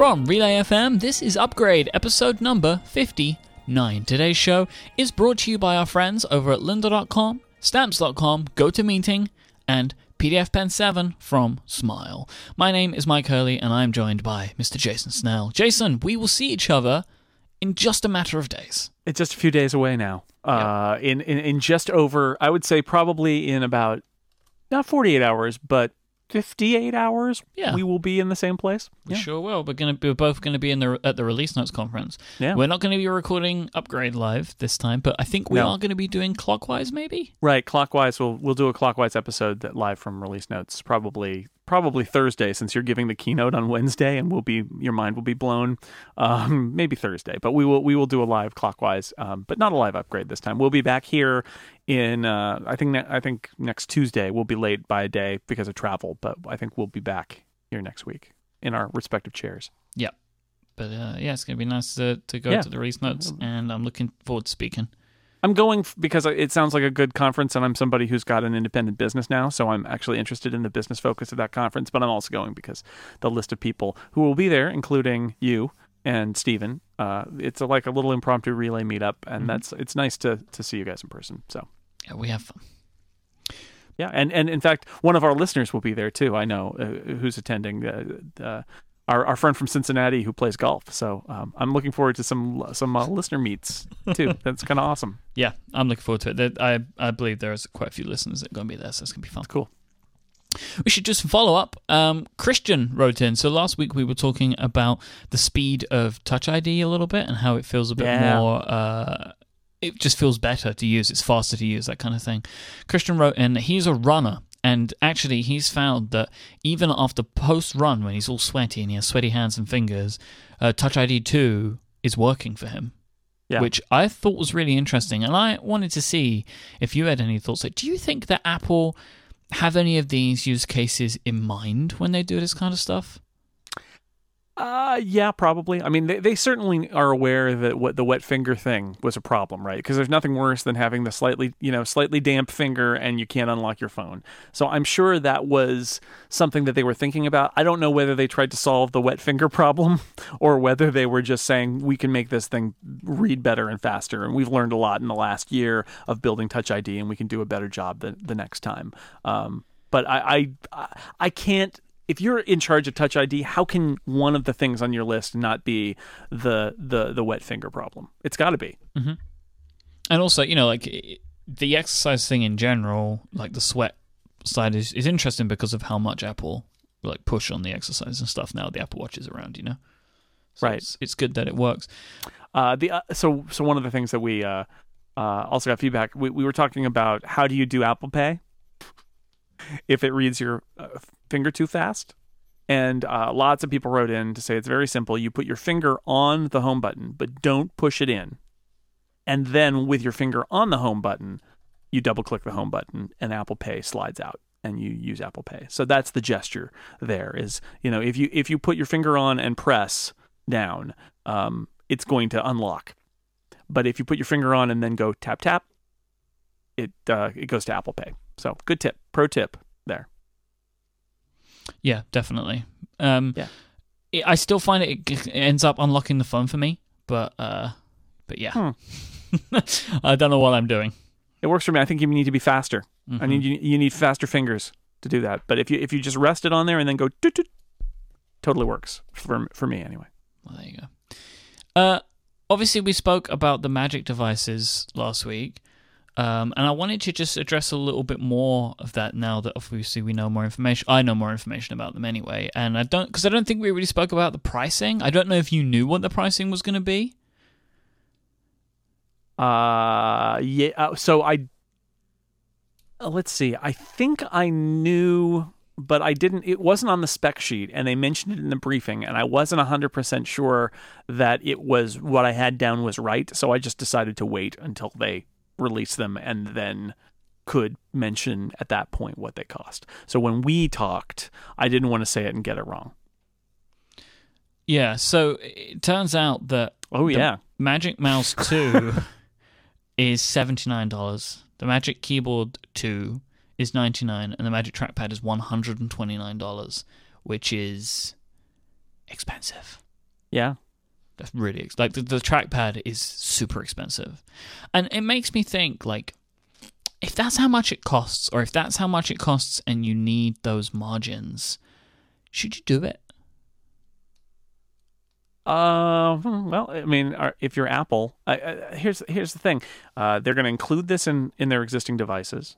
From Relay FM, this is Upgrade, episode number 59. Today's show is brought to you by our friends over at lynda.com, stamps.com, GoToMeeting, and PDFpen 7 from Smile. My name is Myke Hurley, and I'm joined by Mr. Jason Snell. Jason, we will see each other in just a matter of days. It's just a few days away now. Uh, in, in in just over, I would say probably in about not 48 hours, but 58 hours. Yeah. we will be in the same place. We Yeah. sure will. We're gonna be, we're both going to be in the at the release notes conference. Yeah. We're not going to be recording Upgrade live this time, but I think we No. are going to be doing clockwise, maybe. Right, clockwise. We'll we'll do a clockwise episode that live from release notes probably probably Thursday since you're giving the keynote on Wednesday and we'll be your mind will be blown. Um, maybe Thursday, but we will we will do a live clockwise, um, but not a live upgrade this time. We'll be back here in uh, I think ne- I think next Tuesday. We'll be late by a day because of travel, but I think we'll be back here next week in our respective chairs. Yep. But uh, yeah, it's going to be nice to, to go Yeah. to the release notes, and I'm looking forward to speaking. I'm going f- because it sounds like a good conference, and I'm somebody who's got an independent business now, so I'm actually interested in the business focus of that conference. But I'm also going because the list of people who will be there, including you and Stephen, uh, it's a, like a little impromptu relay meetup, and Mhm. that's it's nice to to see you guys in person. So Yeah, we have fun. yeah, and and in fact, one of our listeners will be there too. I know uh, who's attending. Uh, our, our friend from Cincinnati who plays golf. So um, I'm looking forward to some some uh, listener meets too. That's kind of awesome. Yeah, I'm looking forward to it. There- I I believe there's quite a few listeners that are going to be there, so it's going to be fun. Cool. We should just follow up. Um, Christian wrote in. So last week we were talking about the speed of Touch ID a little bit and how it feels a bit Yeah. more. Uh, it just feels better to use. It's faster to use, that kind of thing. Christian wrote in. He's a runner, and actually he's found that even after post run, when he's all sweaty and he has sweaty hands and fingers, uh, Touch ID two is working for him. Yeah. Which I thought was really interesting, and I wanted to see if you had any thoughts. Like, do you think that Apple have any of these use cases in mind when they do this kind of stuff? Uh, yeah, probably. I mean, they, they certainly are aware that what the wet finger thing was a problem, right? Because there's nothing worse than having the slightly, you know, slightly damp finger and you can't unlock your phone. So I'm sure that was something that they were thinking about. I don't know whether they tried to solve the wet finger problem or whether they were just saying we can make this thing read better and faster. And we've learned a lot in the last year of building Touch ID, and we can do a better job the, the next time. Um, but I, I, I can't if you're in charge of Touch ID, how can one of the things on your list not be the the the wet finger problem? It's got to be. And also, you know, like the exercise thing in general, like the sweat side is, is interesting because of how much Apple like push on the exercise and stuff now the Apple Watch is around, you know. So Right. It's, it's good that it works. Uh, the uh, so so one of the things that we uh, uh, also got feedback. We we were talking about how do you do Apple Pay if it reads your uh, finger too fast. And uh, lots of people wrote in to say it's very simple. You put your finger on the home button, but don't push it in. And then with your finger on the home button, you double click the home button and Apple Pay slides out and you use Apple Pay. So that's the gesture there is, you know, if you if you put your finger on and press down, um, it's going to unlock. But if you put your finger on and then go tap tap, it uh, it goes to Apple Pay. So good tip, pro tip there. Yeah, definitely. Um, Yeah. it- I still find it, it ends up unlocking the phone for me, but uh, but yeah, Hmm. I don't know what I'm doing. It works for me. I think you need to be faster. I Mhm. need you, you need faster fingers to do that. But if you if you just rest it on there and then go doot, doot, totally works for for me anyway. Well, there you go. Uh, obviously, we spoke about the Magic devices last week, um, and I wanted to just address a little bit more of that now that obviously we know more information. I know more information about them anyway, and I don't because I don't think we really spoke about the pricing. I don't know if you knew what the pricing was going to be. Uh, yeah. Uh, so I, uh, let's see. I think I knew, but I didn't. It wasn't on the spec sheet, and they mentioned it in the briefing, and I wasn't hundred percent sure that it was what I had down was right. So I just decided to wait until they release them, and then could mention at that point what they cost. So when we talked, I didn't want to say it and get it wrong. Yeah, so it turns out that Oh yeah. Magic Mouse 2 is $79. The Magic Keyboard 2 is 99 and the Magic Trackpad is $129, which is expensive. Yeah. That's really ex- like the, the trackpad is super expensive, and it makes me think like if that's how much it costs, or if that's how much it costs, and you need those margins, should you do it? Uh, well, I mean, if you're Apple, I, I, here's here's the thing: uh, they're going to include this in in their existing devices.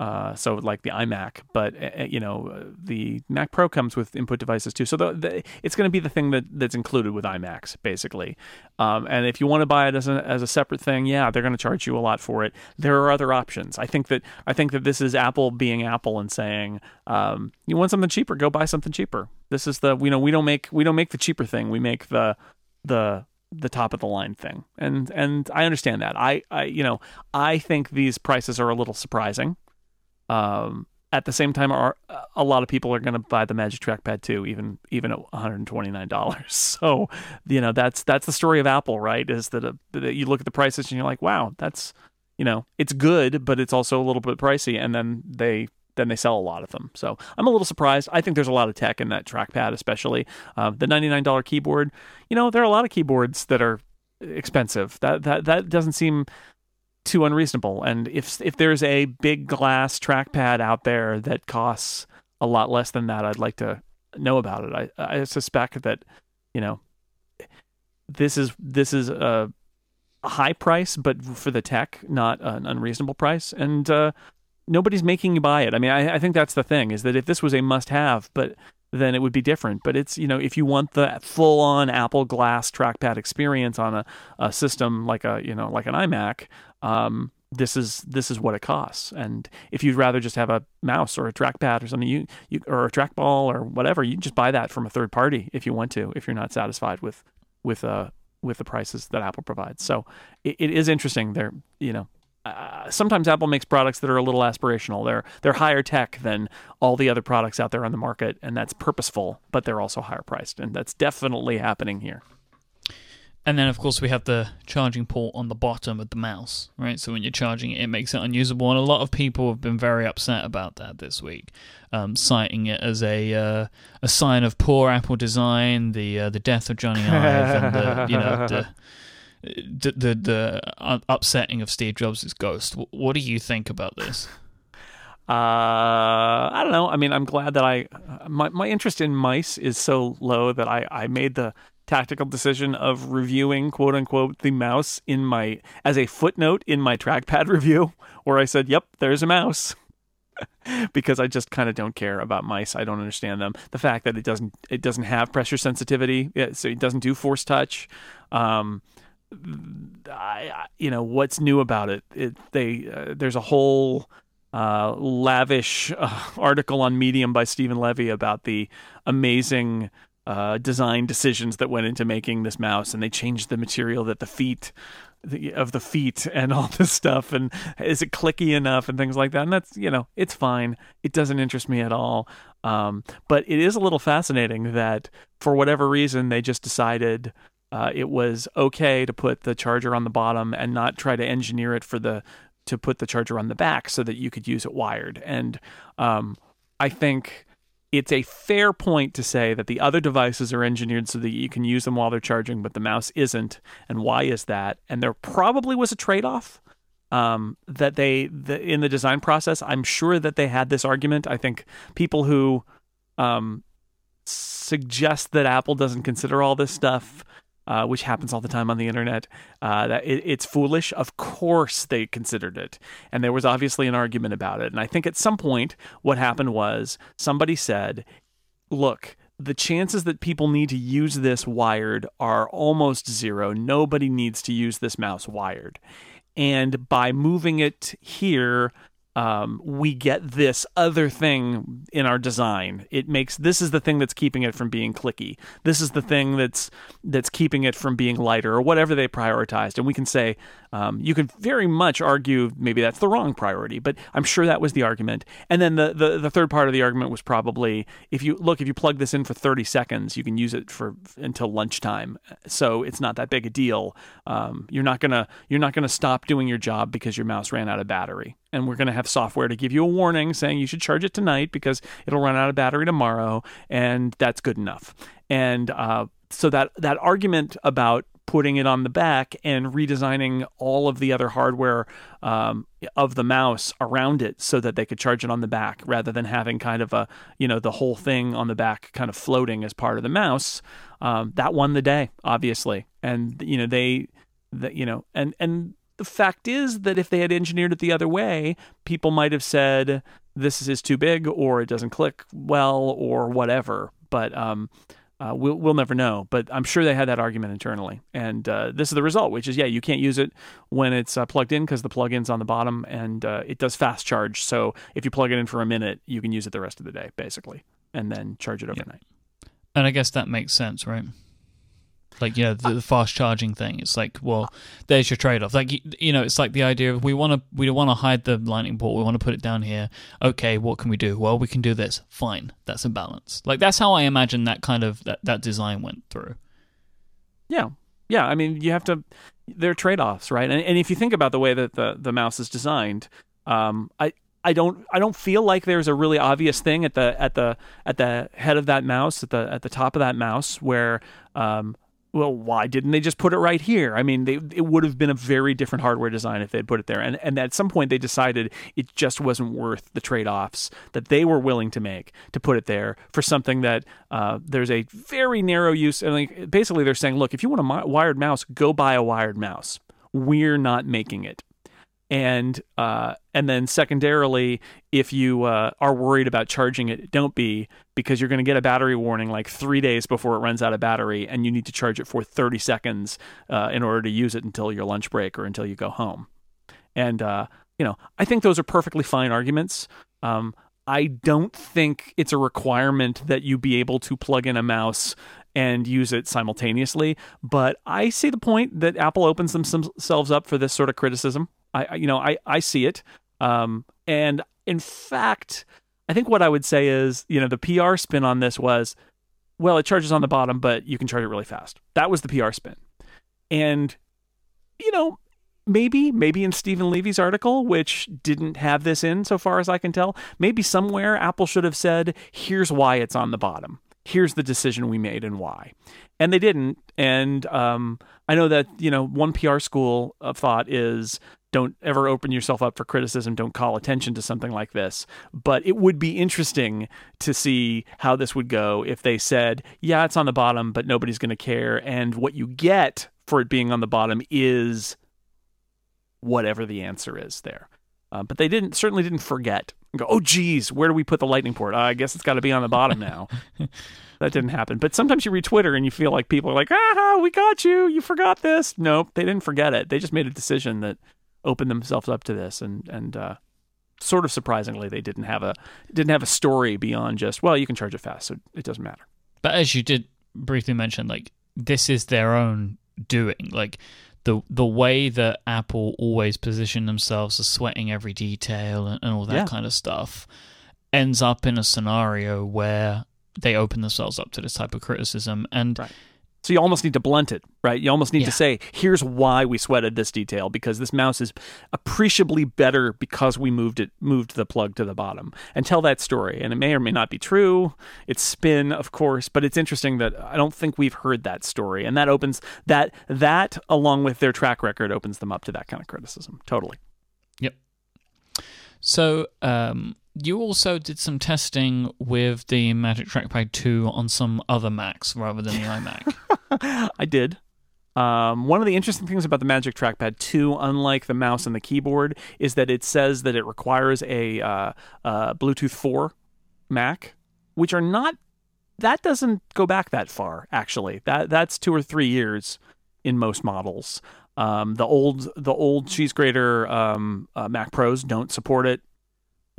Uh, so like the iMac, but uh, you know uh, the Mac Pro comes with input devices too. So the, the, it's going to be the thing that, that's included with iMacs, basically. Um, and if you want to buy it as a as a separate thing, yeah, they're going to charge you a lot for it. There are other options. I think that I think that this is Apple being Apple and saying, um, you want something cheaper, go buy something cheaper. This is the you know we don't make we don't make the cheaper thing. We make the the the top of the line thing. And and I understand that. I, I you know I think these prices are a little surprising. Um, at the same time, are a lot of people are going to buy the Magic Trackpad too, even even at one hundred twenty nine dollars. So, you know, that's that's the story of Apple, right? Is that, a, that you look at the prices and you're like, wow, that's you know, it's good, but it's also a little bit pricey, and then they then they sell a lot of them. So I'm a little surprised. I think there's a lot of tech in that trackpad, especially uh, the $99 keyboard. You know, there are a lot of keyboards that are expensive. That that that doesn't seem too unreasonable. And if if there's a big glass trackpad out there that costs a lot less than that, I'd like to know about it. I I suspect that you know this is this is a high price, but for the tech, not an unreasonable price, and uh, nobody's making you buy it. I mean, I, I think that's the thing is that if this was a must-have, but then it would be different. But it's you know if you want the full-on Apple Glass trackpad experience on a, a system like a you know like an iMac, um, this is this is what it costs. And if you'd rather just have a mouse or a trackpad or something, you, you or a trackball or whatever, you just buy that from a third party if you want to. If you're not satisfied with with uh with the prices that Apple provides, so it, it is interesting. There, you know, uh, sometimes Apple makes products that are a little aspirational. They're they're higher tech than all the other products out there on the market, and that's purposeful. But they're also higher priced, and that's definitely happening here. And then, of course, we have the charging port on the bottom of the mouse, right? So when you're charging it, it makes it unusable. And a lot of people have been very upset about that this week, um, citing it as a uh, a sign of poor Apple design, the uh, the death of Jony Ive, and the, you know the the the, the upsetting of Steve Jobs' ghost. What do you think about this? Uh, I don't know. I mean, I'm glad that I my my interest in mice is so low that I I made the tactical decision of reviewing quote unquote the mouse in my as a footnote in my trackpad review where I said, "Yep, there's a mouse." because I just kind of don't care about mice. I don't understand them. The fact that it doesn't it doesn't have pressure sensitivity, so it doesn't do force touch. Um, I, you know what's new about it? It they uh, there's a whole uh, lavish uh, article on Medium by Steven Levy about the amazing uh, design decisions that went into making this mouse, and they changed the material that the feet the, of the feet and all this stuff, and is it clicky enough and things like that. And that's you know it's fine. It doesn't interest me at all. Um, but it is a little fascinating that for whatever reason they just decided. Uh, it was okay to put the charger on the bottom and not try to engineer it for the to put the charger on the back so that you could use it wired. And um, I think it's a fair point to say that the other devices are engineered so that you can use them while they're charging, but the mouse isn't. And why is that? And there probably was a trade off. Um, that they the, in the design process, I'm sure that they had this argument. I think people who um, suggest that Apple doesn't consider all this stuff uh, which happens all the time on the internet, uh, that it, it's foolish. Of course, they considered it, and there was obviously an argument about it. And I think at some point, what happened was somebody said, "Look." The chances that people need to use this wired are almost zero. Nobody needs to use this mouse wired. And by moving it here, um, we get this other thing in our design. It makes this is the thing that's keeping it from being clicky. This is the thing that's that's keeping it from being lighter or whatever they prioritized. And we can say um, you could very much argue maybe that's the wrong priority, but I'm sure that was the argument. And then the, the the third part of the argument was probably if you look if you plug this in for 30 seconds, you can use it for until lunchtime. So it's not that big a deal. Um, you're not gonna you're not gonna stop doing your job because your mouse ran out of battery and we're going to have software to give you a warning saying you should charge it tonight because it'll run out of battery tomorrow, and that's good enough. And uh, so that that argument about putting it on the back and redesigning all of the other hardware um, of the mouse around it so that they could charge it on the back rather than having kind of a you know the whole thing on the back kind of floating as part of the mouse. Um, that won the day obviously. And you know they the, you know and and the fact is that if they had engineered it the other way people might have said this is too big or it doesn't click well or whatever. But um, uh, we'll we'll never know, but I'm sure they had that argument internally, and uh, this is the result, which is yeah, you can't use it when it's uh, plugged in because the plug-in's on the bottom, and uh, it does fast charge. So if you plug it in for a minute, you can use it the rest of the day, basically, and then charge it overnight. Yeah. And I guess that makes sense, right? Like you know the, the, fast charging thing. It's like well, there's your trade off. Like you, you, know, it's like the idea of we want to we want to hide the lightning port. We want to put it down here. Okay, what can we do? Well, we can do this. Fine, that's a balance. Like that's how I imagine that kind of that that design went through. Yeah, yeah. I mean, you have to. There are trade offs, right? And, and if you think about the way that the the mouse is designed, um, I I don't I don't feel like there's a really obvious thing at the at the at the head of that mouse at the at the top of that mouse where um, well, why didn't they just put it right here? I mean, they, it would have been a very different hardware design if they'd put it there. And, and at some point, they decided it just wasn't worth the trade offs that they were willing to make to put it there for something that uh, there's a very narrow use. Mean, basically, they're saying, look, if you want a wired mouse, go buy a wired mouse. We're not making it and uh, and then secondarily, if you uh, are worried about charging it, don't be because you're going to get a battery warning like three days before it runs out of battery, and you need to charge it for 30 seconds uh, in order to use it until your lunch break or until you go home. And uh, you know, I think those are perfectly fine arguments. Um, I don't think it's a requirement that you be able to plug in a mouse and use it simultaneously. But I see the point that Apple opens themselves up for this sort of criticism. I, you know, I, I see it. Um, and in fact, I think what I would say is, you know, the PR spin on this was, well, it charges on the bottom, but you can charge it really fast. That was the PR spin. And, you know, maybe, maybe in Steven Levy's article, which didn't have this in so far as I can tell, maybe somewhere Apple should have said, here's why it's on the bottom. Here's the decision we made and why. And they didn't. And um, I know that, you know, one PR school of thought is don't ever open yourself up for criticism. Don't call attention to something like this. But it would be interesting to see how this would go if they said, yeah, it's on the bottom, but nobody's going to care. And what you get for it being on the bottom is whatever the answer is there. Uh, but they didn't certainly didn't forget and go, oh, geez, where do we put the lightning port? Uh, I guess it's got to be on the bottom now. that didn't happen. But sometimes you read Twitter and you feel like people are like, ah, we got you. You forgot this. Nope, they didn't forget it. They just made a decision that opened themselves up to this, and and uh, sort of surprisingly, they didn't have a didn't have a story beyond just well, you can charge it fast, so it doesn't matter. But as you did briefly mention, like this is their own doing, like. The, the way that Apple always position themselves as sweating every detail and, and all that yeah. kind of stuff ends up in a scenario where they open themselves up to this type of criticism and right so you almost need to blunt it, right? You almost need yeah. to say, here's why we sweated this detail because this mouse is appreciably better because we moved it moved the plug to the bottom and tell that story. And it may or may not be true. It's spin, of course, but it's interesting that I don't think we've heard that story. And that opens that that along with their track record opens them up to that kind of criticism. Totally. Yep. So um you also did some testing with the Magic Trackpad 2 on some other Macs rather than the iMac. I did. Um, one of the interesting things about the Magic Trackpad 2, unlike the mouse and the keyboard, is that it says that it requires a uh, uh, Bluetooth 4 Mac, which are not. That doesn't go back that far, actually. That that's two or three years in most models. Um, the old the old cheese grater um, uh, Mac Pros don't support it.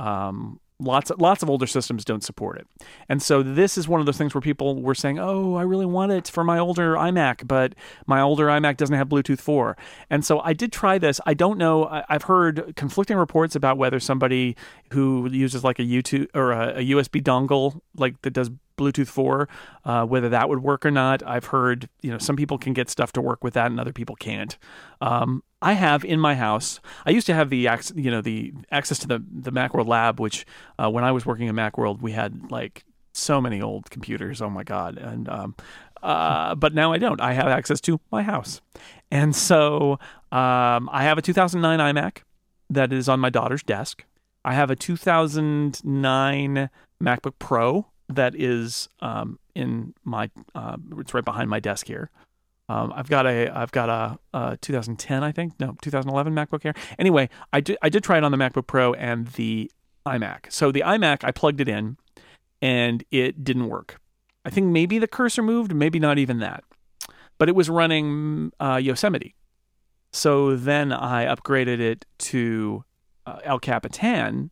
Um, lots of, lots of older systems don't support it. And so this is one of those things where people were saying, "Oh, I really want it for my older iMac, but my older iMac doesn't have Bluetooth 4." And so I did try this. I don't know. I, have heard conflicting reports about whether somebody who uses like a YouTube or a, a USB dongle like that does Bluetooth 4, uh, whether that would work or not. I've heard, you know, some people can get stuff to work with that and other people can't. Um, I have in my house. I used to have the you know the access to the the MacWorld lab, which uh, when I was working at MacWorld, we had like so many old computers. Oh my god! And um, uh, but now I don't. I have access to my house, and so um, I have a 2009 iMac that is on my daughter's desk. I have a 2009 MacBook Pro that is um, in my. Uh, it's right behind my desk here. Um, I've got a I've got a, a 2010 I think no 2011 MacBook Air. Anyway, I did I did try it on the MacBook Pro and the iMac. So the iMac I plugged it in, and it didn't work. I think maybe the cursor moved, maybe not even that, but it was running uh, Yosemite. So then I upgraded it to uh, El Capitan,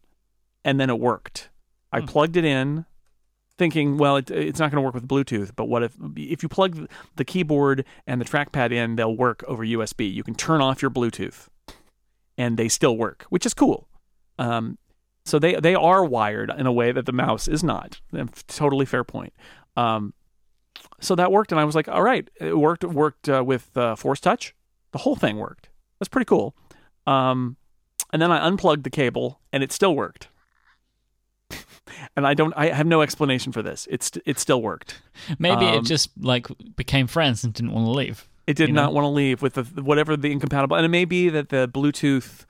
and then it worked. I Hmm. plugged it in, thinking, well, it, it's not going to work with Bluetooth. But what if if you plug the keyboard and the trackpad in, they'll work over USB. You can turn off your Bluetooth, and they still work, which is cool. Um, so they they are wired in a way that the mouse is not. Totally fair point. Um, so that worked, and I was like, all right, it worked. Worked uh, with uh, Force Touch. The whole thing worked. That's pretty cool. Um, and then I unplugged the cable, and it still worked. And I don't. I have no explanation for this. It's it still worked. Maybe Um, it just like became friends and didn't want to leave. It did You not know? want to leave with the whatever the incompatible, and it may be that the Bluetooth,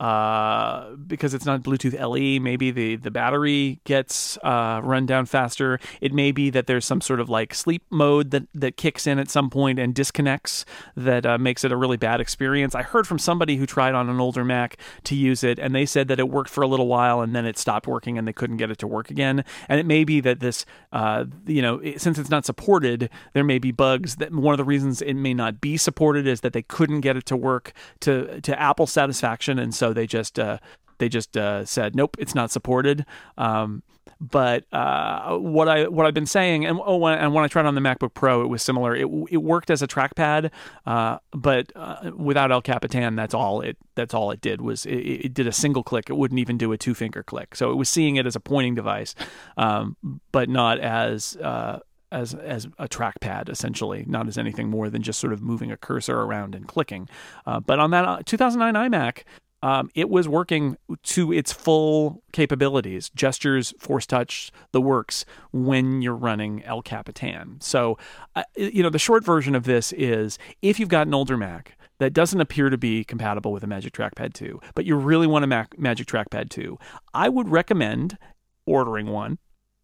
uh, because it's not Bluetooth LE, maybe the the battery gets uh, run down faster. It may be that there's some sort of like sleep mode that that kicks in at some point and disconnects that uh, makes it a really bad experience. I heard from somebody who tried on an older Mac to use it, and they said that it worked for a little while and then it stopped working and they couldn't get it to work again. And it may be that this, uh, you know, it- since it's not supported, there may be bugs. That one of the reasons it may not be supported is that they couldn't get it to work to to Apple satisfaction, and so they just uh, they just uh, said nope, it's not supported. Um, but uh, what I what I've been saying, and oh, when, and when I tried on the MacBook Pro, it was similar. It it worked as a trackpad, uh, but uh, without El Capitan, that's all it that's all it did was it, it did a single click. It wouldn't even do a two finger click. So it was seeing it as a pointing device, um, but not as uh, as as a trackpad essentially, not as anything more than just sort of moving a cursor around and clicking. Uh, but on that uh, 2009 iMac, um, it was working to its full capabilities, gestures, force touch, the works when you're running El Capitan. So, uh, you know, the short version of this is if you've got an older Mac that doesn't appear to be compatible with a Magic Trackpad 2, but you really want a Mac- Magic Trackpad 2, I would recommend ordering one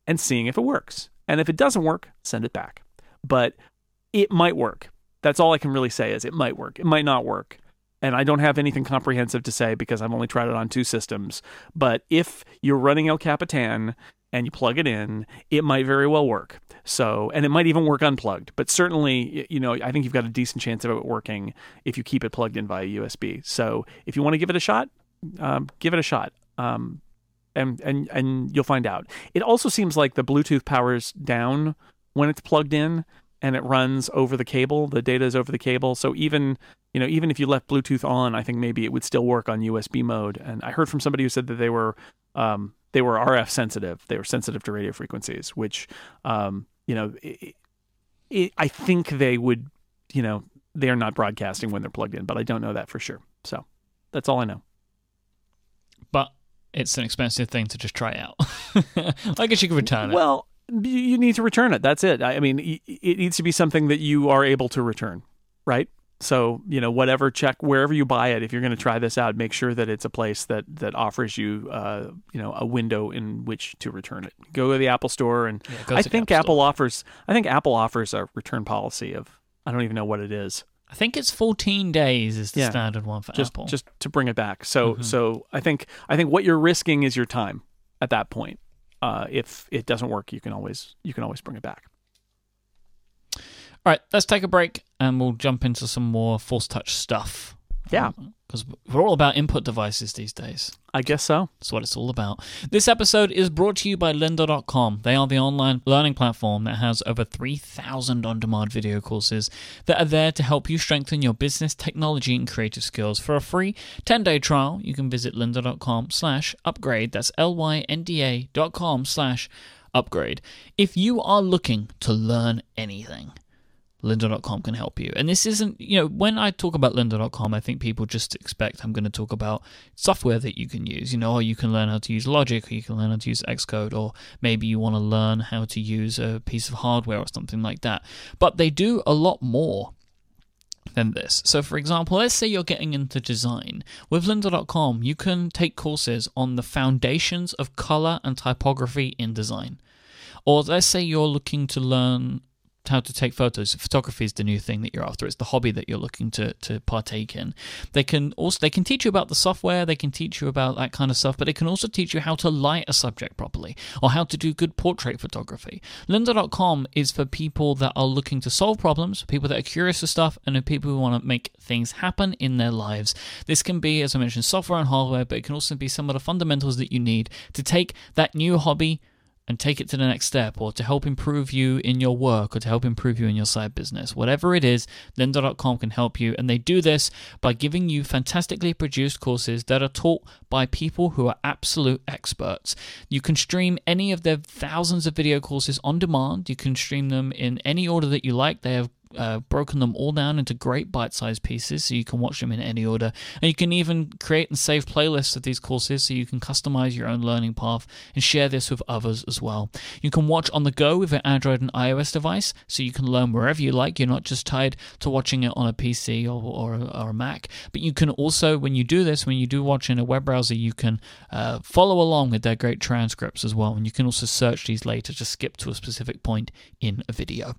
and seeing if it works. And if it doesn't work, send it back. But it might work. That's all I can really say is it might work. It might not work. And I don't have anything comprehensive to say because I've only tried it on two systems. But if you're running El Capitan and you plug it in, it might very well work. So, and it might even work unplugged. But certainly, you know, I think you've got a decent chance of it working if you keep it plugged in via USB. So, if you want to give it a shot, um, give it a shot. Um, and and and you'll find out. It also seems like the Bluetooth powers down when it's plugged in and it runs over the cable. The data is over the cable, so even you know even if you left Bluetooth on, I think maybe it would still work on USB mode. And I heard from somebody who said that they were um, they were RF sensitive. They were sensitive to radio frequencies, which um, you know it, it, I think they would you know they are not broadcasting when they're plugged in, but I don't know that for sure. So that's all I know. But it's an expensive thing to just try out. I guess you could return it. Well, you- need to return it. That's it. I mean, it needs to be something that you are able to return, right? So, you know, whatever check wherever you buy it, if you're going to try this out, make sure that it's a place that that offers you, uh, you know, a window in which to return it. Go to the Apple Store, and Yeah, I think App Apple offers. I think Apple offers a return policy of I don't even know what it is. I think it's 14 days is the Yeah. standard one for just Apple. just to bring it back. So Mhm. so I think I think what you're risking is your time at that point. Uh, if it doesn't work, you can always you can always bring it back. All right, let's take a break and we'll jump into some more Force Touch stuff. Yeah. Um, because we're all about input devices these days. I guess so. That's what it's all about. This episode is brought to you by lynda.com. They are the online learning platform that has over 3,000 on demand video courses that are there to help you strengthen your business, technology, and creative skills. For a free 10 day trial, you can visit lynda.com slash upgrade. That's L Y N D A dot com slash upgrade. If you are looking to learn anything, lynda.com can help you. And this isn't, you know, when I talk about lynda.com, I think people just expect I'm going to talk about software that you can use. You know, or you can learn how to use Logic, or you can learn how to use Xcode, or maybe you want to learn how to use a piece of hardware or something like that. But they do a lot more than this. So, for example, let's say you're getting into design. With lynda.com, you can take courses on the foundations of color and typography in design. Or let's say you're looking to learn how to take photos. Photography is the new thing that you're after. It's the hobby that you're looking to to partake in. They can also they can teach you about the software, they can teach you about that kind of stuff, but they can also teach you how to light a subject properly or how to do good portrait photography. Lynda.com is for people that are looking to solve problems, people that are curious of stuff, and people who want to make things happen in their lives. This can be, as I mentioned, software and hardware, but it can also be some of the fundamentals that you need to take that new hobby and take it to the next step or to help improve you in your work or to help improve you in your side business. Whatever it is, lynda.com can help you. And they do this by giving you fantastically produced courses that are taught by people who are absolute experts. You can stream any of their thousands of video courses on demand. You can stream them in any order that you like. They have uh, broken them all down into great bite-sized pieces so you can watch them in any order. And you can even create and save playlists of these courses so you can customize your own learning path and share this with others as well. You can watch on the go with an android and ios device so you can learn wherever you like. You're not just tied to watching it on a pc or, or, or a mac. But you can also when you do this when you do watch in a web browser you can uh, follow along with their great transcripts as well. And you can also search these later to skip to a specific point in a video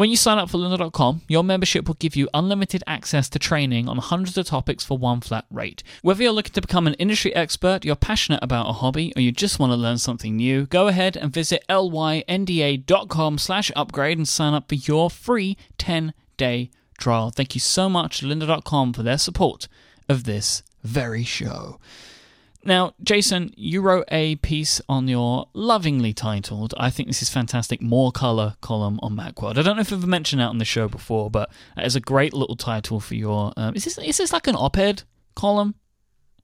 when you sign up for lynda.com, your membership will give you unlimited access to training on hundreds of topics for one flat rate. Whether you're looking to become an industry expert, you're passionate about a hobby, or you just want to learn something new, go ahead and visit lynda.com slash upgrade and sign up for your free 10-day trial. Thank you so much to lynda.com for their support of this very show. Now, Jason, you wrote a piece on your lovingly titled, I think this is fantastic, More Color column on Macworld. I don't know if I've mentioned that on the show before, but it is a great little title for your. Um, is this is this like an op-ed column?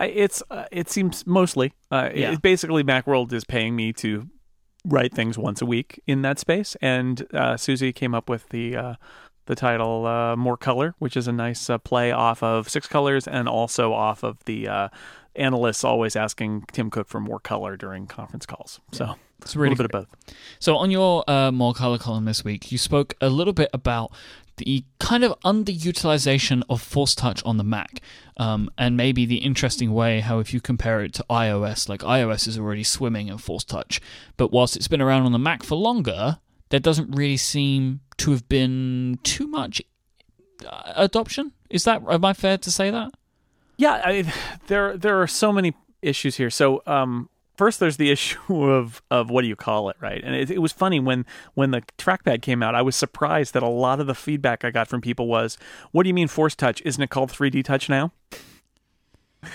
It's uh, it seems mostly. Uh, yeah. It, basically, Macworld is paying me to write things once a week in that space, and uh, Susie came up with the uh, the title uh, "More Color," which is a nice uh, play off of Six Colors and also off of the uh, analysts always asking Tim Cook for more color during conference calls. So it's really a little bit of both. So on your uh, more color column this week, you spoke a little bit about the kind of underutilization of Force Touch on the Mac, um, and maybe the interesting way how if you compare it to iOS, like iOS is already swimming in Force Touch, but whilst it's been around on the Mac for longer, there doesn't really seem to have been too much uh, adoption. Is that am I fair to say that? Yeah, I, there there are so many issues here. So, um, first there's the issue of of what do you call it, right? And it, it, was funny when when the trackpad came out. I was surprised that a lot of the feedback I got from people was, "What do you mean Force Touch? Isn't it called 3D Touch now?"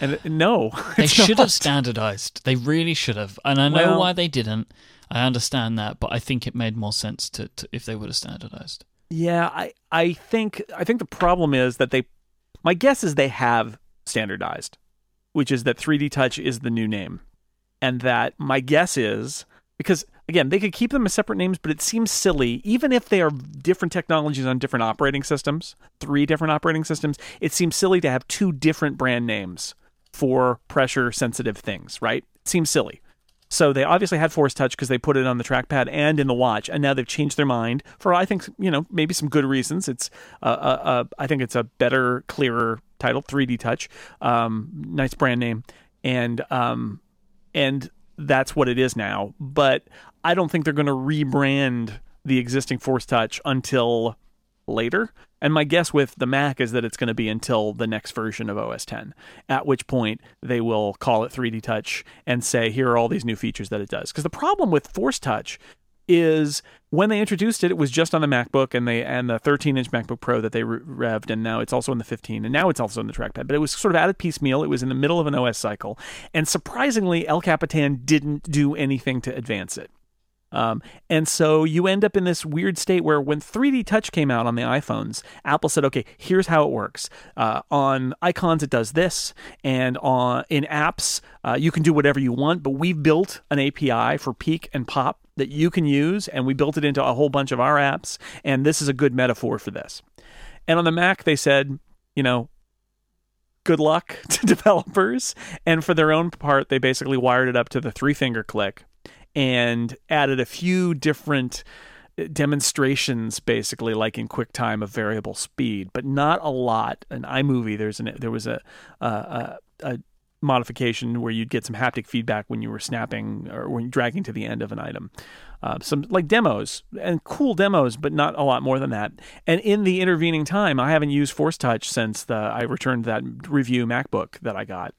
And no, they should not. have standardized. They really should have, and I know well, why they didn't. I understand that, but I think it made more sense to, to if they would have standardized. Yeah, I I think I think the problem is that they my guess is they have standardized, which is that 3D Touch is the new name. And that my guess is because again, they could keep them as separate names, but it seems silly, even if they are different technologies on different operating systems, three different operating systems, it seems silly to have two different brand names for pressure sensitive things, right? It seems silly. So they obviously had Force Touch because they put it on the trackpad and in the watch, and now they've changed their mind for I think you know maybe some good reasons. It's uh, uh, uh, I think it's a better, clearer title, 3D Touch, um, nice brand name, and um, and that's what it is now. But I don't think they're going to rebrand the existing Force Touch until later. And my guess with the Mac is that it's going to be until the next version of OS 10, at which point they will call it 3D Touch and say, here are all these new features that it does. Because the problem with Force Touch is when they introduced it, it was just on the MacBook and they and the 13 inch MacBook Pro that they revved, and now it's also in the 15, and now it's also in the trackpad. But it was sort of added piecemeal. It was in the middle of an OS cycle, and surprisingly, El Capitan didn't do anything to advance it. Um, and so you end up in this weird state where when 3D Touch came out on the iPhones, Apple said, "Okay, here's how it works. Uh, on icons, it does this, and on in apps, uh, you can do whatever you want. But we've built an API for Peek and Pop that you can use, and we built it into a whole bunch of our apps. And this is a good metaphor for this. And on the Mac, they said, you know, good luck to developers. And for their own part, they basically wired it up to the three finger click and added a few different demonstrations basically like in QuickTime of variable speed, but not a lot. In iMovie, there's an there was a a, a modification where you'd get some haptic feedback when you were snapping or when dragging to the end of an item. Uh, some like demos and cool demos, but not a lot more than that. And in the intervening time, I haven't used Force Touch since the I returned that review MacBook that I got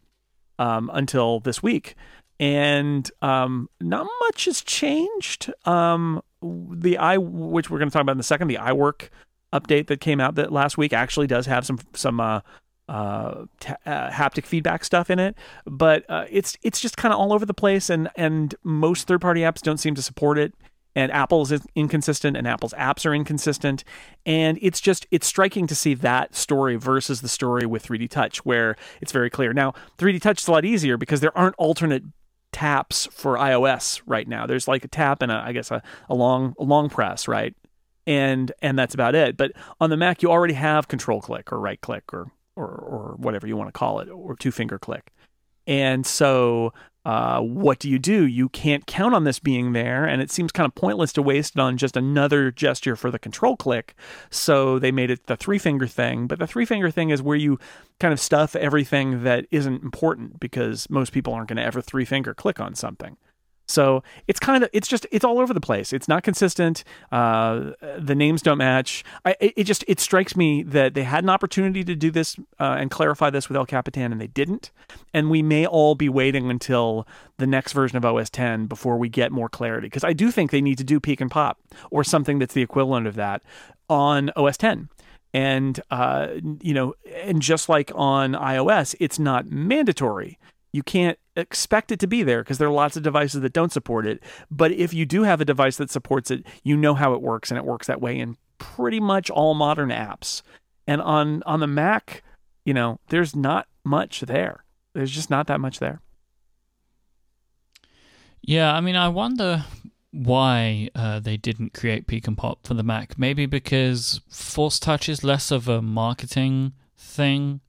um, until this week and um, not much has changed. Um, the i which we're going to talk about in a second, the iWork update that came out that last week actually does have some some uh, uh, t- uh, haptic feedback stuff in it, but uh, it's it's just kind of all over the place, and and most third party apps don't seem to support it. And Apple's inconsistent, and Apple's apps are inconsistent, and it's just it's striking to see that story versus the story with 3D Touch, where it's very clear. Now, 3D Touch is a lot easier because there aren't alternate taps for iOS right now. There's like a tap and a, I guess a, a long a long press, right? And and that's about it. But on the Mac, you already have control click or right click or or or whatever you want to call it, or two finger click. And so uh, what do you do? You can't count on this being there, and it seems kind of pointless to waste it on just another gesture for the control click. So they made it the three finger thing, but the three finger thing is where you kind of stuff everything that isn't important because most people aren't going to ever three finger click on something. So it's kind of it's just it's all over the place. It's not consistent. Uh, the names don't match. I, it just it strikes me that they had an opportunity to do this uh, and clarify this with El Capitan, and they didn't. And we may all be waiting until the next version of OS 10 before we get more clarity. Because I do think they need to do Peek and Pop or something that's the equivalent of that on OS 10 and uh, you know and just like on ios it's not mandatory you can't expect it to be there because there are lots of devices that don't support it. But if you do have a device that supports it, you know how it works, and it works that way in pretty much all modern apps. And on on the Mac, you know, there's not much there. There's just not that much there. Yeah, I mean, I wonder why uh, they didn't create Peek and Pop for the Mac. Maybe because Force Touch is less of a marketing thing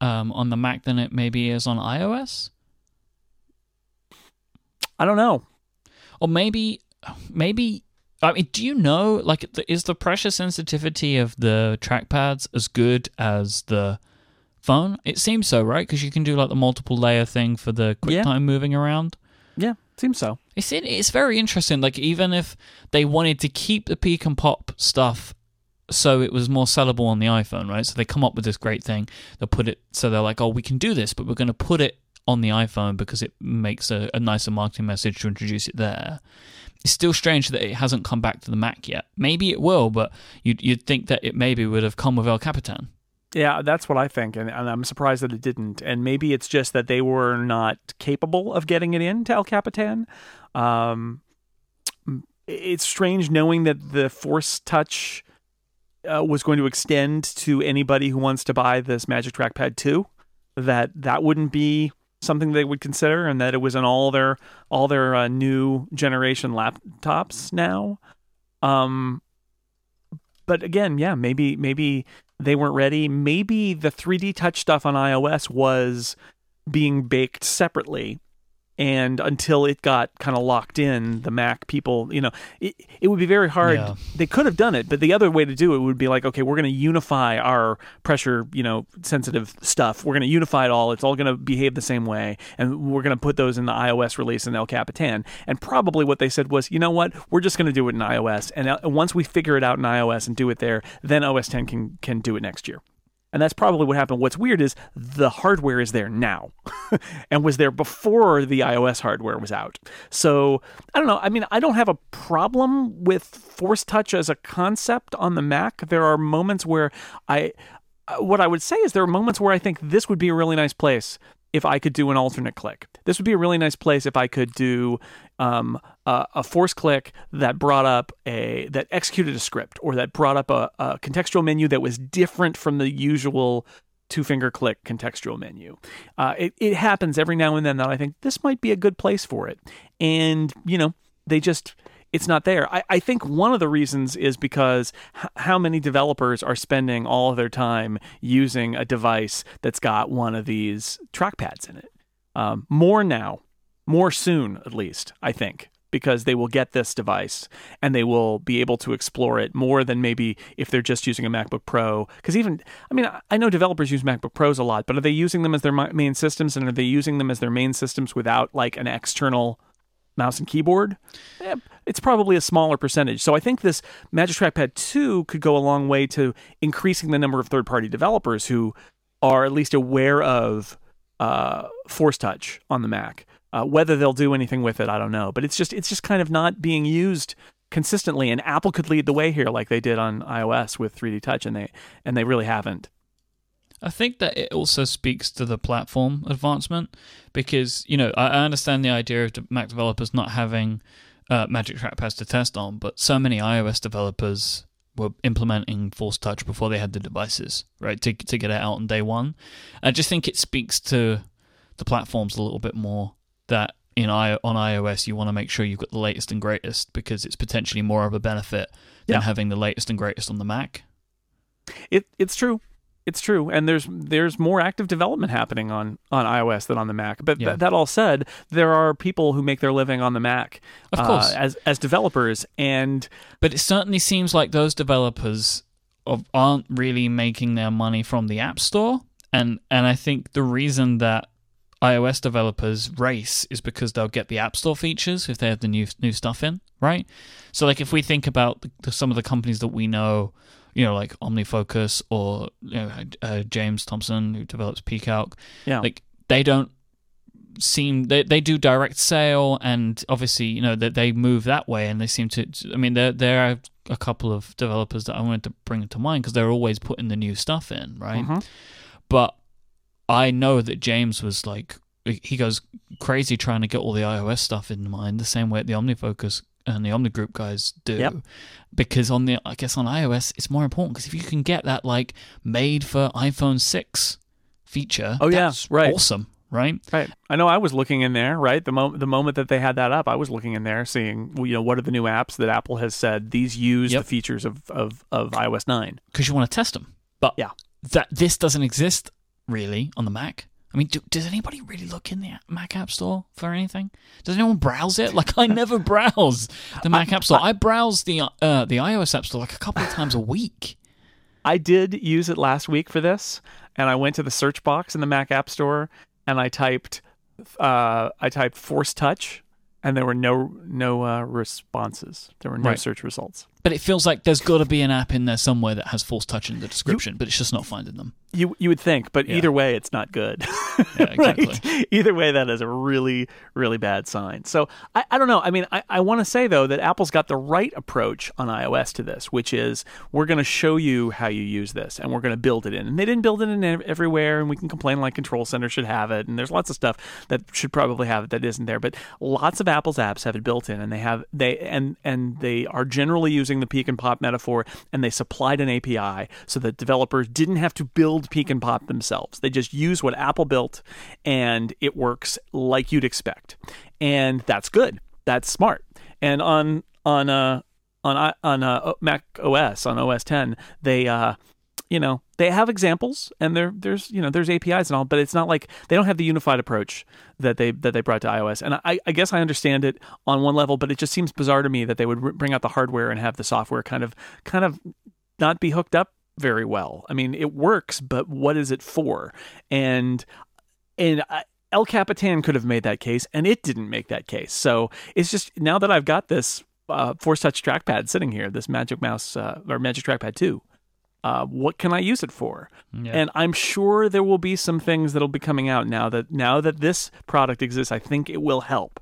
um, on the Mac than it maybe is on iOS? I don't know. Or maybe, maybe. I mean, do you know? Like, is the pressure sensitivity of the trackpads as good as the phone? It seems so, right? Because you can do like the multiple layer thing for the QuickTime yeah. moving around. Yeah, seems so. It's it's very interesting. Like, even if they wanted to keep the peek and pop stuff so it was more sellable on the iPhone, right? So they come up with this great thing. They'll put it so they're like, oh, we can do this, but we're going to put it on the iPhone because it makes a, a nicer marketing message to introduce it there. It's still strange that it hasn't come back to the Mac yet. Maybe it will, but you'd, you'd think that it maybe would have come with El Capitan. Yeah, that's what I think, and, and, I'm surprised that it didn't. And maybe it's just that they were not capable of getting it into El Capitan. Um, it's strange knowing that the Force Touch uh, was going to extend to anybody who wants to buy this Magic Trackpad 2 that that wouldn't be something they would consider and that it was in all their all their uh, new generation laptops now. Um but again yeah maybe maybe they weren't ready. Maybe the 3D touch stuff on iOS was being baked separately and until it got kind of locked in the mac people you know it, it would be very hard. Yeah. they could have done it but the other way to do it would be like okay we're going to unify our pressure you know sensitive stuff. We're going to unify it all. It's all going to behave the same way and we're going to put those in the ios release in el capitan. And probably what they said was you know what? We're just going to do it in ios. And uh, once we figure it out in ios and do it there then os 10 can can do it next year. And that's probably what happened. What's weird is the hardware is there now and was there before the iOS hardware was out. So I don't know. I mean, I don't have a problem with Force Touch as a concept on the Mac. There are moments where I, uh, what I would say is there are moments where I think this would be a really nice place if I could do an alternate click. This would be a really nice place if I could do um, a, a, force click that brought up a that executed a script or that brought up a, a contextual menu that was different from the usual two finger click contextual menu. Uh, it, it happens every now and then that I think this might be a good place for it, and you know they just it's not there. I, I think one of the reasons is because h- how many developers are spending all of their time using a device that's got one of these trackpads in it. Um, more now, more soon at least, I think, because they will get this device and they will be able to explore it more than maybe if they're just using a MacBook Pro. Because even, I mean, I know developers use MacBook Pros a lot, but are they using them as their main systems and are they using them as their main systems without like an external mouse and keyboard, eh, it's probably a smaller percentage. So I think this Magic Trackpad 2 could go a long way to increasing the number of third party developers who are at least aware of uh, Force Touch on the Mac. Uh, whether they'll do anything with it, I don't know. But it's just it's just kind of not being used consistently, and Apple could lead the way here, like they did on iOS with 3D Touch, and they and they really haven't. I think that it also speaks to the platform advancement because, you know, I, understand the idea of Mac developers not having uh, Magic Trackpads to test on, but so many iOS developers were implementing Force Touch before they had the devices, right, to, to get it out on day one. I just think it speaks to the platforms a little bit more that in I, on iOS you want to make sure you've got the latest and greatest because it's potentially more of a benefit than yeah. having the latest and greatest on the Mac. It it's true. It's true, and there's there's more active development happening on, on iOS than on the Mac. But yeah. th- that all said, there are people who make their living on the Mac, of course, uh, as as developers, and but it certainly seems like those developers of, aren't really making their money from the App Store, and and I think the reason that iOS developers race is because they'll get the App Store features if they have the new new stuff in, right? So like if we think about the, some of the companies that we know you know, like OmniFocus or you know, uh, James Thompson who develops PCalc. Yeah. Like they don't seem they they do direct sale and obviously you know that they, they move that way and they seem to. I mean, there there are a couple of developers that I wanted to bring to mind because they're always putting the new stuff in, right? Mm-hmm. But I know that James was like he goes crazy trying to get all the iOS stuff in mind, the same way the OmniFocus and the OmniGroup guys do. Yep. Because on the, I guess on iOS, it's more important because if you can get that like made for iPhone six feature, oh yeah, right, awesome, right? Right. I know. I was looking in there, right. The moment the moment that they had that up, I was looking in there, seeing you know what are the new apps that Apple has said these use yep. the features of of of iOS nine because you want to test them. But yeah, that this doesn't exist really on the Mac. I mean, do, does anybody really look in the Mac App Store for anything? Does anyone browse it? Like, I never browse the Mac App Store. I browse the uh, the iOS App Store like a couple of times a week. I did use it last week for this, and I went to the search box in the Mac App Store and I typed uh, I typed Force Touch, and there were no no uh, responses. There were no right. search results. But it feels like there's got to be an app in there somewhere that has Force Touch in the description, you, but it's just not finding them. You you would think, but yeah. either way, it's not good. yeah, exactly. right? Either way, that is a really really bad sign. So I, I don't know. I mean, I, I want to say though that Apple's got the right approach on iOS to this, which is we're going to show you how you use this, and we're going to build it in. And they didn't build it in everywhere, and we can complain like Control Center should have it, and there's lots of stuff that should probably have it that isn't there. But lots of Apple's apps have it built in, and they have they and and they are generally using the peek and pop metaphor, and they supplied an API so that developers didn't have to build peek and pop themselves. They just use what Apple built, and it works like you'd expect, and that's good. That's smart. And on on uh on on uh, Mac OS on OS 10, they uh you know they have examples and there there's you know there's APIs and all, but it's not like they don't have the unified approach that they that they brought to iOS. And I, I guess I understand it on one level, but it just seems bizarre to me that they would bring out the hardware and have the software kind of kind of not be hooked up very well. I mean, it works, but what is it for? And and I, El Capitan could have made that case, and it didn't make that case. So it's just now that I've got this uh, Force Touch trackpad sitting here, this Magic Mouse uh, or Magic Trackpad 2, uh, what can I use it for? Yeah. And I'm sure there will be some things that'll be coming out now that now that this product exists. I think it will help,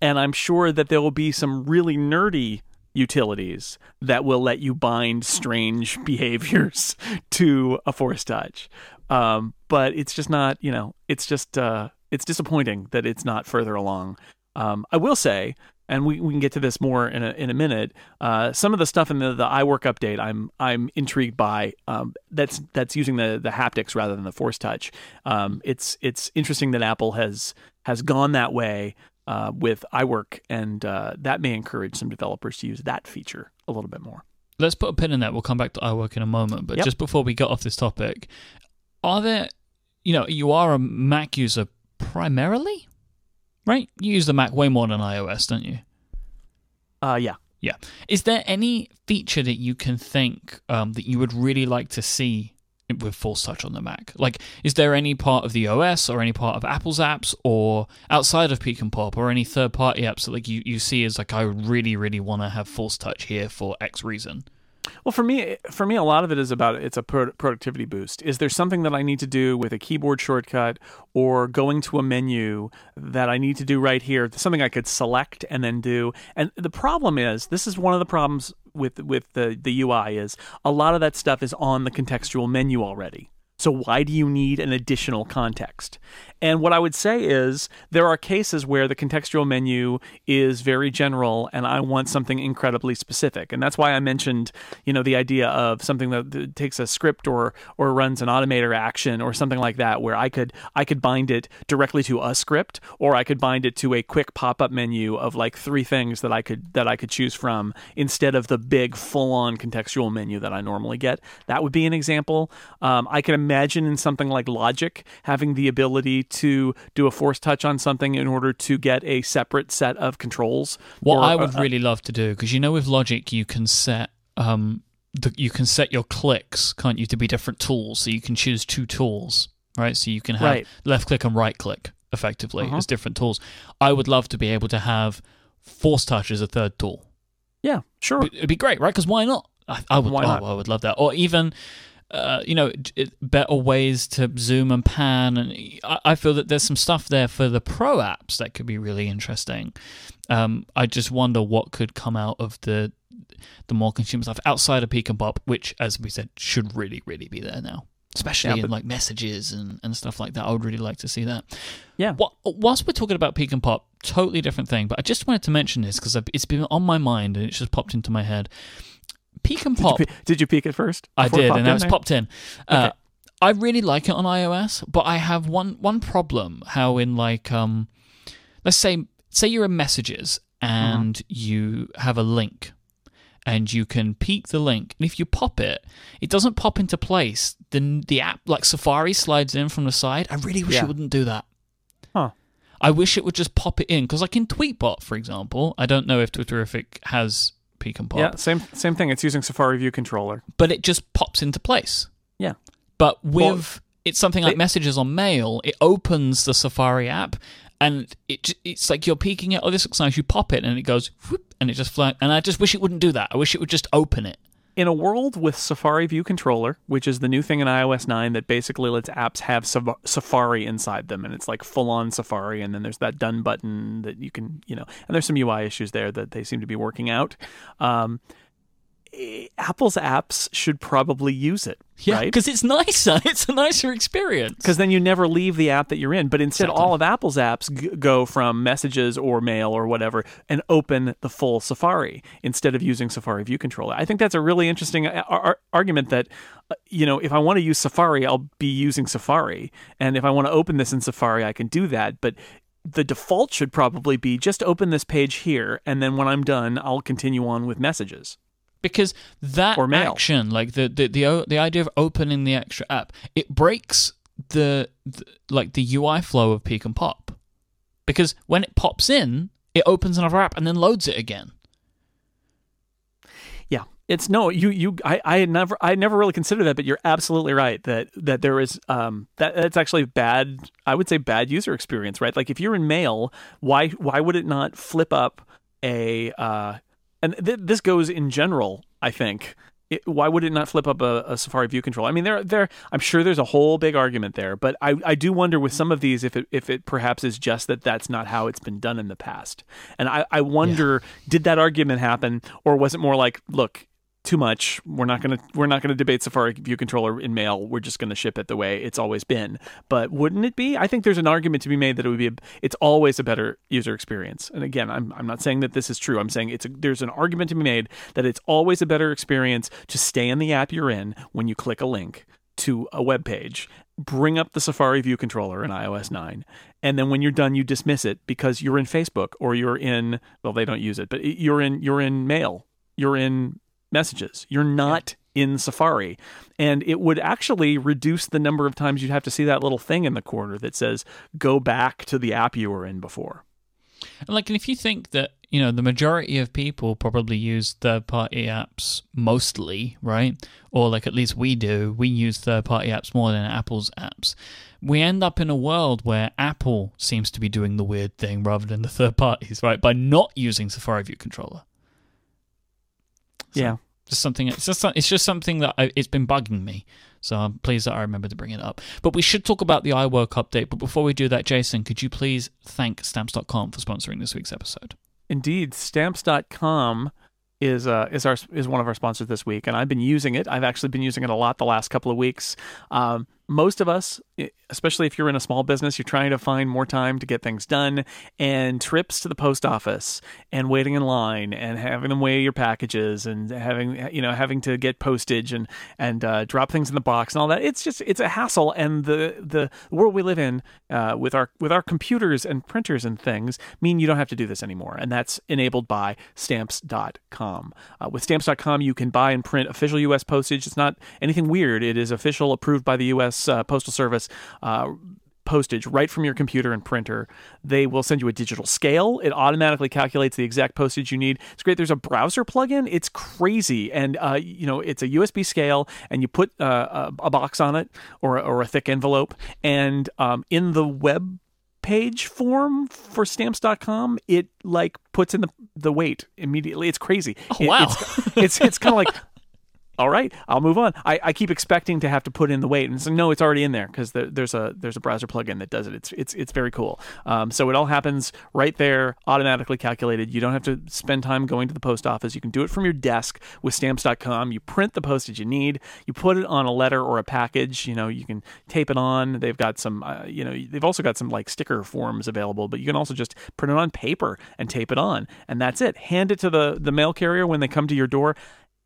and I'm sure that there will be some really nerdy utilities that will let you bind strange behaviors to a force touch. Um, but it's just not, you know, it's just uh, it's disappointing that it's not further along. Um, I will say, and we, we can get to this more in a in a minute. Uh, some of the stuff in the, the iWork update, I'm I'm intrigued by. Um, that's that's using the the haptics rather than the Force Touch. Um, it's it's interesting that Apple has has gone that way uh, with iWork, and uh, that may encourage some developers to use that feature a little bit more. Let's put a pin in that. We'll come back to iWork in a moment. But Yep. just before we get off this topic, are there, you know, you are a Mac user primarily, right? You use the Mac way more than iOS, don't you? Uh, yeah. Yeah. Is there any feature that you can think um, that you would really like to see with Force Touch on the Mac? Like, is there any part of the OS or any part of Apple's apps or outside of Peek and Pop or any third party apps that like you, you see as like I really, really want to have Force Touch here for X reason? Well, for me, for me, a lot of it is about it's a pro- productivity boost. Is there something that I need to do with a keyboard shortcut or going to a menu that I need to do right here? Something I could select and then do. And the problem is, this is one of the problems with with the the UI is a lot of that stuff is on the contextual menu already. So why do you need an additional context? And what I would say is there are cases where the contextual menu is very general and I want something incredibly specific. And that's why I mentioned, you know, the idea of something that that takes a script or or runs an automator action or something like that where I could I could bind it directly to a script or I could bind it to a quick pop-up menu of like three things that I could that I could choose from instead of the big full-on contextual menu that I normally get. That would be an example. Um, I can imagine in something like Logic having the ability to do a force touch on something in order to get a separate set of controls. What or, I would uh, really love to do, because you know with Logic you can set um the, you can set your clicks, can't you, to be different tools. So you can choose two tools, right? So you can have Right. left click and right click effectively Uh-huh. as different tools. I would love to be able to have Force Touch as a third tool. yeah, sure. It'd be great, right? Because why not? I, I would. Oh, I would love that. Or even, uh, you know, it, better ways to zoom and pan. And I, I feel that there's some stuff there for the pro apps that could be really interesting. Um, I just wonder what could come out of the the more consumer stuff outside of Peek and Pop, which, as we said, should really, really be there now. Especially Yeah, in like messages and, and stuff like that. I would really like to see that. Yeah. Wha- Whilst we're talking about Peek and Pop, totally different thing, but I just wanted to mention this because it's been on my mind and it's just popped into my head. Peek and Did Pop, you, did you peek it first? I did, and it's there? popped in. Uh, Okay. I really like it on iOS, but I have one one problem. How in like um, let's say say you're in Messages and Mm-hmm. you have a link, and you can peek the link, and if you pop it, it doesn't pop into place. Then the app like Safari slides in from the side. I really wish Yeah. it wouldn't do that. Huh. I wish it would just pop it in because, like in Tweetbot, for example, I don't know if Twitterrific has peek and pop Yeah, same same thing. It's using Safari View Controller. but it just pops into place. Yeah. But with Well, it's something like they- messages on mail, it opens the Safari app and it it's like you're peeking it. Oh, this looks nice. You pop it and it goes whoop, and it just fly. And I just wish it wouldn't do that. I wish it would just open it. In a world with Safari View Controller, which is the new thing in iOS 9 that basically lets apps have Safari inside them, and it's like full on Safari, and then there's that done button that you can, you know, and there's some UI issues there that they seem to be working out. Um, Apple's apps should probably use it, Yeah, right? because it's nicer. It's a nicer experience. because then you never leave the app that you're in. But instead, Exactly. all of Apple's apps g- go from messages or mail or whatever and open the full Safari instead of using Safari View Controller. I think that's a really interesting uh, ar- ar- argument that, uh, you know, if I want to use Safari, I'll be using Safari. And if I want to open this in Safari, I can do that. But the default should probably be just open this page here. And then when I'm done, I'll continue on with messages. Because that Or mail. action, like the the the the idea of opening the extra app, it breaks the, the like the UI flow of Peek and Pop, because when it pops in, it opens another app and then loads it again. Yeah, it's no you you I I never I never really considered that, but you're absolutely right that that there is um that that's actually bad. I would say bad user experience, right? Like if you're in Mail, why why would it not flip up a uh and th- this goes in general, I think. It, why would it not flip up a, a Safari View control? I mean, there, there. I'm sure there's a whole big argument there, but I, I do wonder with some of these if it, if it perhaps is just that that's not how it's been done in the past. And I, I wonder, did that argument happen, or was it more like, look, too much. We're not gonna we're not gonna debate Safari View Controller in mail. We're just gonna ship it the way it's always been. But wouldn't it be? I think there's an argument to be made that it would be. A, it's always a better user experience. And again, I'm I'm not saying that this is true. I'm saying it's a, there's an argument to be made that it's always a better experience to stay in the app you're in when you click a link to a web page bring up the Safari View controller in iOS 9, and then when you're done, you dismiss it because you're in Facebook or you're in well, they don't use it, but you're in you're in Mail, you're in Messages, you're not in Safari, and it would actually reduce the number of times you'd have to see that little thing in the corner that says "Go back to the app you were in before." And like, and if you think that you know the majority of people probably use third-party apps mostly, right? Or like at least we do. We use third-party apps more than Apple's apps. We end up in a world where Apple seems to be doing the weird thing rather than the third parties, right? By not using Safari View controller. So yeah, just something. It's just it's just something that I, it's been bugging me. So I'm pleased that I remember to bring it up. But we should talk about the iWork update. But before we do that, Jason, could you please thank Stamps.com for sponsoring this week's episode? Indeed, Stamps.com is uh, is our is one of our sponsors this week, and I've been using it. I've actually been using it a lot the last couple of weeks. Um, most of us, especially if you're in a small business, you're trying to find more time to get things done, and trips to the post office and waiting in line and having them weigh your packages and having you know having to get postage and and uh, drop things in the box and all that. It's just it's a hassle, and the the world we live in uh, with our with our computers and printers and things mean you don't have to do this anymore, and that's enabled by Stamps.com. Uh, with Stamps.com, you can buy and print official U.S. postage. It's not anything weird. It is official, approved by the U.S uh, Postal Service. Uh, postage right from your computer and printer. They will send you a digital scale. It automatically calculates the exact postage you need. It's great. There's a browser plugin. It's crazy, and uh, you know it's a USB scale, and you put uh, a, a, box on it or or a thick envelope, and um, in the web page form for stamps.com it like puts in the the weight immediately it's crazy oh, wow it's it's, it's kind of like all right, I'll move on. I, I keep expecting to have to put in the weight, and so no, it's already in there because the, there's a there's a browser plugin that does it. It's it's it's very cool. Um, so it all happens right there, automatically calculated. You don't have to spend time going to the post office. You can do it from your desk with Stamps.com. You print the postage you need. You put it on a letter or a package. You know, you can tape it on. They've got some, uh, you know, they've also got some like sticker forms available, but you can also just print it on paper and tape it on, and that's it. Hand it to the the mail carrier when they come to your door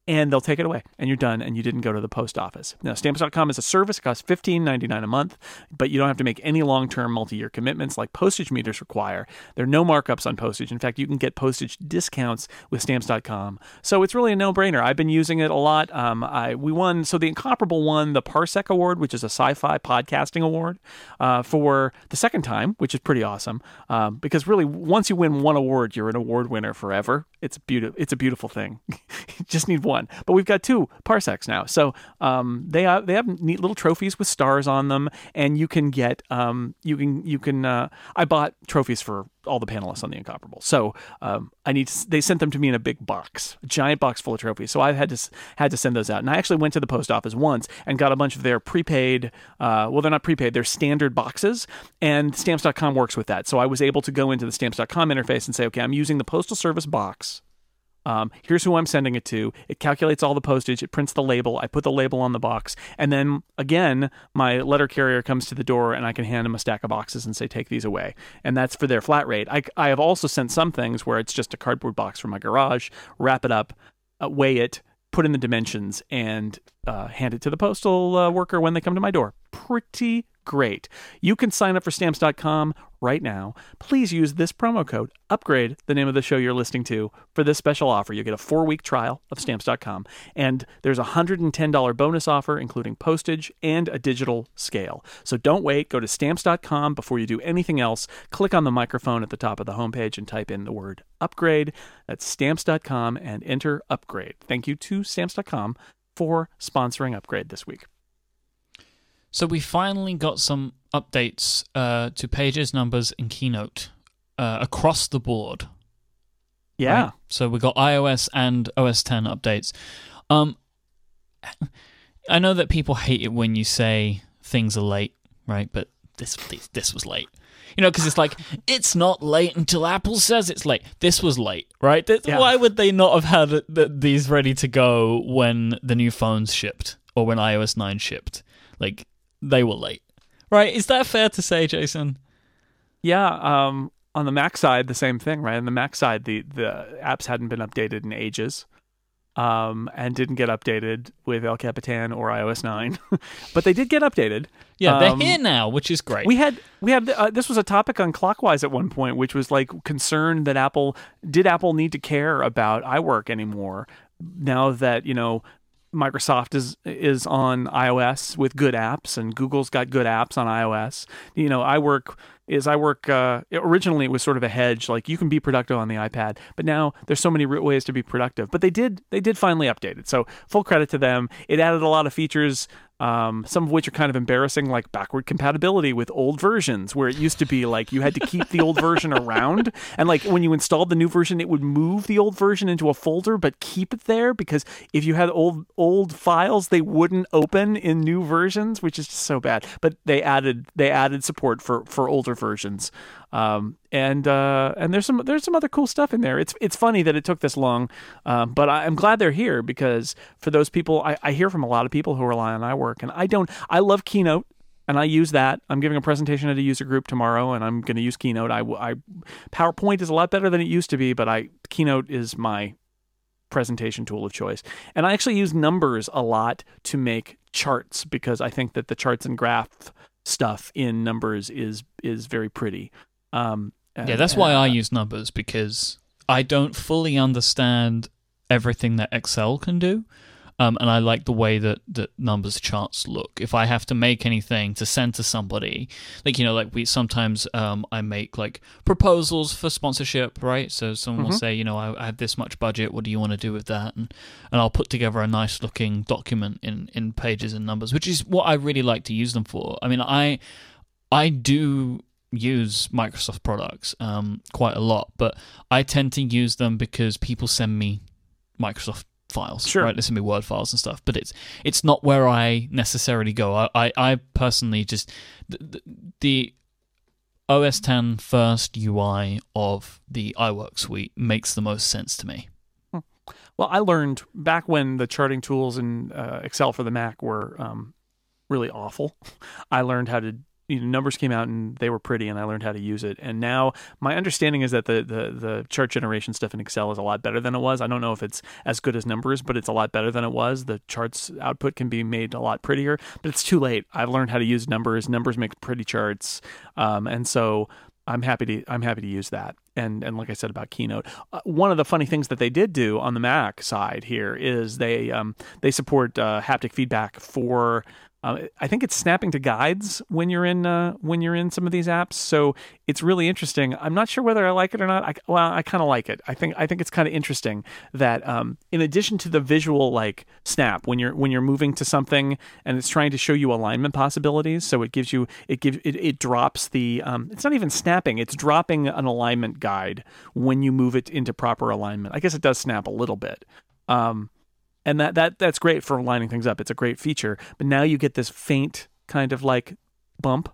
and they'll take it away and you're done and you didn't go to the post office. Now, stamps.com is a service. It costs $15.99 a month, but you don't have to make any long term multi year commitments like postage meters require. There are no markups on postage. In fact, you can get postage discounts with stamps.com. So it's really a no brainer. I've been using it a lot. Um, I, we won, so the Incomparable won the Parsec Award, which is a sci fi podcasting award, uh, for the second time, which is pretty awesome. Um, because really, once you win one award, you're an award winner forever. It's, beautiful. it's a beautiful thing. just need one but we've got two parsecs now. So um, they have, they have neat little trophies with stars on them, and you can get um, you can you can. Uh, I bought trophies for all the panelists on the Incomparable, so um, I need to, they sent them to me in a big box, a giant box full of trophies. So I had to had to send those out, and I actually went to the post office once and got a bunch of their prepaid. Uh, well, they're not prepaid; they're standard boxes, and Stamps.com works with that. So I was able to go into the Stamps.com interface and say, okay, I'm using the Postal Service box um, here's who I'm sending it to. It calculates all the postage. It prints the label. I put the label on the box. And then again, my letter carrier comes to the door and I can hand them a stack of boxes and say, take these away. And that's for their flat rate. I, I have also sent some things where it's just a cardboard box from my garage, wrap it up, uh, weigh it, put in the dimensions, and uh, hand it to the postal uh, worker when they come to my door. Pretty great. You can sign up for stamps.com right now. Please use this promo code, upgrade the name of the show you're listening to, for this special offer. You get a four week trial of stamps.com, and there's a $110 bonus offer, including postage and a digital scale. So don't wait. Go to stamps.com before you do anything else. Click on the microphone at the top of the homepage and type in the word upgrade. That's stamps.com and enter upgrade. Thank you to stamps.com for sponsoring Upgrade this week. So we finally got some updates uh, to pages, numbers, and Keynote uh, across the board. Yeah. Right? So we got iOS and OS 10 updates. Um, I know that people hate it when you say things are late, right? But this this, this was late. You know, because it's like it's not late until Apple says it's late. This was late, right? Th- Yeah. Why would they not have had it- th- these ready to go when the new phones shipped or when iOS nine shipped? Like they were late, right? Is that fair to say, Jason? Yeah, um, on the Mac side, the same thing, right? On the Mac side, the the apps hadn't been updated in ages, um, and didn't get updated with El Capitan or iOS nine, but they did get updated. Yeah, they're Um, here now, which is great. We had we had uh, this was a topic on Clockwise at one point, which was like concern that Apple did Apple need to care about iWork anymore now that you know Microsoft is is on iOS with good apps and Google's got good apps on iOS. You know, I work is iWork uh, originally it was sort of a hedge like you can be productive on the iPad, but now there's so many ways to be productive. But they did they did finally update it. So full credit to them. It added a lot of features um, some of which are kind of embarrassing, like backward compatibility with old versions, where it used to be like you had to keep the old version around, and like when you installed the new version, it would move the old version into a folder, but keep it there because if you had old old files, they wouldn't open in new versions, which is just so bad. But they added they added support for for older versions. Um, and uh, and there's some there's some other cool stuff in there. It's it's funny that it took this long, um, but I, I'm glad they're here because for those people, I, I hear from a lot of people who rely on iWork, and I don't. I love Keynote, and I use that. I'm giving a presentation at a user group tomorrow, and I'm going to use Keynote. I, I PowerPoint is a lot better than it used to be, but I Keynote is my presentation tool of choice. And I actually use numbers a lot to make charts because I think that the charts and graph stuff in numbers is is very pretty. Um, yeah, that's why uh, I use numbers because I don't fully understand everything that Excel can do. Um, and I like the way that, that numbers charts look. If I have to make anything to send to somebody, like you know, like we sometimes um, I make like proposals for sponsorship, right? So someone will Mhm. say, you know, I, I have this much budget. What do you want to do with that? And and I'll put together a nice looking document in in pages and numbers, which is what I really like to use them for. I mean, I I do use Microsoft products um, quite a lot, but I tend to use them because people send me Microsoft files, Sure. right? They send me Word files and stuff, but it's it's not where I necessarily go. I I, I personally just the, the, OS 10 first UI of the iWork suite makes the most sense to me. Well, I learned back when the charting tools in uh, Excel for the Mac were um, really awful. I learned how to you know, numbers came out and they were pretty, and I learned how to use it. And now my understanding is that the, the the chart generation stuff in Excel is a lot better than it was. I don't know if it's as good as numbers, but it's a lot better than it was. The charts output can be made a lot prettier, but it's too late. I've learned how to use numbers. Numbers make pretty charts, um, and so I'm happy to I'm happy to use that. And and like I said about Keynote, uh, one of the funny things that they did do on the Mac side here is they um, they support uh, haptic feedback for. Uh, I think it's snapping to guides when you're in uh, when you're in some of these apps. So it's really interesting. I'm not sure whether I like it or not. I, well, I kind of like it. I think I think it's kind of interesting that um, in addition to the visual like snap when you're when you're moving to something and it's trying to show you alignment possibilities. So it gives you it gives it, it drops the um, it's not even snapping. It's dropping an alignment guide when you move it into proper alignment. I guess it does snap a little bit. Um, and that that that's great for lining things up. It's a great feature. But now you get this faint kind of like bump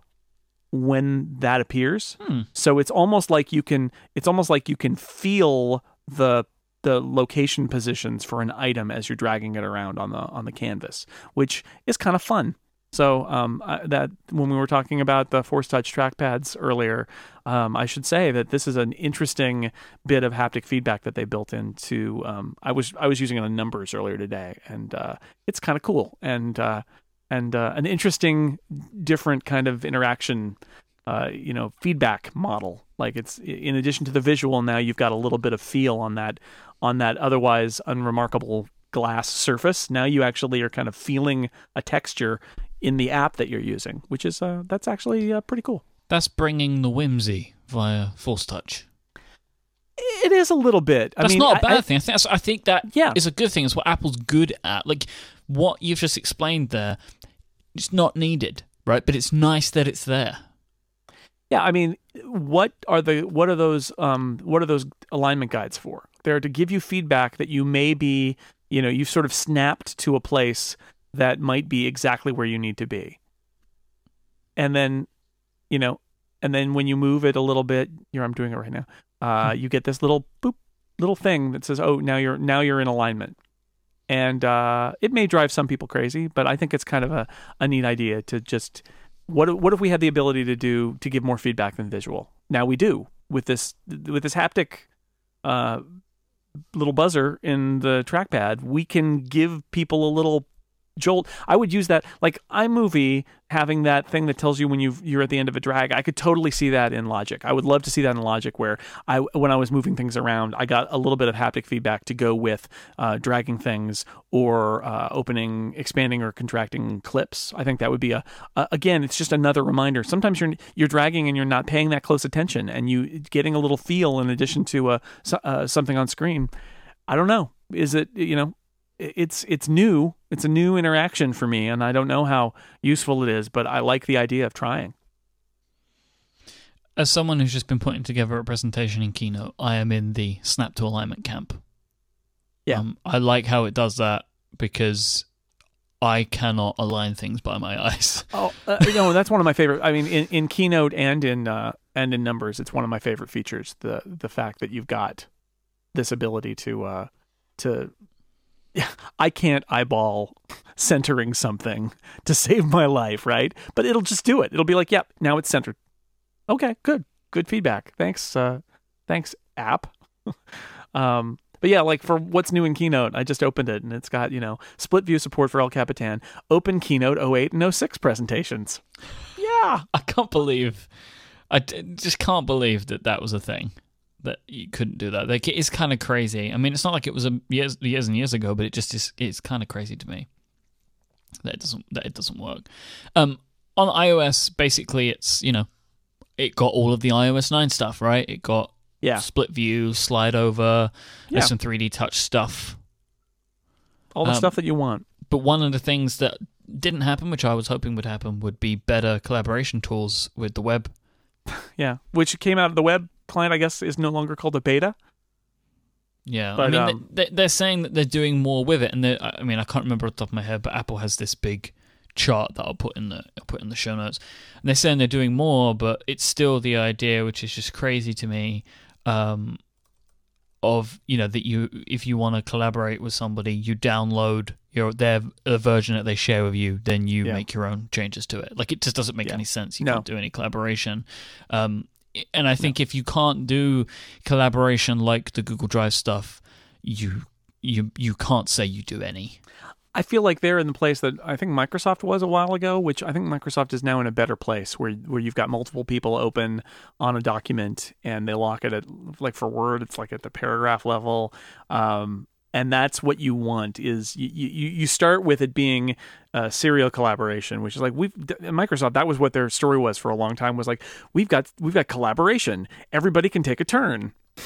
when that appears. Hmm. So it's almost like you can it's almost like you can feel the the location positions for an item as you're dragging it around on the on the canvas, which is kind of fun. So um, I, that when we were talking about the Force Touch trackpads earlier, um, I should say that this is an interesting bit of haptic feedback that they built into. Um, I was I was using it on numbers earlier today, and uh, it's kind of cool and uh, and uh, an interesting, different kind of interaction. Uh, you know, feedback model. Like it's in addition to the visual, now you've got a little bit of feel on that on that otherwise unremarkable glass surface. Now you actually are kind of feeling a texture in the app that you're using, which is uh, that's actually uh, pretty cool. That's bringing the whimsy via Force Touch. It is a little bit. I That's mean, not a bad I- thing. I think I think that Yeah. is a good thing. It's what Apple's good at. Like what you've just explained there, it's not needed, right? But it's nice that it's there. Yeah, I mean, what are the what are those um what are those alignment guides for? They're to give you feedback that you may be, you know, you've sort of snapped to a place that might be exactly where you need to be. And then, you know, and then when you move it a little bit, here I'm doing it right now. Uh, you get this little boop little thing that says, "Oh, now you're now you're in alignment." And uh, it may drive some people crazy, but I think it's kind of a, a neat idea to just what if- what if we had the ability to do to give more feedback than visual? Now we do with this with this haptic uh, little buzzer in the trackpad. We can give people a little jolt. I would use that like iMovie having that thing that tells you when you you're at the end of a drag. I could totally see that in Logic. I would love to see that in Logic where I when I was moving things around, I got a little bit of haptic feedback to go with uh, dragging things or uh, opening, expanding, or contracting clips. I think that would be a, a again. It's just another reminder. Sometimes you're you're dragging and you're not paying that close attention, and you getting a little feel in addition to so- uh, something on screen. I don't know. Is it you know it's it's new. It's a new interaction for me, and I don't know how useful it is, but I like the idea of trying. As someone who's just been putting together a presentation in Keynote, I am in the snap to alignment camp. Yeah. Um, I like how it does that because I cannot align things by my eyes. Oh, uh, no, that's one of my favorite. I mean, in, in Keynote and in uh, and in Numbers, it's one of my favorite features. The the fact that you've got this ability to uh, to I can't eyeball centering something to save my life, right? But it'll just do it. It'll be like, yep, now it's centered. Okay, good, good feedback. Thanks, uh, thanks, app. um, but yeah, like for what's new in Keynote, I just opened it and it's got you know split view support for El Capitan, open Keynote 08 and 06 presentations. Yeah, I can't believe, I just can't believe that that was a thing. That you couldn't do that. Like it is kind of crazy. I mean, it's not like it was a years, years and years ago, but it just is. It's kind of crazy to me that it doesn't that it doesn't work. Um, on iOS, basically, it's you know, it got all of the iOS nine stuff, right? It got yeah, split view, slide over. Yeah. There's some 3D touch stuff. all the um, stuff that you want. But one of the things that didn't happen, which I was hoping would happen, would be better collaboration tools with the web. Yeah, which came out of the web client. I guess is no longer called a beta. Yeah, I mean, um, they, they're saying that they're doing more with it, and I mean, I can't remember off the top of my head, but Apple has this big chart that I'll put in the I'll put in the show notes. And they're saying they're doing more, but it's still the idea, which is just crazy to me, um, of you know that you if you want to collaborate with somebody, you download your their a version that they share with you, then you Yeah. make your own changes to it. Like it just doesn't make Yeah. any sense. You No. can't do any collaboration. Um, and I think if you can't do collaboration like the Google Drive stuff, you you you can't say you do any. I feel like they're in the place that I think Microsoft was a while ago, which I think Microsoft is now in a better place where where you've got multiple people open on a document and they lock it at like for Word, it's like at the paragraph level. Um, and that's what you want is you, you, you start with it being uh, serial collaboration, which is like we've Microsoft. That was what their story was for a long time. Was like we've got we've got collaboration. Everybody can take a turn.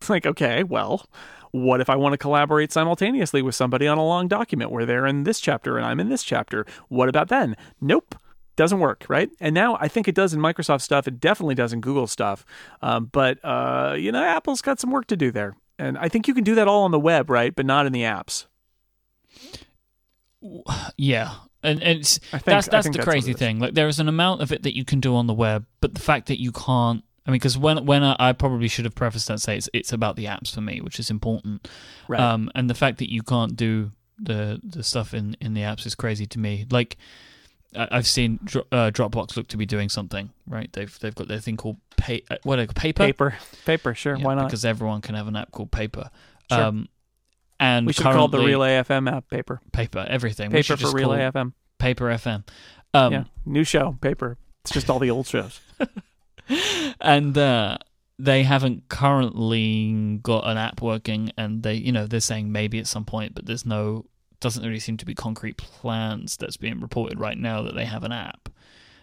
It's like okay, well, what if I want to collaborate simultaneously with somebody on a long document where they're in this chapter and I'm in this chapter? What about then? Nope. Doesn't work, right? And now I think it does in Microsoft stuff. It definitely does in Google stuff. Um, but, uh, you know, Apple's got some work to do there. And I think you can do that all on the web, right? But not in the apps. Yeah, and, and it's, think- that's that's the that's crazy thing. Like there is an amount of it that you can do on the web, but the fact that you can't. I mean, because when when I, I probably should have prefaced that say it's it's about the apps for me, which is important. Right. Um, and the fact that you can't do the the stuff in in the apps is crazy to me. Like I've seen uh, Dropbox look to be doing something right. They've they've got their thing called pay, uh, what paper. paper. Paper, sure. Yeah, why not? Because everyone can have an app called Paper. Sure. Um, and we should call the Relay FM app Paper. Paper everything. Paper for Relay FM. Paper FM. Um, yeah. New show, Paper. It's just all the old shows. and uh, they haven't currently got an app working, and they, you know, they're saying maybe at some point, but there's no, doesn't really seem to be concrete plans that's being reported right now that they have an app,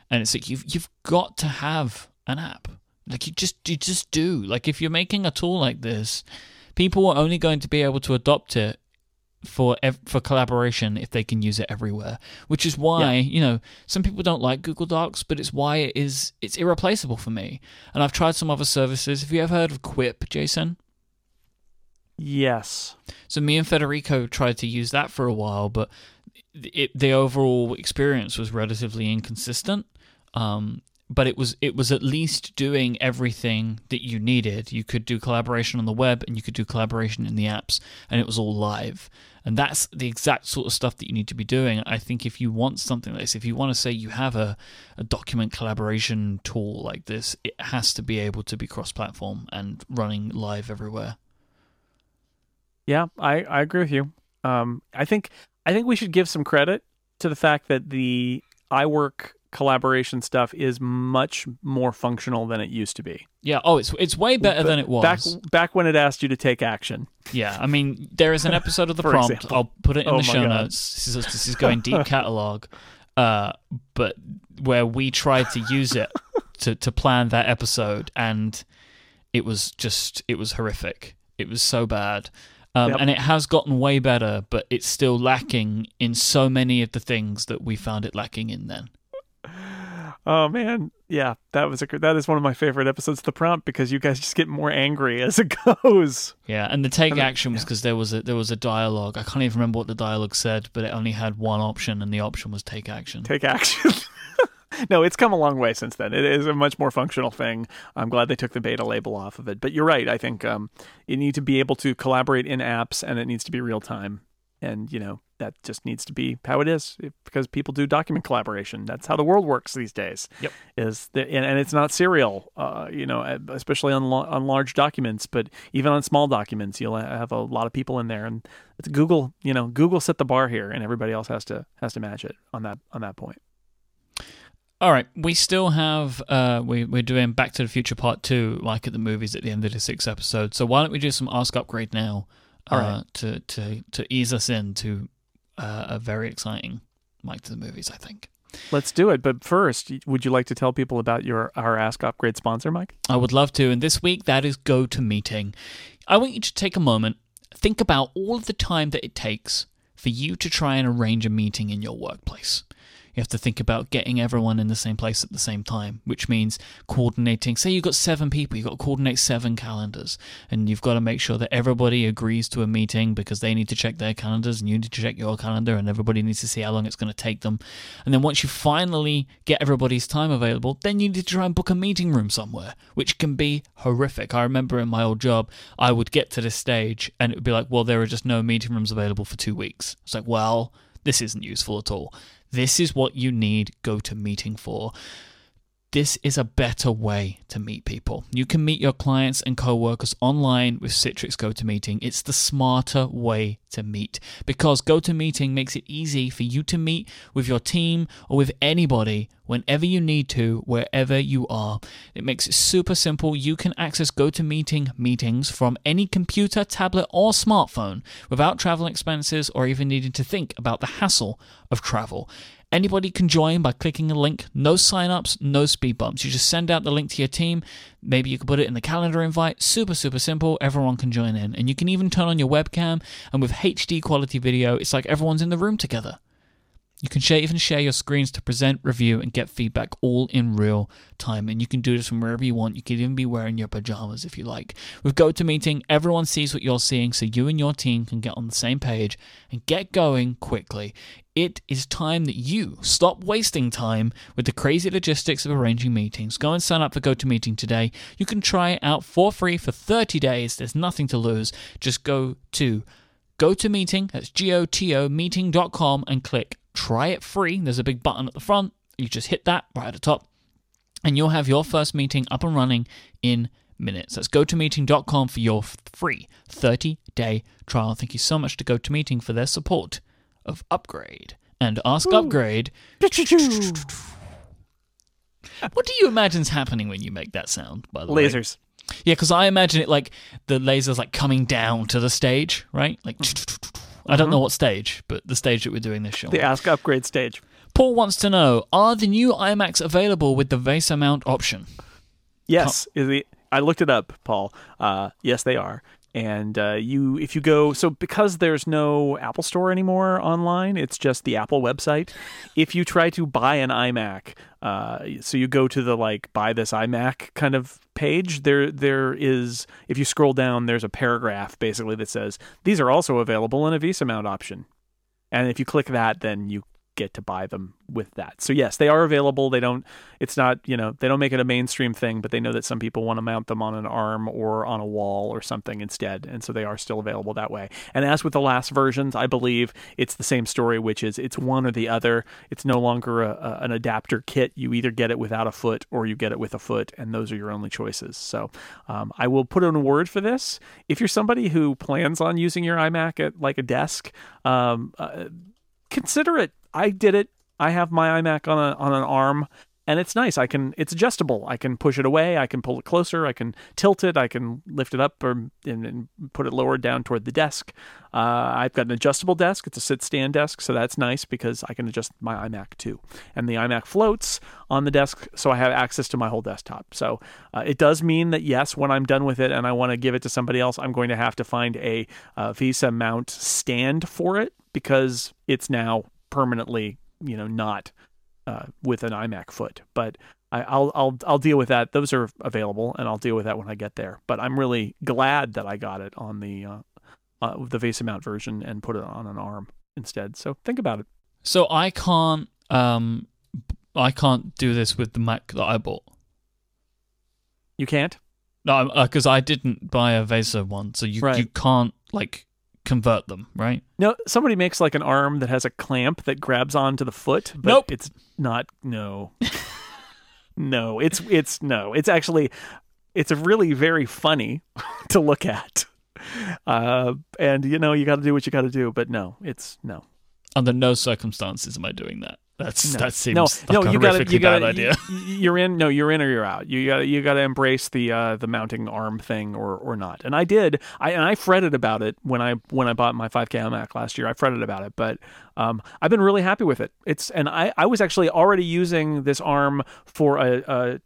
and it's like you've you've got to have an app, like you just you just do, like if you're making a tool like this, people are only going to be able to adopt it for ev- for collaboration if they can use it everywhere which is why you know some people don't like google docs but it's why it is it's irreplaceable for me. And i've tried some other services. Have you ever heard of quip jason Yes. so me and federico tried to use that for a while but it, the overall experience was relatively inconsistent um, but it was it was at least doing everything that you needed. You could do collaboration on the web and you could do collaboration in the apps, and it was all live. And that's the exact sort of stuff that you need to be doing. I think if you want something like this, if you want to say you have a, a document collaboration tool like this, it has to be able to be cross platform and running live everywhere. Yeah, I, I agree with you. Um, I think I think we should give some credit to the fact that the iWork collaboration stuff is much more functional than it used to be. Yeah. Oh, it's it's way better But than it was. Back back when it asked you to take action. Yeah, I mean, there is an episode of the prompt. example. I'll put it in Oh the show God. notes. This is, this is going deep catalog, uh, but where we tried to use it to to plan that episode, and it was just it was horrific. It was so bad. Um, Yep. And it has gotten way better, but it's still lacking in so many of the things that we found it lacking in then. Oh man, yeah, that was a that is one of my favorite episodes of the prompt because you guys just get more angry as it goes. Yeah, and the take I mean, action was because there was a there was a dialogue. I can't even remember what the dialogue said, but it only had one option, and the option was take action. Take action. no, it's come a long way since then. It is a much more functional thing. I'm glad they took the beta label off of it. But you're right. I think um, you need to be able to collaborate in apps, and it needs to be real time. And you know that just needs to be how it is because people do document collaboration. That's how the world works these days. Yep. Is the, and, and it's not serial. Uh, you know, especially on lo- on large documents, but even on small documents, you'll have a lot of people in there. And it's Google. You know, Google set the bar here, and everybody else has to has to match it on that on that point. All right, we still have uh, we we're doing Back to the Future Part Two, like at the movies at the end of the sixth episode. So why don't we do some Ask Upgrade now, uh, All right. to to to ease us into uh, a very exciting Myke to the movies. I think Let's do it. But first, would you like to tell people about your our Ask Upgrade sponsor, Myke? I would love to. And this week that is GoToMeeting. I want you to take a moment, think about all of the time that it takes for you to try and arrange a meeting in your workplace. You have to think about getting everyone in the same place at the same time, which means coordinating. Say you've got seven people, you've got to coordinate seven calendars, and you've got to make sure that everybody agrees to a meeting because they need to check their calendars and you need to check your calendar, and everybody needs to see how long it's going to take them. And then once you finally get everybody's time available, then you need to try and book a meeting room somewhere, which can be horrific. I remember in my old job, I would get to this stage and it would be like, well, there are just no meeting rooms available for two weeks. It's like, well, this isn't useful at all. This is what you need GoToMeeting for. This is a better way to meet people. You can meet your clients and coworkers online with Citrix GoToMeeting. It's the smarter way to meet because GoToMeeting makes it easy for you to meet with your team or with anybody whenever you need to, wherever you are. It makes it super simple. You can access GoToMeeting meetings from any computer, tablet, or smartphone without travel expenses or even needing to think about the hassle of travel. Anybody can join by clicking a link. No signups, no speed bumps. You just send out the link to your team. Maybe you can put it in the calendar invite. Super, super simple. Everyone can join in. And you can even turn on your webcam. And with HD quality video, it's like everyone's in the room together. You can share, even share your screens to present, review, and get feedback all in real time. And you can do this from wherever you want. You can even be wearing your pajamas if you like. With GoToMeeting, everyone sees what you're seeing, so you and your team can get on the same page and get going quickly. It is time that you stop wasting time with the crazy logistics of arranging meetings. Go and sign up for GoToMeeting today. You can try it out for free for 30 days. There's nothing to lose. Just go to GoToMeeting, that's G O T O meeting.com, and click try it free. There's a big button at the front. You just hit that right at the top, and you'll have your first meeting up and running in minutes. That's gotomeeting.com for your free 30 day trial. Thank you so much to GoToMeeting for their support of Upgrade and Ask Upgrade. What do you imagine's happening when you make that sound, by the way? Lasers. Yeah, because I imagine it like the lasers like coming down to the stage, right? Like mm. I don't know what stage, but the stage that we're doing this show. The. Ask Upgrade stage. Paul wants to know: Are the new iMacs available with the VESA mount option? Yes, is the, I looked it up, Paul. Uh, yes, they are. And uh, you, if you go, so because there's no Apple Store anymore online, it's just the Apple website. If you try to buy an iMac, uh, so you go to the like buy this iMac kind of page, there there is. If you scroll down, there's a paragraph basically that says these are also available in a VESA mount option. And if you click that, then you get to buy them with that. So yes, they are available. They don't it's not, you know, they don't make it a mainstream thing, but they know that some people want to mount them on an arm or on a wall or something instead, and so they are still available that way. And as with the last versions, I believe it's the same story, which is it's one or the other. It's no longer a, a, an adapter kit. You either get it without a foot or you get it with a foot, and those are your only choices. So um, I will put in a word for this. If you're somebody who plans on using your iMac at like a desk, um, uh, consider it. I did it. I have my iMac on a on an arm and it's nice. I can it's adjustable. I can push it away. I can pull it closer. I can tilt it. I can lift it up or and, and put it lower down toward the desk. Uh, I've got an adjustable desk. It's a sit stand desk, so that's nice because I can adjust my iMac too. And the iMac floats on the desk, so I have access to my whole desktop. So uh, it does mean that yes, when I'm done with it and I want to give it to somebody else, I'm going to have to find a uh, VESA mount stand for it because it's now permanently, you know, not uh, with an iMac foot. But I, will I'll I'll deal with that. Those are available, and I'll deal with that when I get there. But I'm really glad that I got it on the uh, uh, the VESA mount version and put it on an arm instead. So think about it. So I can't um I can't do this with the Mac that I bought. You can't. No, because uh, I didn't buy a VESA one, so you right. you can't like convert them, right? No, somebody makes like an arm that has a clamp that grabs onto the foot, but nope. it's not no. no, it's it's no. It's actually it's really very funny to look at. Uh, and you know, you got to do what you got to do, but no, it's no. Under no circumstances am I doing that. That's no. that seems no, like no, a you gotta, you gotta, bad idea. You're in. No, you're in or you're out. You got you got to embrace the uh, the mounting arm thing or or not. And I did. I and I fretted about it when I when I bought my 5K Mac last year. I fretted about it, but um, I've been really happy with it. It's and I I was actually already using this arm for a, a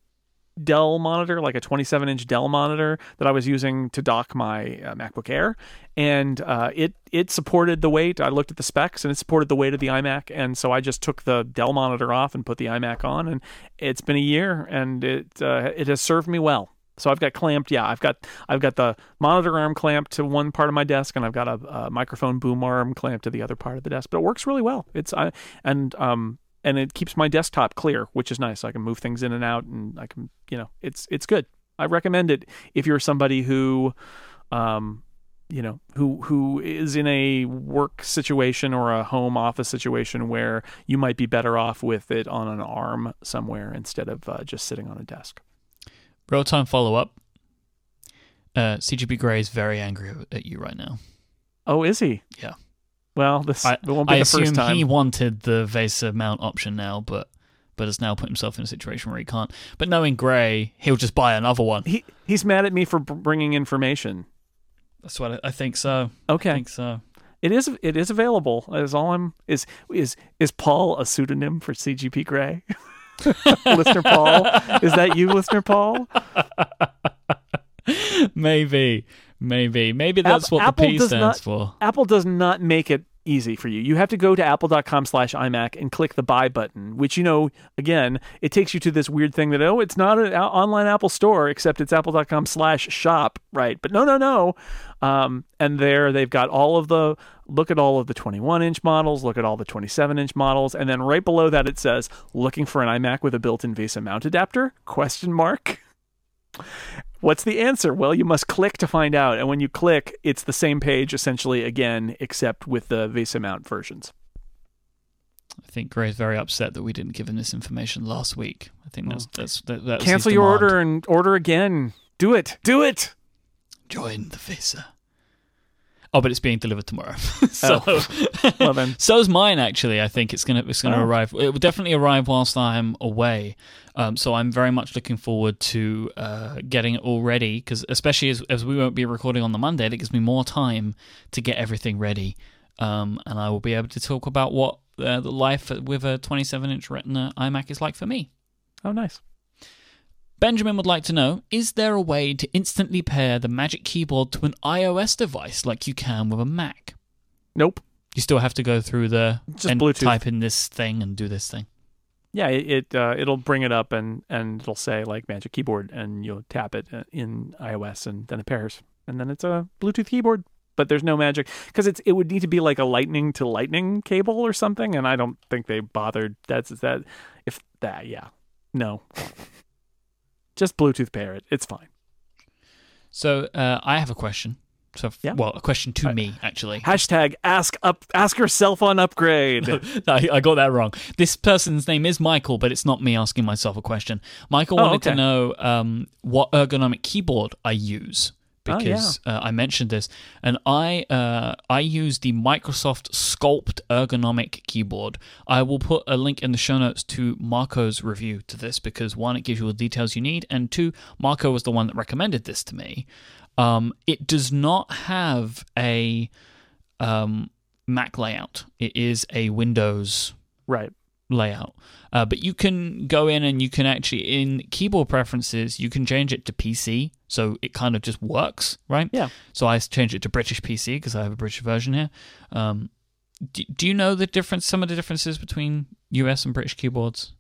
Dell monitor, like a 27 inch Dell monitor that I was using to dock my uh, MacBook Air, and uh, it it supported the weight. I looked at the specs and it supported the weight of the iMac, and so I just took the Dell monitor off and put the iMac on, and it's been a year, and it uh, it has served me well. So I've got clamped, yeah, I've got I've got the monitor arm clamped to one part of my desk, and I've got a, a microphone boom arm clamped to the other part of the desk. But it works really well. It's I and um and it keeps my desktop clear, which is nice. I can move things in and out, and I can, you know, it's it's good. I recommend it if you're somebody who, um, you know, who who is in a work situation or a home office situation where you might be better off with it on an arm somewhere instead of uh, just sitting on a desk. Real time follow up. Uh, CGP Grey is very angry at you right now. Oh, is he? Yeah. Well, this I, won't be I the first time. he wanted the VESA mount option now, but but has now put himself in a situation where he can't. But knowing Grey, he'll just buy another one. He he's mad at me for bringing information. That's what I, I think so. Okay, I think so. It is it is available. Is all I'm is is is Paul a pseudonym for CGP Grey? listener Paul, is that you, listener Paul? maybe, maybe, maybe that's App- what Apple the P stands not, for. Apple does not make it easy for you. You have to go to apple.com slash iMac and click the buy button, which, you know, again, it takes you to this weird thing that, oh, it's not an online Apple store, except it's apple.com slash shop, right? But no, no, no. Um, and there they've got all of the, look at all of the 21 inch models, look at all the 27 inch models. And then right below that, it says, looking for an iMac with a built-in VESA mount adapter? Question mark. What's the answer? Well, you must click to find out. And when you click, it's the same page essentially again, except with the VESA mount versions. I think Grey's very upset that we didn't give him this information last week. I think that's oh. that's that, that's cancel your order and order again. Do it. Do it. Join the VESA. Oh, but it's being delivered tomorrow. Oh. so, oh. well then, so's mine. Actually, I think it's gonna it's gonna oh. arrive. It will definitely arrive whilst I'm away. Um, so I'm very much looking forward to uh, getting it all ready because, especially as as we won't be recording on the Monday, that gives me more time to get everything ready. Um, and I will be able to talk about what uh, the life with a 27 inch Retina iMac is like for me. Oh, nice. Benjamin would like to know Is there a way to instantly pair the Magic Keyboard to an iOS device like you can with a Mac? Nope. You still have to go through the Just and Bluetooth. type in this thing and do this thing. Yeah, it, uh, it'll bring it up and and it'll say like Magic Keyboard and you'll tap it uh, in iOS and then it pairs and then it's a Bluetooth keyboard. but there's no magic because it's it would need to be like a lightning to lightning cable or something, and I don't think they bothered. That's that if that yeah no, just Bluetooth pair it. It's fine. So uh, I have a question. So Yeah. well, a question to me actually. Hashtag ask up ask yourself on upgrade. I, I got that wrong. This person's name is Michael, but it's not me asking myself a question. Michael Oh, wanted to know um, what ergonomic keyboard I use Oh, because uh, I mentioned this, and I uh, I use the Microsoft Sculpt ergonomic keyboard. I will put a link in the show notes to Marco's review to this because one, it gives you all the details you need, and two, Marco was the one that recommended this to me. Um, it does not have a um, Mac layout. It is a Windows right. layout. Uh, but you can go in and you can actually, in keyboard preferences, you can change it to PC. So it kind of just works, right? Yeah. So I changed it to British PC because I have a British version here. Um, do, do you know the difference, some of the differences between US and British keyboards?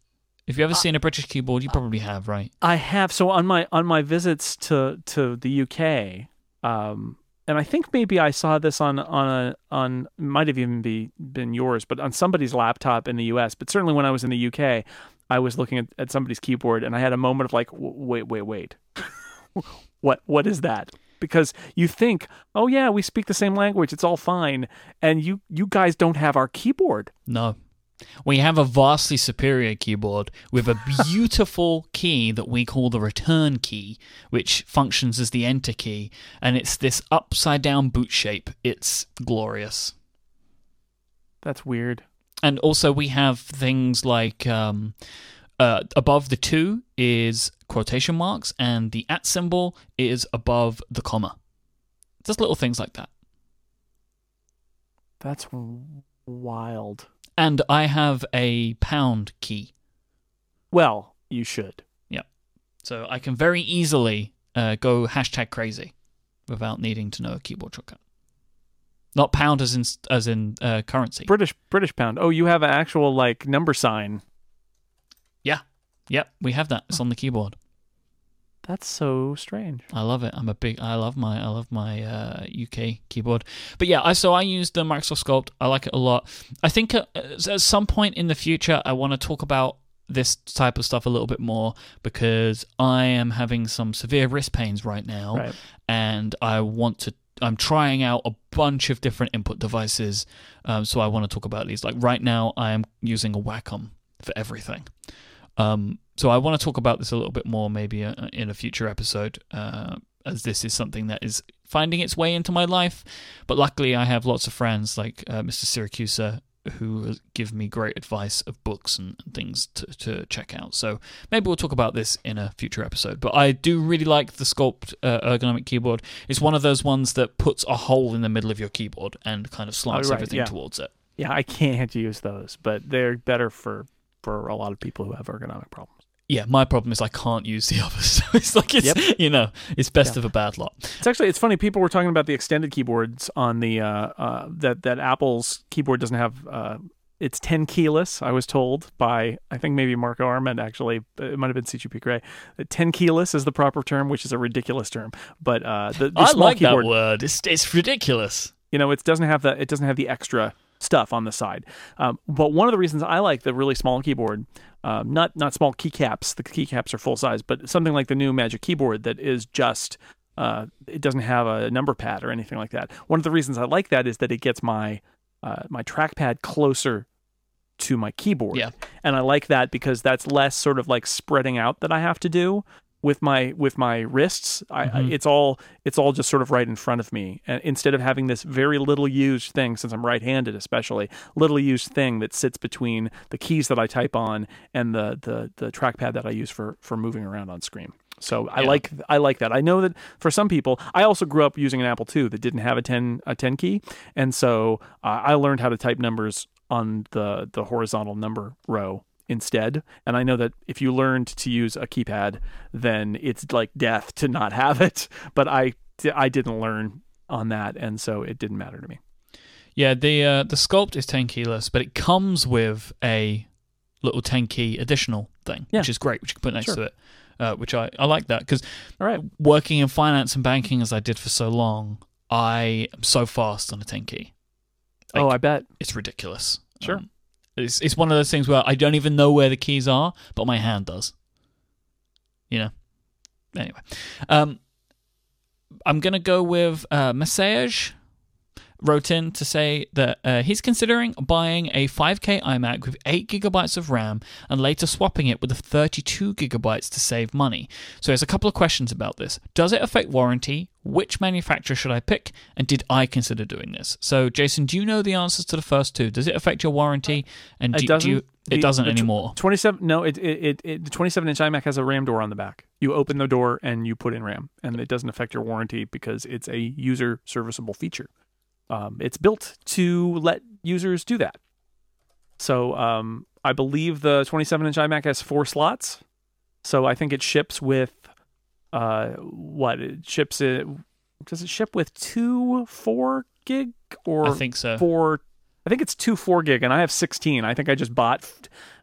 If you've ever seen a British keyboard, you probably have, right? I have so on my on my visits to to the UK, um, and I think maybe I saw this on on a on might have even be been yours, but on somebody's laptop in the US. But certainly when I was in the UK, I was looking at, at somebody's keyboard, and I had a moment of like, wait, wait, wait, what what is that? Because you think, oh yeah, we speak the same language, it's all fine, and you you guys don't have our keyboard. No. We have a vastly superior keyboard with a beautiful key that we call the return key, which functions as the enter key, and it's this upside down boot shape. It's glorious. That's weird. And also, we have things like um, uh, above the two is quotation marks, and the at symbol is above the comma. Just little things like that. That's wild. And I have a pound key. Well, you should. Yep. So I can very easily uh, go hashtag crazy without needing to know a keyboard shortcut. Not pound as in as in uh, currency. British British pound. Oh, you have an actual like number sign. yeah, yep, we have that. It's on the keyboard. That's so strange. I love it. I'm a big. I love my. I love my uh, UK keyboard. But yeah, I so I use the Microsoft Sculpt. I like it a lot. I think at, at some point in the future, I want to talk about this type of stuff a little bit more because I am having some severe wrist pains right now. Right. and I want to. I'm trying out a bunch of different input devices, um, so I want to talk about these. Like right now, I am using a Wacom for everything. Um, so I want to talk about this a little bit more, maybe uh, in a future episode, uh, as this is something that is finding its way into my life. But luckily, I have lots of friends like uh, Mr. Syracusa who give me great advice of books and, and things to, to check out. So maybe we'll talk about this in a future episode. But I do really like the Sculpt uh, ergonomic keyboard. It's one of those ones that puts a hole in the middle of your keyboard and kind of slants Oh, right, everything yeah. towards it. Yeah, I can't use those, but they're better for for a lot of people who have ergonomic problems. Yeah, my problem is I can't use the others. So it's like it's Yep. you know it's best Yeah. of a bad lot. It's actually it's funny. People were talking about the extended keyboards on the uh, uh, that that Apple's keyboard doesn't have. Uh, it's 10 keyless. I was told by I think maybe Marco Arment actually. It might have been CGP Grey. 10 keyless is the proper term, which is a ridiculous term. But uh, the, the I like keyboard, that word. It's it's ridiculous. you know, it doesn't have the it doesn't have the extra stuff on the side. Um, but one of the reasons I like the really small keyboard, um, not not small keycaps. The keycaps are full size, but something like the new Magic Keyboard that is just uh, it doesn't have a number pad or anything like that. One of the reasons I like that is that it gets my uh, my trackpad closer to my keyboard. Yeah. And I like that because that's less sort of like spreading out that I have to do with my with my wrists. I, I it's all it's all just sort of right in front of me. And instead of having this very little used thing, since I'm right-handed especially, little used thing that sits between the keys that I type on and the the the trackpad that I use for for moving around on screen. So I Yeah. like I like that. I know that for some people, I also grew up using an Apple II that didn't have a 10 a 10 key, and so uh, I learned how to type numbers on the the horizontal number row instead. And I know that if you learned to use a keypad, then it's like death to not have it. But I I didn't learn on that, and so it didn't matter to me. Yeah, the uh, the sculpt is ten keyless, but it comes with a little ten key additional thing, Yeah. which is great, which you can put next Sure. to it. Uh, which I, I like that because All right. working in finance and banking as I did for so long, I am so fast on a 10 key. Like, oh, I bet. it's ridiculous. Sure. Um, it's it's one of those things where I don't even know where the keys are, but my hand does. You know. Anyway, um, I'm gonna go with uh, Message. Wrote in to say that uh, he's considering buying a 5K iMac with 8 gigabytes of RAM and later swapping it with a 32 gigabytes to save money. So, there's a couple of questions about this. Does it affect warranty? Which manufacturer should I pick? And did I consider doing this? So, Jason, do you know the answers to the first two? Does it affect your warranty? And It do, do doesn't. you, it The- doesn't the anymore. 27 no it, it, it, it the 27 inch imac has a ram door on the back you open the door and you put in ram and it doesn't affect your warranty because it's a user serviceable feature um, it's built to let users do that so um, i believe the 27 inch imac has four slots so i think it ships with uh, what it ships it does it ship with two four gig or I think so. four. I think it's two four gig, and I have sixteen. I think I just bought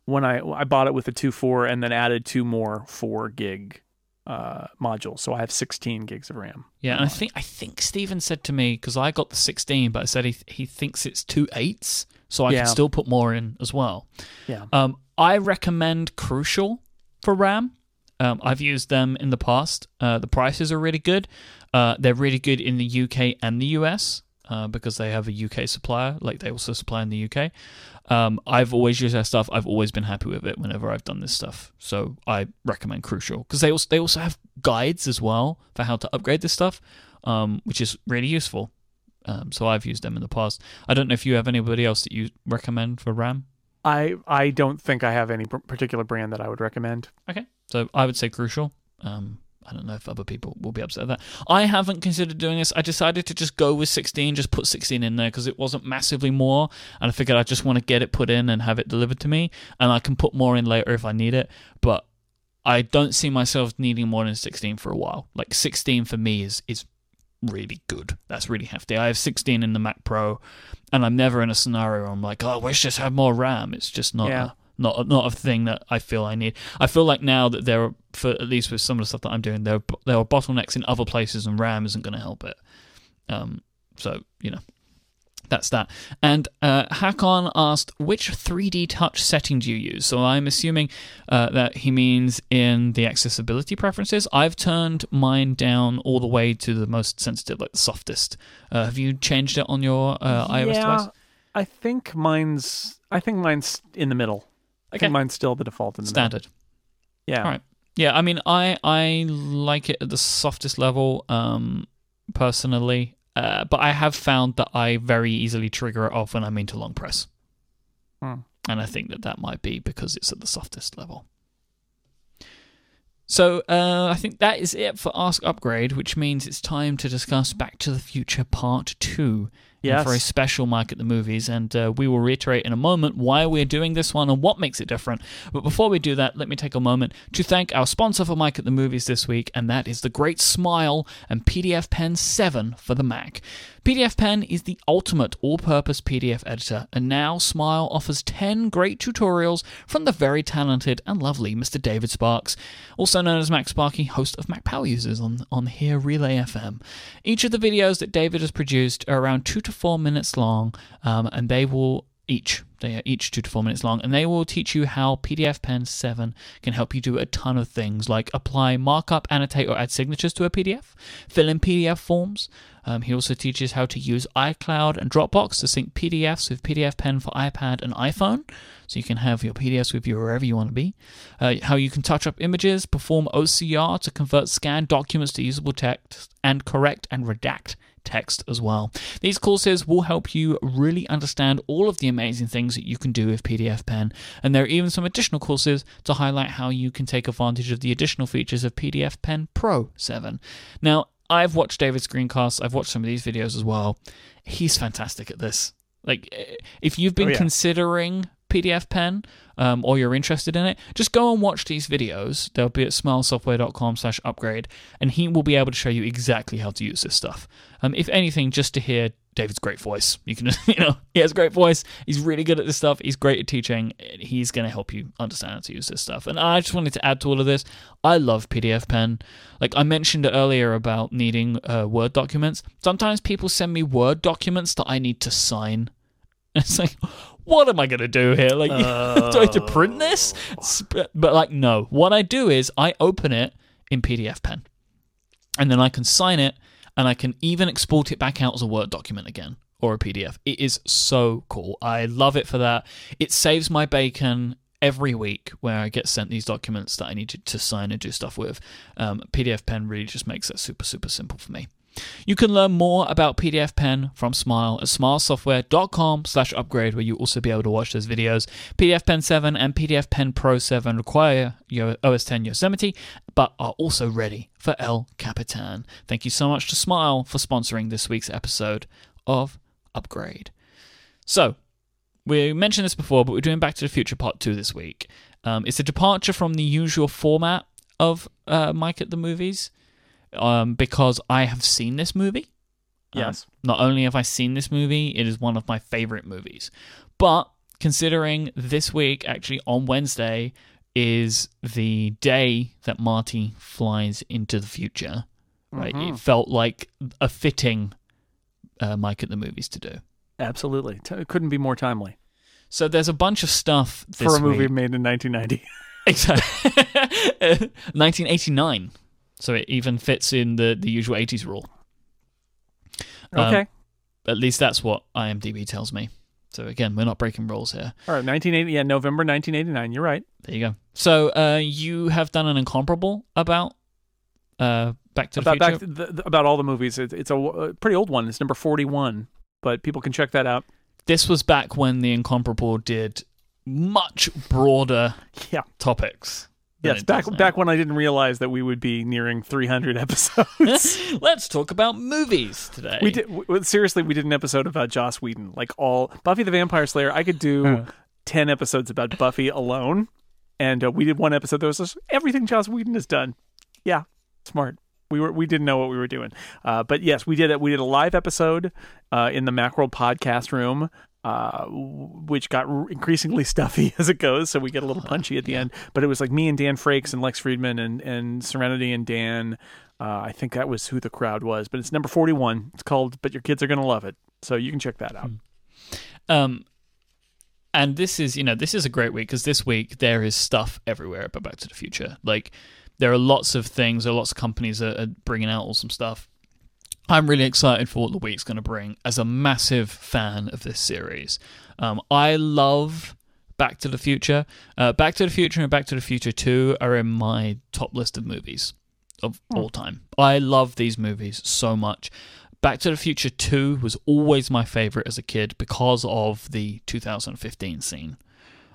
when I I bought it with a two four, and then added two more four gig uh, modules. So I have sixteen gigs of RAM. Yeah, and I think I think Steven said to me because I got the 16, but I said he he thinks it's two eights, so I Yeah. can still put more in as well. Yeah. Um, I recommend Crucial for RAM. Um, I've used them in the past. Uh, the prices are really good. Uh, they're really good in the UK and the US uh, because they have a UK supplier, like they also supply in the UK. Um, I've always used their stuff. I've always been happy with it whenever I've done this stuff. So I recommend Crucial because they also they also have guides as well for how to upgrade this stuff, um, which is really useful. Um, so I've used them in the past. I don't know if you have anybody else that you recommend for RAM. I I don't think I have any particular brand that I would recommend. Okay. So I would say crucial. Um, I don't know if other people will be upset at that. I haven't considered doing this. I decided to just go with 16, just put 16 in there because it wasn't massively more. And I figured I just want to get it put in and have it delivered to me. And I can put more in later if I need it. But I don't see myself needing more than 16 for a while. Like 16 for me is, is really good. That's really hefty. I have 16 in the Mac Pro, and I'm never in a scenario where I'm like, oh, I wish this had more RAM. It's just not Yeah. a, not a, not a thing that I feel I need. I feel like now that there are, for at least with some of the stuff that I'm doing, there are, there are bottlenecks in other places, and RAM isn't going to help it. Um, so you know. That's that. And uh, Hakon asked, which 3D touch setting do you use? So I'm assuming uh, that he means in the accessibility preferences. I've turned mine down all the way to the most sensitive, like the softest. Uh, have you changed it on your uh, iOS yeah, device? I think mine's I think mine's in the middle. I think mine's still the default in the Standard. middle. Yeah. All right. Yeah, I mean, I I like it at the softest level, um, personally. Uh, but I have found that I very easily trigger it off when I'm into long press, Hmm. and I think that that might be because it's at the softest level. So uh, I think that is it for Ask Upgrade, which means it's time to discuss Back to the Future Part Two. Yes. For a special Myke at the Movies, and uh, we will reiterate in a moment why we're doing this one and what makes it different. But before we do that, let me take a moment to thank our sponsor for Myke at the Movies this week, and that is the Great Smile and PDFpen 7 for the Mac. PDFpen is the ultimate all purpose PDF editor, and now Smile offers 10 great tutorials from the very talented and lovely Mr. David Sparks, also known as MacSparky, host of Mac Power Users on, on here Relay FM. Each of the videos that David has produced are around two to four minutes long, um, and they will each. They are each two to four minutes long and they will teach you how pdfpen 7 can help you do a ton of things like apply markup annotate or add signatures to a pdf fill in pdf forms. Um, he also teaches how to use icloud and dropbox to sync pdfs with pdfpen for ipad and iphone. So you can have your pdfs with you wherever you want to be. Uh, how you can touch up images perform ocr to convert scanned documents to usable text and correct and redact text as well. These courses will help you really understand all of the amazing things that you can do with PDFpen, and there are even some additional courses to highlight how you can take advantage of the additional features of PDFpen Pro 7. Now, I've watched David's screencasts, I've watched some of these videos as well. He's fantastic at this. Like, eh, if you've been Oh, yeah. considering PDFpen um, or you're interested in it, just go and watch these videos. They'll be at smilesoftware.com slash upgrade, and he will be able to show you exactly how to use this stuff. Um, if anything, just to hear David's great voice. You can, you know, he has a great voice. He's really good at this stuff. He's great at teaching. He's going to help you understand how to use this stuff. And I just wanted to add to all of this. I love PDFpen. Like I mentioned earlier about needing uh, Word documents. Sometimes people send me Word documents that I need to sign. It's like, what am I going to do here? Like, uh, do I have to print this? But like, no. What I do is I open it in PDFpen, and then I can sign it, and I can even export it back out as a Word document again or a PDF. It is so cool. I love it for that. It saves my bacon every week where I get sent these documents that I need to, to sign and do stuff with. Um, PDFpen really just makes it super, super simple for me. You can learn more about PDFpen from Smile at smilesoftware.com slash upgrade, where you'll also be able to watch those videos. PDFpen 7 and PDFpen Pro 7 require your OS 10 Yosemite, but are also ready for El Capitan. Thank you so much to Smile for sponsoring this week's episode of Upgrade. So, we mentioned this before, but we're doing Back to the Future Part 2 this week. Um, it's a departure from the usual format of uh, Myke at the Movies um, because I have seen this movie. Um, yes. Not only have I seen this movie, it is one of my favorite movies. But considering this week, actually on Wednesday, is the day that Marty flies into the future, right? Mm-hmm. It felt like a fitting uh, Myke at the movies to do. Absolutely. It couldn't be more timely. So there's a bunch of stuff for a movie week. made in 1990. Exactly. 1989. So it even fits in the, the usual 80s rule. Um, okay. Um, at least that's what IMDb tells me. So again, we're not breaking rules here. All right, 1980, yeah, November 1989. You're right. There you go. So uh, you have done an incomparable about uh, Back to the about, Future. Back the, about all the movies. It, it's a, a, pretty old one. It's number 41, but people can check that out. This was back when the incomparable did much broader yeah. topics. Yes, back back when I didn't realize that we would be nearing 300 episodes. Let's talk about movies today. We did w- seriously. We did an episode about Joss Whedon, like all Buffy the Vampire Slayer. I could do 10 episodes about Buffy alone, and uh, we did one episode that was just everything Joss Whedon has done. Yeah, smart. We were we didn't know what we were doing, uh, but yes, we did it. We did a live episode uh, in the Macworld podcast room uh, which got increasingly stuffy as it goes. So we get a little punchy at the yeah. end. But it was like me and Dan Frakes and Lex Friedman and, and Serenity and Dan. Uh, I think that was who the crowd was. But it's number 41. It's called But Your Kids Are Going to Love It. So you can check that out. Hmm. Um, and this is, you know, this is a great week because this week there is stuff everywhere about Back to the Future. Like, there are lots of things, there are lots of companies that are bringing out awesome stuff. I'm really excited for what the week's going to bring as a massive fan of this series. Um, I love Back to the Future. Uh, Back to the Future and Back to the Future 2 are in my top list of movies of oh. all time. I love these movies so much. Back to the Future 2 was always my favorite as a kid because of the 2015 scene.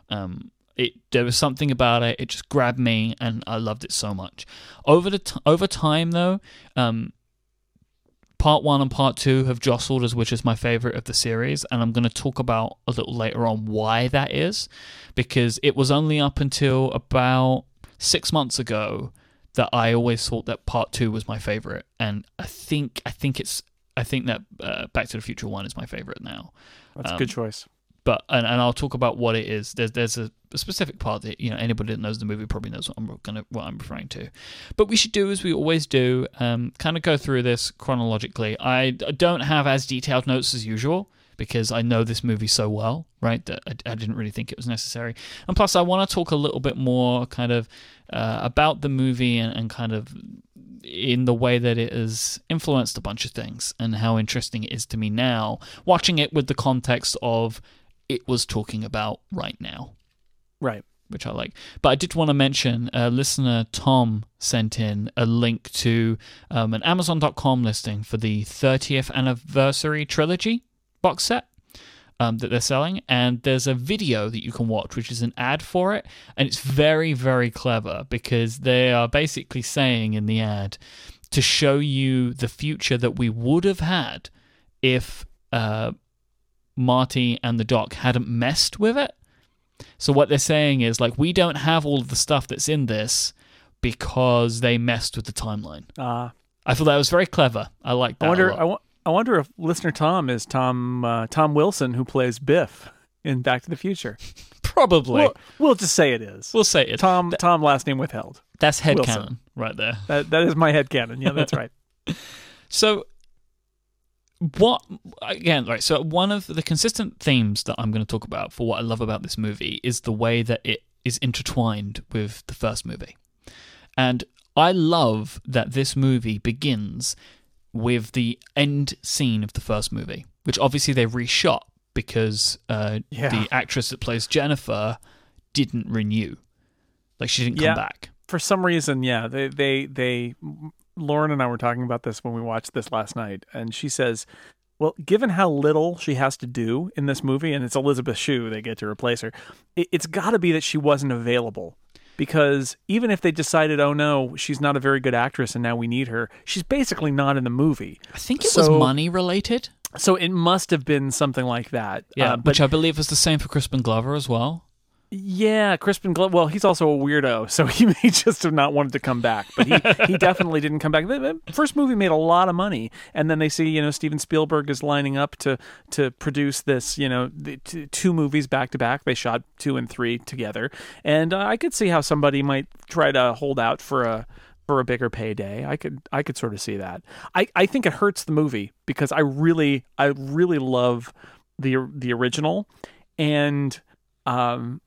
Um, it there was something about it; it just grabbed me, and I loved it so much. Over the t- over time, though, um, part one and part two have jostled as which is my favorite of the series, and I'm going to talk about a little later on why that is, because it was only up until about six months ago that I always thought that part two was my favorite, and I think I think it's I think that uh, Back to the Future one is my favorite now. That's um, a good choice but and, and I'll talk about what it is. There's there's a, specific part that you know anybody that knows the movie probably knows what I'm gonna what I'm referring to. But we should do as we always do, um, kind of go through this chronologically. I don't have as detailed notes as usual because I know this movie so well, right? That I, I didn't really think it was necessary. And plus, I want to talk a little bit more kind of uh, about the movie and, and kind of in the way that it has influenced a bunch of things and how interesting it is to me now watching it with the context of it was talking about right now. Right. Which I like. But I did want to mention uh, listener Tom sent in a link to um, an Amazon.com listing for the 30th anniversary trilogy box set. Um, that they're selling, and there's a video that you can watch, which is an ad for it, and it's very, very clever because they are basically saying in the ad to show you the future that we would have had if uh, Marty and the Doc hadn't messed with it. So what they're saying is like we don't have all of the stuff that's in this because they messed with the timeline. Uh, I thought that was very clever. I like that. I wonder. lot. I, wonder if listener Tom is Tom uh, Tom Wilson who plays Biff in Back to the Future. Probably. We'll, we'll just say it is. we'll say it. Tom Tom last name withheld. That's headcanon Wilson. right there. That that is my head canon. Yeah, that's right. So, what again? Right. So, one of the consistent themes that I'm going to talk about for what I love about this movie is the way that it is intertwined with the first movie, and I love that this movie begins with the end scene of the first movie, which obviously they reshot because uh, Yeah. the actress that plays Jennifer didn't renew, like she didn't come Yeah. back. For some reason, yeah, they they they Lauren and I were talking about this when we watched this last night, and she says, "Well, given how little she has to do in this movie, and it's Elizabeth Shue they get to replace her, it, it's got to be that she wasn't available." Because even if they decided, oh no, she's not a very good actress and now we need her, she's basically not in the movie. I think it was money related. So it must have been something like that. Yeah, Uh, but which I believe was the same for Crispin Glover as well. Yeah, Crispin Glover. Well, he's also a weirdo, so he may just have not wanted to come back. But he, he definitely didn't come back. The first movie made a lot of money, and then they see you know Steven Spielberg is lining up to to produce this you know two movies back to back. They shot two and three together, and uh, I could see how somebody might try to hold out for a for a bigger payday. I could I could sort of see that. I, I think it hurts the movie because I really I really love the the original, and um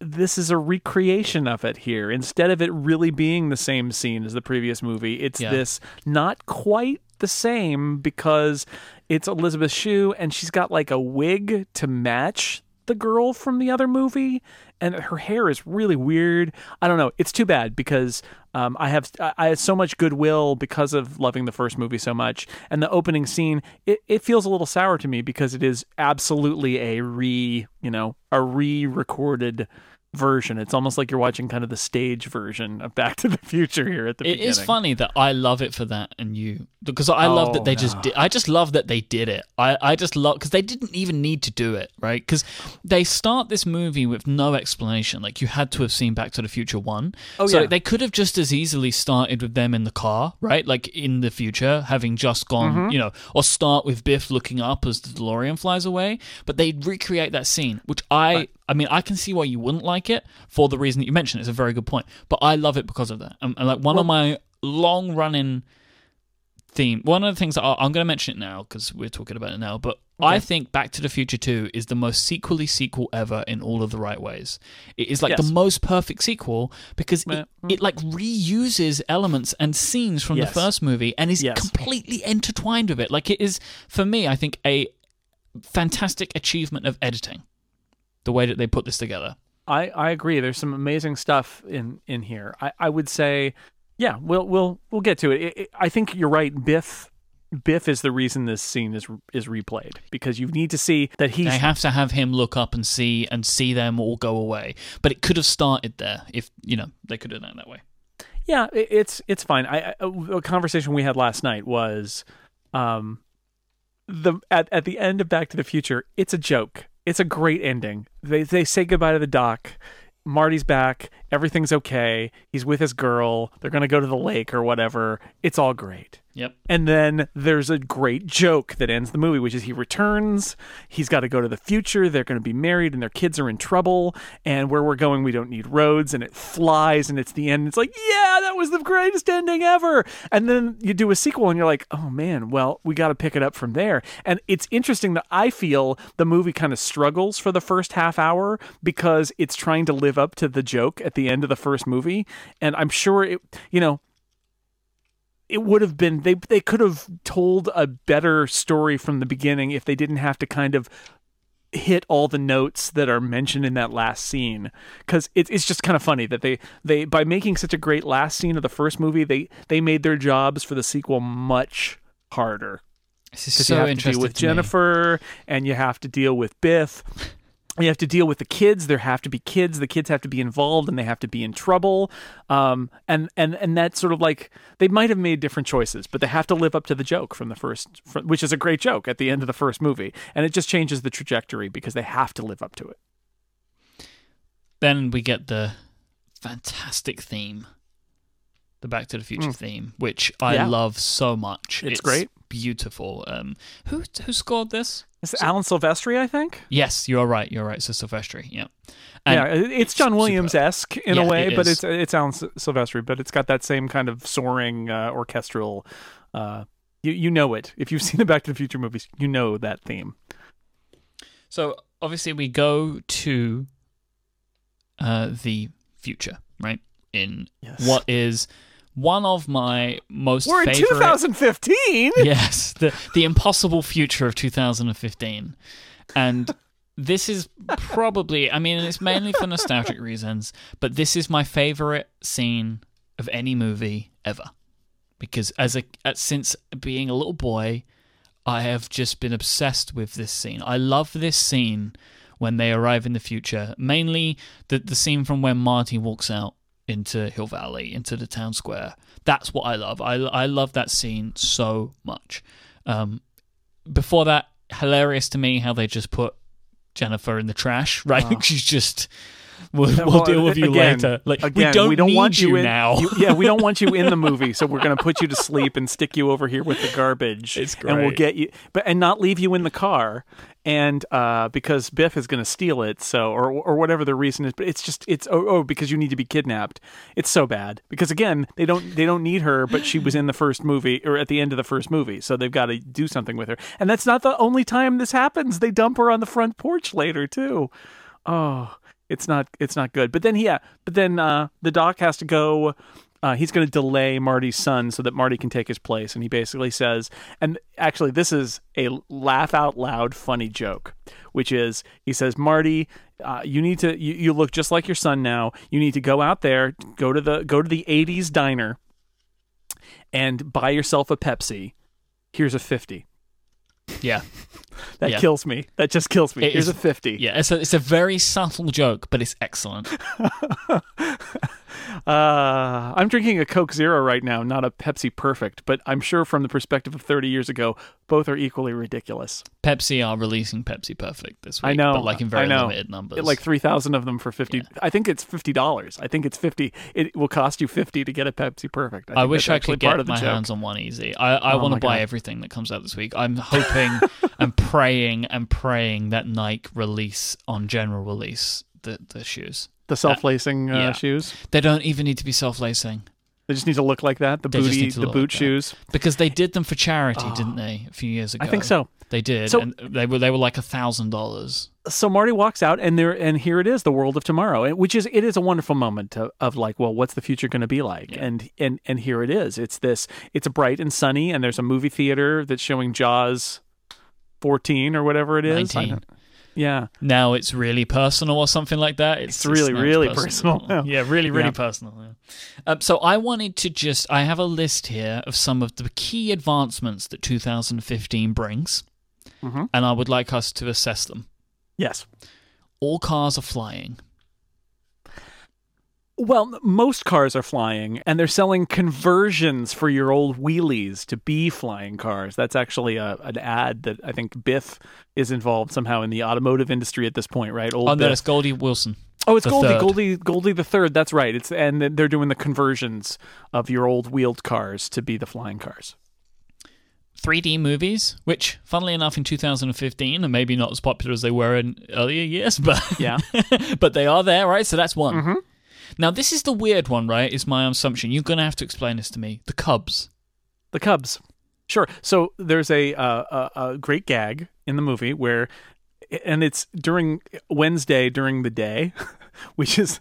this is a recreation of it here. Instead of it really being the same scene as the previous movie, it's Yeah. this not quite the same because it's Elizabeth Shue and she's got like a wig to match the girl from the other movie and her hair is really weird. I don't know. It's too bad because um, I have I have so much goodwill because of loving the first movie so much, and the opening scene it, it feels a little sour to me because it is absolutely a re you know a re-recorded version. It's almost like you're watching kind of the stage version of Back to the Future here at the It beginning. is funny that I love it for that, and you because I love Oh, that they just did. I just love that they did it. I I just love because they didn't even need to do it, right? Because they start this movie with no explanation. Like you had to have seen Back to the Future one. Oh, so yeah. they could have just as easily started with them in the car, right? Like in the future, having just gone, Mm-hmm. you know, or start with Biff looking up as the DeLorean flies away. But they recreate that scene, which I. I mean, I can see why you wouldn't like it for the reason that you mentioned. It's a very good point, but I love it because of that. And, and like one of my long running theme. One of the things that I, I'm going to mention it now because we're talking about it now, but I think Back to the Future 2 is the most sequely sequel ever in all of the right ways. It is like Yes. the most perfect sequel because Yeah. it, it like reuses elements and scenes from Yes. the first movie and is Yes. completely intertwined with it. Like it is for me, I think a fantastic achievement of editing. The way that they put this together. I, I agree. There's some amazing stuff in in here. I, I would say, yeah, we'll we'll we'll get to it. It- it- I think you're right. Biff Biff is the reason this scene is is replayed because you need to see that he. They have to have him look up and see and see them all go away. But it could have started there if you know they could have done it that way. Yeah, it, it's it's fine. I, I a conversation we had last night was, um, the at at the end of Back to the Future, it's a joke. It's a great ending. They they say goodbye to the doc. Marty's back. Everything's okay. He's with his girl. They're gonna go to the lake or whatever. It's all great. Yep. And then there's a great joke that ends the movie, which is he returns. He's got to go to the future. They're going to be married and their kids are in trouble. And where we're going, we don't need roads. And it flies and it's the end. It's like, yeah, that was the greatest ending ever. And then you do a sequel and you're like, oh man, well, we got to pick it up from there. And it's interesting that I feel the movie kind of struggles for the first half hour because it's trying to live up to the joke at the end of the first movie. And I'm sure it, you know, it would have been they they could have told a better story from the beginning if they didn't have to kind of hit all the notes that are mentioned in that last scene because it, it's just kind of funny that they they by making such a great last scene of the first movie they they made their jobs for the sequel much harder This is so you have to interesting deal with to me. Jennifer and you have to deal with Biff. You have to deal with the kids. There have to be kids. The kids have to be involved, and they have to be in trouble. Um, and and and that's sort of like they might have made different choices, but they have to live up to the joke from the first, which is a great joke at the end of the first movie, and it just changes the trajectory because they have to live up to it. then we get the fantastic theme, the Back to the Future Mm. theme, which I Yeah. love so much. It's great. beautiful. Um, who who scored this? It's Alan Silvestri, I think. Yes, you're right. You're right. So Silvestri. Yeah. And yeah, it's John. Williams esque in Yeah, a way, it but it's it's Alan Silvestri, but it's got that same kind of soaring uh, orchestral. Uh, you you know it if you've seen the Back to the Future movies, you know that theme. So obviously we go to uh, the future, right? In Yes. what is one of my most We're in 2015. yes, the the impossible future of 2015, and this is probably. I mean, it's mainly for nostalgic reasons, but this is my favorite scene of any movie ever, because as a uh, since being a little boy, I have just been obsessed with this scene. I love this scene when they arrive in the future. Mainly the the scene from when Marty walks out into Hill Valley, into the town square. That's what I love. I I love that scene so much. Um, before that, hilarious to me how they just put Jennifer in the trash. Right, Oh. she's just. We'll, we'll Well, deal with you again- later. Like Again, we don't, we don't want you, in, now. you- yeah, we don't want you in the movie, so we're going to put you to sleep and stick you over here with the garbage. It's great, and we'll get you, but and not leave you in the car, and uh, because Biff is going to steal it, so or or whatever the reason is. But it's just it's oh, oh because you need to be kidnapped. It's so bad because again they don't they don't need her, but she was in the first movie or at the end of the first movie, so they've got to do something with her. And that's not the only time this happens. They dump her on the front porch later too. Oh, it's not it's not good. But then yeah, but then uh, the doc has to go. Uh, he's going to delay Marty's son so that Marty can take his place, and he basically says, and actually this is a laugh out loud funny joke, which is he says, Marty, uh, you need to you, you look just like your son now. You need to go out there, go to the go to the '80s diner, and buy yourself a Pepsi. Here's a fifty. yeah, That Yeah. kills me. That just kills me. It Here's is- a fifty. yeah. It's a it's a very subtle joke, but it's excellent. Uh, I'm drinking a Coke Zero right now, not a Pepsi Perfect, but I'm sure from the perspective of 30 years ago, both are equally ridiculous. Pepsi are releasing Pepsi Perfect this week. I know, but like in very I limited numbers. It, like 3,000 of them for 50. Yeah. I think it's $50. I think it's 50. It will cost you 50 to get a Pepsi Perfect. I think wish I could get my joke. hands on one easy. I, I Oh want to buy God. everything that comes out this week. I'm hoping and praying and praying that Nike release on general release the, the shoes. The self-lacing uh, yeah. shoes. They don't even need to be self lacing They just need to look like that. The They booty, the boot like shoes. because they did them for charity, Oh. didn't they? A few years ago, I think so. They did, So- and they were they were like a thousand dollars. so Marty walks out, and there, and here it is, the world of tomorrow, which is it is a wonderful moment of, of like, well, what's the future going to be like? Yeah. And and and here it is. It's this. It's a bright and sunny, and there's a movie theater that's showing Jaws, fourteen or whatever it is. 19. Yeah, Now it's really personal or something like that. It's, It's really, now really personal now. Yeah, really, really Yeah. personal. Yeah. Um, so I wanted to just I have a list here of some of the key advancements that 2015 brings, Mhm. and I would like us to assess them. yes. All cars are flying. Well, most cars are flying, and they're selling conversions for your old wheelies to be flying cars. That's actually a, an ad that I think Biff is involved somehow in the automotive industry at this point, right? Old Oh, no, it's Goldie Wilson. Oh, it's Goldie, third. Goldie, Goldie the third. That's right. It's and they're doing the conversions of your old wheeled cars to be the flying cars. 3D movies, which, funnily enough, in 2015 are maybe not as popular as they were in earlier years, but Yeah. but they are there, right? So that's one. Mhm. Now, this is the weird one, right? Is my assumption. You're going to have to explain this to me. The Cubs. The Cubs. Sure. So there's a, uh, a a great gag in the movie where, and it's during Wednesday during the day, which is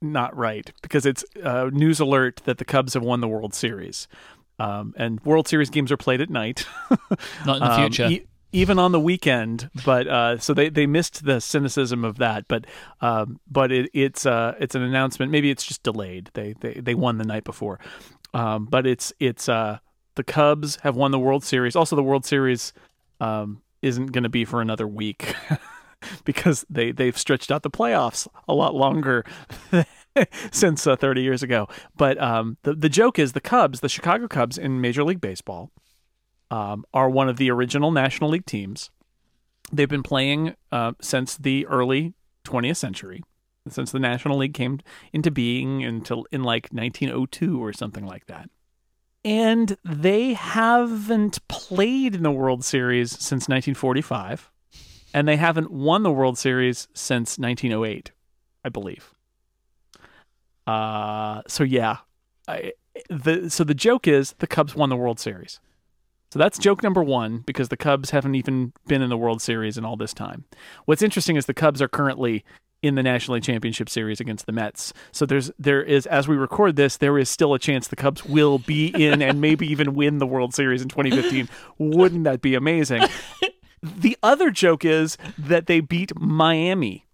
not right because it's uh, news alert that the Cubs have won the World Series. Um, and World Series games are played at night. Not in the Um, future. e- even on the weekend, but uh, so they, they missed the cynicism of that, but um, but it, it's uh, it's an announcement. Maybe it's just delayed. They they, they won the night before, um, but it's it's uh, the Cubs have won the World Series. Also, the World Series um, isn't going to be for another week because they they've stretched out the playoffs a lot longer since uh, 30 years ago. But um, the the joke is the Cubs, the Chicago Cubs in Major League Baseball, um, are one of the original National League teams. They've been playing uh, since the early 20th century. since the National League came into being until in like 1902 or something like that. And they haven't played in the World Series since 1945, and they haven't won the World Series since 1908, I believe. Uh, so yeah, I, the so the joke is the Cubs won the World Series. So that's joke number one because the Cubs haven't even been in the World Series in all this time. What's interesting is the Cubs are currently in the National League Championship Series against the Mets. So there's there is as we record this, there is still a chance the Cubs will be in and maybe even win the World Series in 2015. Wouldn't that be amazing? the other joke is that they beat Miami.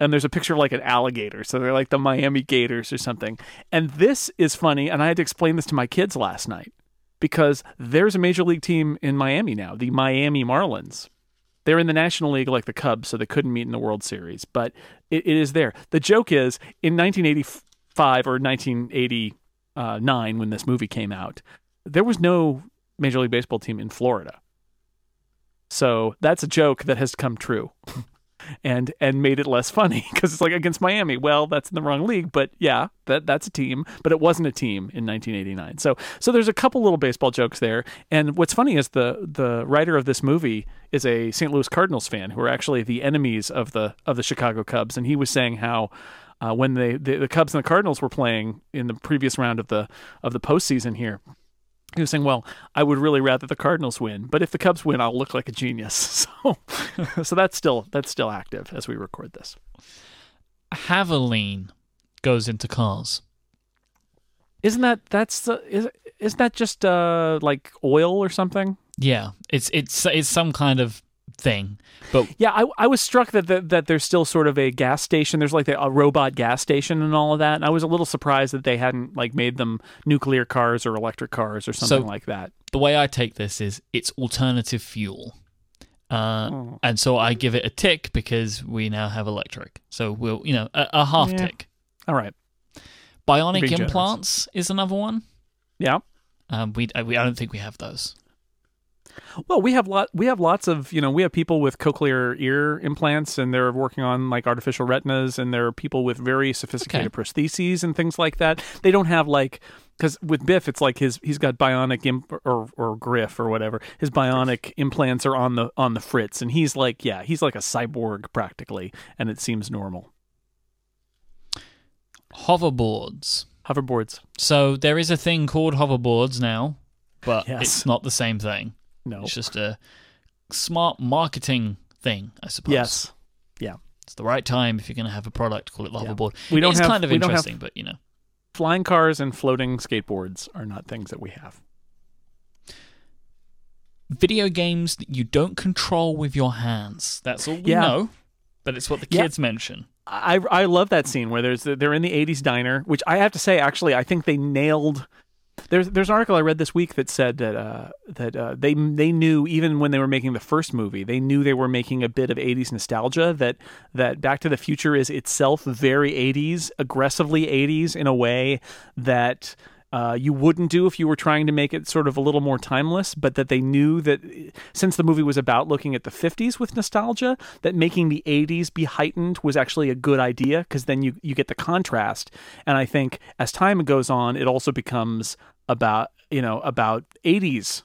And there's a picture of like an alligator. So they're like the Miami Gators or something. And this is funny. And I had to explain this to my kids last night because there's a major league team in Miami now, the Miami Marlins. They're in the National League like the Cubs, so they couldn't meet in the World Series, but it, it is there. The joke is in 1985 or 1989, when this movie came out, there was no Major League Baseball team in Florida. So that's a joke that has come true. and and made it less funny because it's like against Miami. Well, that's in the wrong league, but yeah, that that's a team, but it wasn't a team in 1989. So so there's a couple little baseball jokes there. And what's funny is the the writer of this movie is a St. Louis Cardinals fan who are actually the enemies of the of the Chicago Cubs, and he was saying how. Uh, when they, the, the Cubs and the Cardinals were playing in the previous round of the of the postseason here, he was saying, "Well, I would really rather the Cardinals win, but if the Cubs win, I'll look like a genius." So, so that's still that's still active as we record this. Havoline goes into cars. Isn't that that's uh, is isn't that just uh like oil or something? Yeah, it's it's it's some kind of thing. But yeah, I, I was struck that, that that there's still sort of a gas station. There's like a robot gas station and all of that. And I was a little surprised that they hadn't like made them nuclear cars or electric cars or something So- like that. the way I take this is it's alternative fuel. Uh, Oh. And so I give it a tick because we now have electric. So we'll, you know, a, a half Yeah. tick. All right. Bionic implants is another one. Yeah. Um, we, we I don't think we have those. Well, we have lot we have lots of you know we have people with cochlear ear implants and they're working on like artificial retinas and there are people with very sophisticated prostheses and things like that. They don't have like because with Biff it's like his he's got bionic imp- or or Griff or whatever his bionic implants are on the on the fritz and he's like yeah he's like a cyborg practically and it seems normal. Hoverboards. Hoverboards, So there is a thing called hoverboards now, but Yes. it's not the same thing. No, It's just a smart marketing thing, I suppose. yes, Yeah. It's the right time if you're going to have a product, call it the Yeah. hoverboard. We don't it's have- kind of don't have- interesting, but you know. flying cars and floating skateboards are not things that we have. Video games that you don't control with your hands. That's all we Yeah. know, but it's what the Yeah. kids mention. I I love that scene where there's they're in the '80s diner, which I have to say actually I think they nailed. There's there's an article I read this week that said that uh, that uh, they they knew even when they were making the first movie they knew they were making a bit of '80s nostalgia that that Back to the Future is itself very '80s, aggressively '80s in a way that. Uh, you wouldn't do if you were trying to make it sort of a little more timeless, but that they knew that since the movie was about looking at the 50s with nostalgia, that making the 80s be heightened was actually a good idea because then you, you get the contrast. And I think as time goes on, it also becomes about, you know, about 80s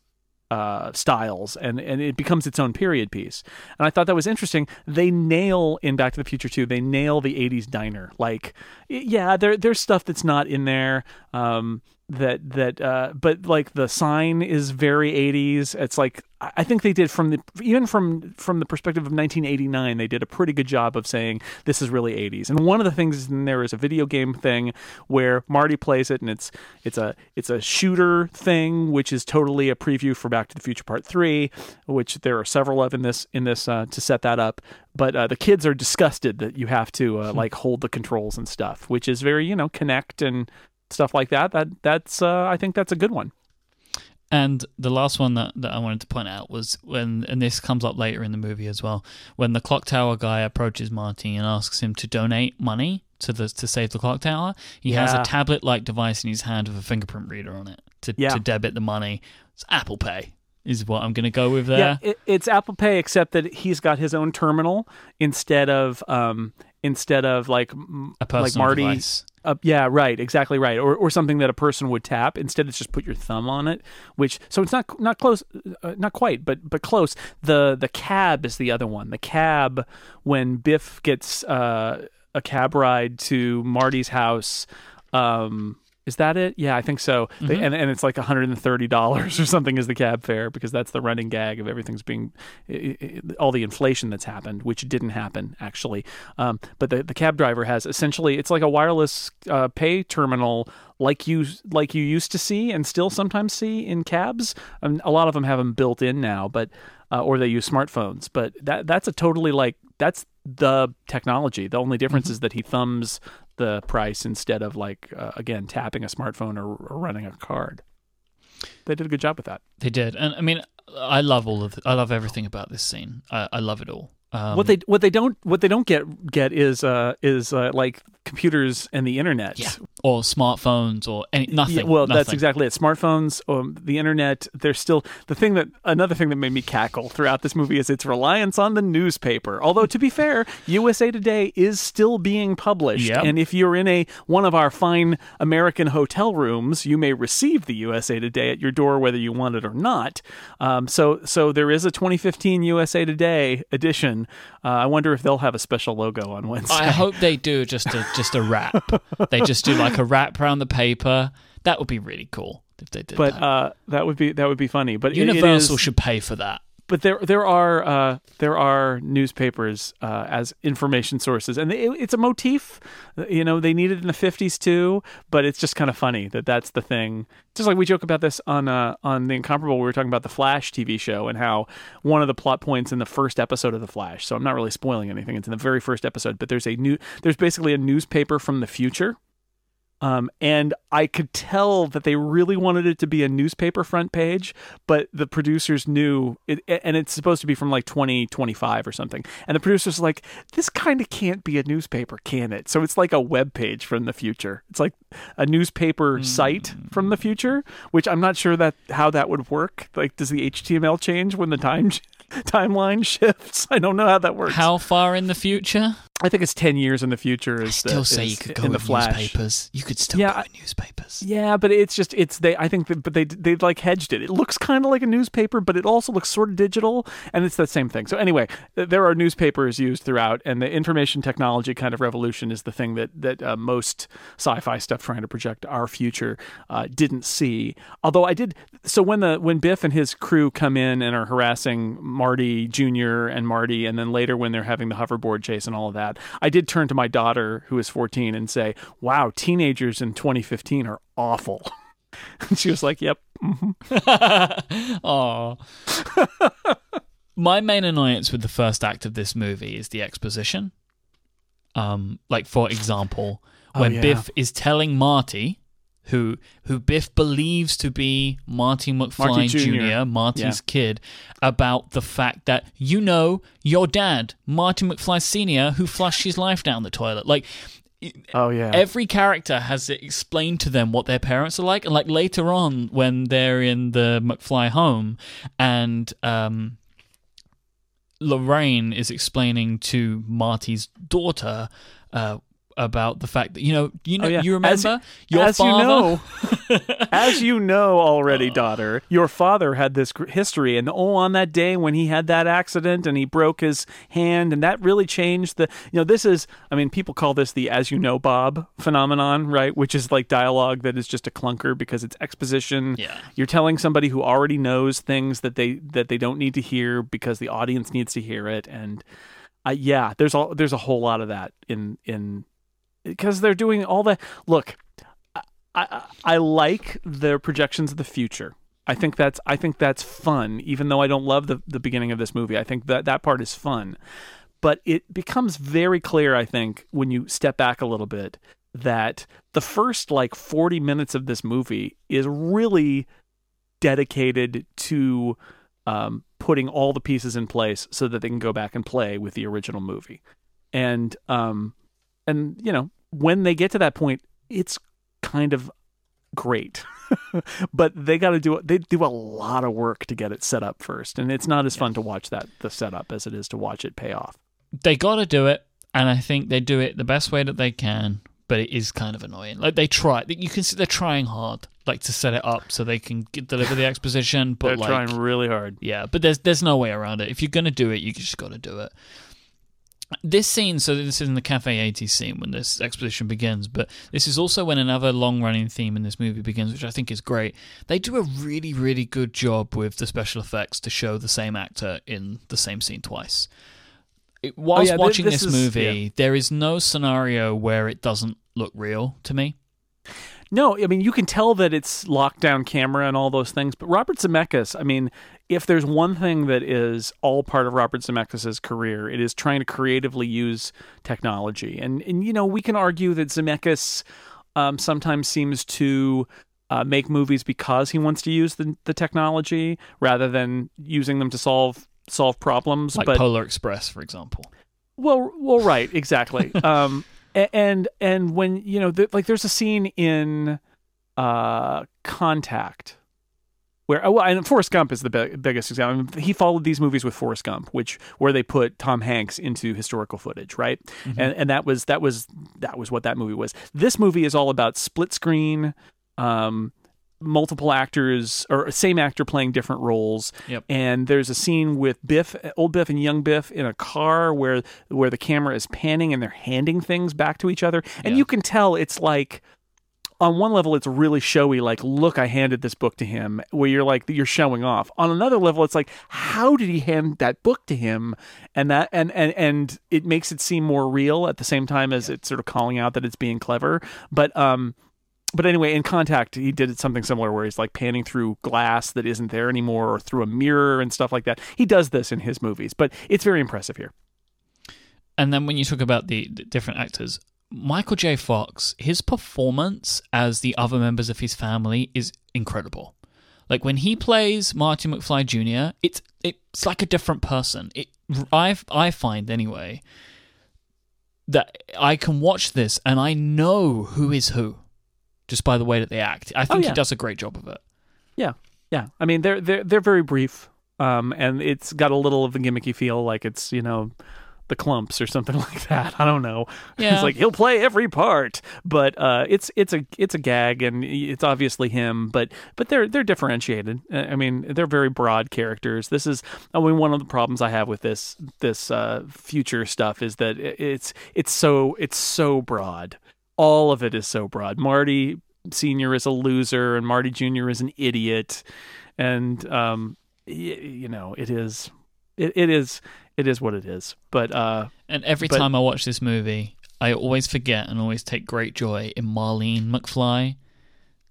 uh, styles and, and it becomes its own period piece. And I thought that was interesting. They nail in Back to the Future 2, they nail the 80s diner. Like, yeah, there, there's stuff that's not in there. Um, that that uh but like the sign is very 80s it's like i think they did from the even from from the perspective of 1989 they did a pretty good job of saying this is really 80s and one of the things in there is a video game thing where marty plays it and it's it's a it's a shooter thing which is totally a preview for back to the future part 3 which there are several of in this in this uh, to set that up. But uh, the kids are disgusted that you have to uh, like hold the controls and stuff which is very you know Kinect and stuff like that. That that's uh, I think that's a good one. And the last one that, that I wanted to point out was when, and this comes up later in the movie as well, when the clock tower guy approaches Marty and asks him to donate money to the to save the clock tower. He has a tablet like device in his hand with a fingerprint reader on it to, Yeah. to debit the money. It's Apple Pay. is what I'm going to go with there. Yeah, it, it's Apple Pay, except that he's got his own terminal instead of um instead of like a personal like Marty. device. Uh, yeah, right, exactly right, or or something that a person would tap. Instead, it's just put your thumb on it, which so it's not not close, uh, not quite, but but close. The the cab is the other one. The cab when Biff gets uh, a cab ride to Marty's house. Um, is that it? Yeah, I think so. Mm-hmm. and and it's like $130 or something is the cab fare because that's the running gag of everything's being i- i- all the inflation that's happened, which didn't happen actually. Um, but the the cab driver has essentially it's like a wireless uh, pay terminal like you like you used to see and still sometimes see in cabs. Um, a lot of them have them built in now, but uh, or they use smartphones. But that that's a totally like that's the technology. The only difference is that he thumbs the price instead of like uh, again tapping a smartphone or, or running a card. They did a good job with that. They did, and I mean, I love all of. I love everything about this scene. I, I love it all. Um, what they what they don't what they don't get get is uh is uh, like computers and the internet. yeah, or smartphones or any nothing. Yeah, well, that's exactly it. Smartphones, um, the internet. There's still the thing that another thing that made me cackle throughout this movie is its reliance on the newspaper. Although to be fair, USA Today is still being published, Yep. and if you're in a one of our fine American hotel rooms, you may receive the USA Today at your door whether you want it or not. Um, so, so there is a 2015 USA Today edition. Uh, I wonder if they'll have a special logo on Wednesday. I hope they do just a just a wrap. they just do like a wrap around the paper. That would be really cool if they did but that. uh, that would be that would be funny. But it- it Universal should pay for that. But there there are uh, there are newspapers uh, as information sources, and it, it's a motif. You know, they need it in the fifties too. But it's just kind of funny that that's the thing. Just like we joke about this on uh, on the Incomparable, we were talking about the Flash TV show and how one of the plot points in the first episode of the Flash. So I'm not really spoiling anything. It's in the very first episode, but there's a new there's basically a newspaper from the future. Um, and I could tell that they really wanted it to be a newspaper front page, but the producers knew it, and it's supposed to be from like 2025 or something. And the producers like, this kind of can't be a newspaper, can it? So it's like a web page from the future. It's like a newspaper site from the future, which I'm not sure that how that would work. Like, does the HTML change when the time timeline shifts? I don't know how that works. How far in the future? I think it's 10 years in the future. Is I still the, say you could go in the Flash. newspapers. You could still Yeah, go I- with newspapers. Yeah, but it's just it's they. I think, that, but they they like hedged it. It looks kind of like a newspaper, but it also looks sort of digital, and it's that same thing. So anyway, there are newspapers used throughout, and the information technology kind of revolution is the thing that that uh, most sci-fi stuff trying to project our future uh, didn't see. Although I did. So when the when Biff and his crew come in and are harassing Marty Jr. and Marty, and then later when they're having the hoverboard chase and all of that, I did turn to my daughter who is 14 and say, "Wow, teenagers in 2015 are awful." And she was like, "Yep." Aw. My main annoyance with the first act of this movie is the exposition. Um, like for example, Oh, when yeah. Biff is telling Marty, who who Biff believes to be Marty McFly Marty Jr., Jr., Marty's yeah. kid, about the fact that you know your dad, Marty McFly Sr., who flushed his life down the toilet. Like Oh yeah. every character has it explained to them what their parents are like and like later on when they're in the mcfly home and um lorraine is explaining to marty's daughter uh about the fact that you know you know Oh, yeah. you As- remember your as father you know, as you know already, daughter, your father had this history, and oh, on that day when he had that accident and he broke his hand, and that really changed the. You know, this is. I mean, people call this the "as you know, Bob" phenomenon, right? Which is like dialogue that is just a clunker because it's exposition. Yeah. you're telling somebody who already knows things that they that they don't need to hear because the audience needs to hear it, and. Uh, yeah, there's a there's a whole lot of that in in because they're doing all the look. I, I I like their projections of the future. I think that's I think that's fun, even though I don't love the the beginning of this movie. I think that that part is fun, but it becomes very clear. I think when you step back a little bit that the first like 40 minutes of this movie is really dedicated to um, putting all the pieces in place so that they can go back and play with the original movie. And um, and you know when they get to that point, it's kind of great. but they got to do it. they do a lot of work to get it set up first, and it's not as fun to watch that the setup as it is to watch it pay off. They got to do it, and I think they do it the best way that they can. But it is kind of annoying. Like they try, you can see they're trying hard, like to set it up so they can get, deliver the exposition. But They're like, trying really hard. Yeah, but there's there's no way around it. If you're gonna do it, you just got to do it. This scene, so this is in the Cafe 80 scene when this exposition begins, but this is also when another long running theme in this movie begins, which I think is great. They do a really, really good job with the special effects to show the same actor in the same scene twice. It, oh, whilst yeah, thi- watching this this, is- movie, yeah. there is no scenario where it doesn't look real to me. No, I mean you can tell that it's lockdown camera and all those things. But Robert Zemeckis, I mean, if there's one thing that is all part of Robert Zemeckis' career, it is trying to creatively use technology. And and you know we can argue that Zemeckis um, sometimes seems to. Uh, make movies because he wants to use the, the technology rather than using them to solve solve problems. Like but Polar Express, for example. well, well, right, exactly. um, and and when you know, the, like, there's a scene in uh, Contact where, oh, well, and Forrest Gump is the bi- biggest example. I mean, he followed these movies with Forrest Gump, which where they put Tom Hanks into historical footage, right? And and that was that was that was what that movie was. This movie is all about split screen. Um, multiple actors or same actor playing different roles Yep. and there's a scene with Biff, old Biff and young Biff in a car where where the camera is panning and they're handing things back to each other, and Yeah. you can tell it's like. On one level, it's really showy, like, look, I handed this book to him, where you're like, you're showing off. On another level, it's like, how did he hand that book to him? And that, and, and, and it makes it seem more real at the same time as it's sort of calling out that it's being clever. But, um, but anyway, in Contact, he did something similar where he's like panning through glass that isn't there anymore or through a mirror and stuff like that. He does this in his movies, but it's very impressive here. And then when you talk about the, the different actors, Michael J. Fox, his performance as the other members of his family is incredible. Like when he plays Marty McFly Jr., it's it's like a different person. It I I find anyway that I can watch this and I know who is who just by the way that they act. I think Oh, yeah. he does a great job of it. Yeah, yeah. I mean, they're they're they're very brief, um, and it's got a little of the gimmicky feel, like it's you know the clumps or something like that. I don't know. Yeah. It's like he'll play every part, but uh, it's it's a it's a gag, and it's obviously him. But but they're they're differentiated. Uh, I mean, they're very broad characters. This is I mean one of the problems I have with this this uh, future stuff is that it's it's so it's so broad. All of it is so broad. Marty Senior is a loser, and Marty Junior is an idiot, and um, y- you know it is it, it is it is what it is. But uh, And every But- time I watch this movie, I always forget and always take great joy in Marlene McFly.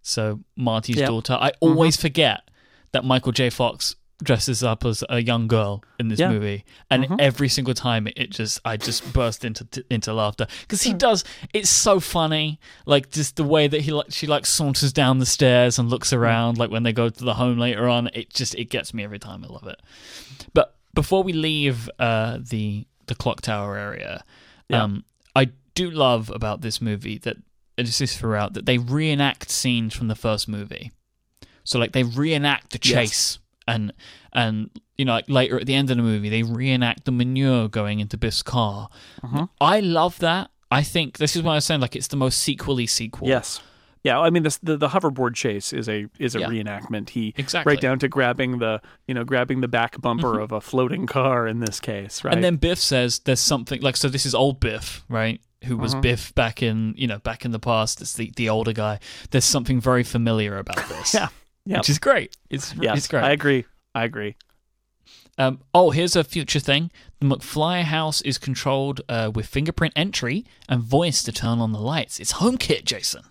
So Marty's Yep. daughter. I always forget that Michael J. Fox dresses up as a young girl in this Yeah. movie, and Mhm. every single time it just I just burst into into laughter because Hmm. he does. It's so funny, like just the way that he like she like saunters down the stairs and Hmm. looks around, like when they go to the home later on. It just it gets me every time. I love it. But before we leave uh, the the clock tower area, Yeah. um, I do love about this movie that and this is throughout that they reenact scenes from the first movie. So like they reenact the Yes. And and you know like later at the end of the movie they reenact the manure going into Biff's car. Mhm. I love that. I think this is why I was saying. Like it's the most sequely sequel. yes, yeah. I mean, this, the the hoverboard chase is a is a Yeah. reenactment. He exactly. right down to grabbing the you know grabbing the back bumper of a floating car in this case, right? And then Biff says there's something like so this is old Biff, right? Who was Mhm. Biff back in you know back in the past? It's the the older guy. There's something very familiar about this. Yeah. Which is great. It's yes, it's great. I agree. I agree. Um, oh, here's a future thing. The McFly house is controlled uh, with fingerprint entry and voice to turn on the lights. It's HomeKit, Jason.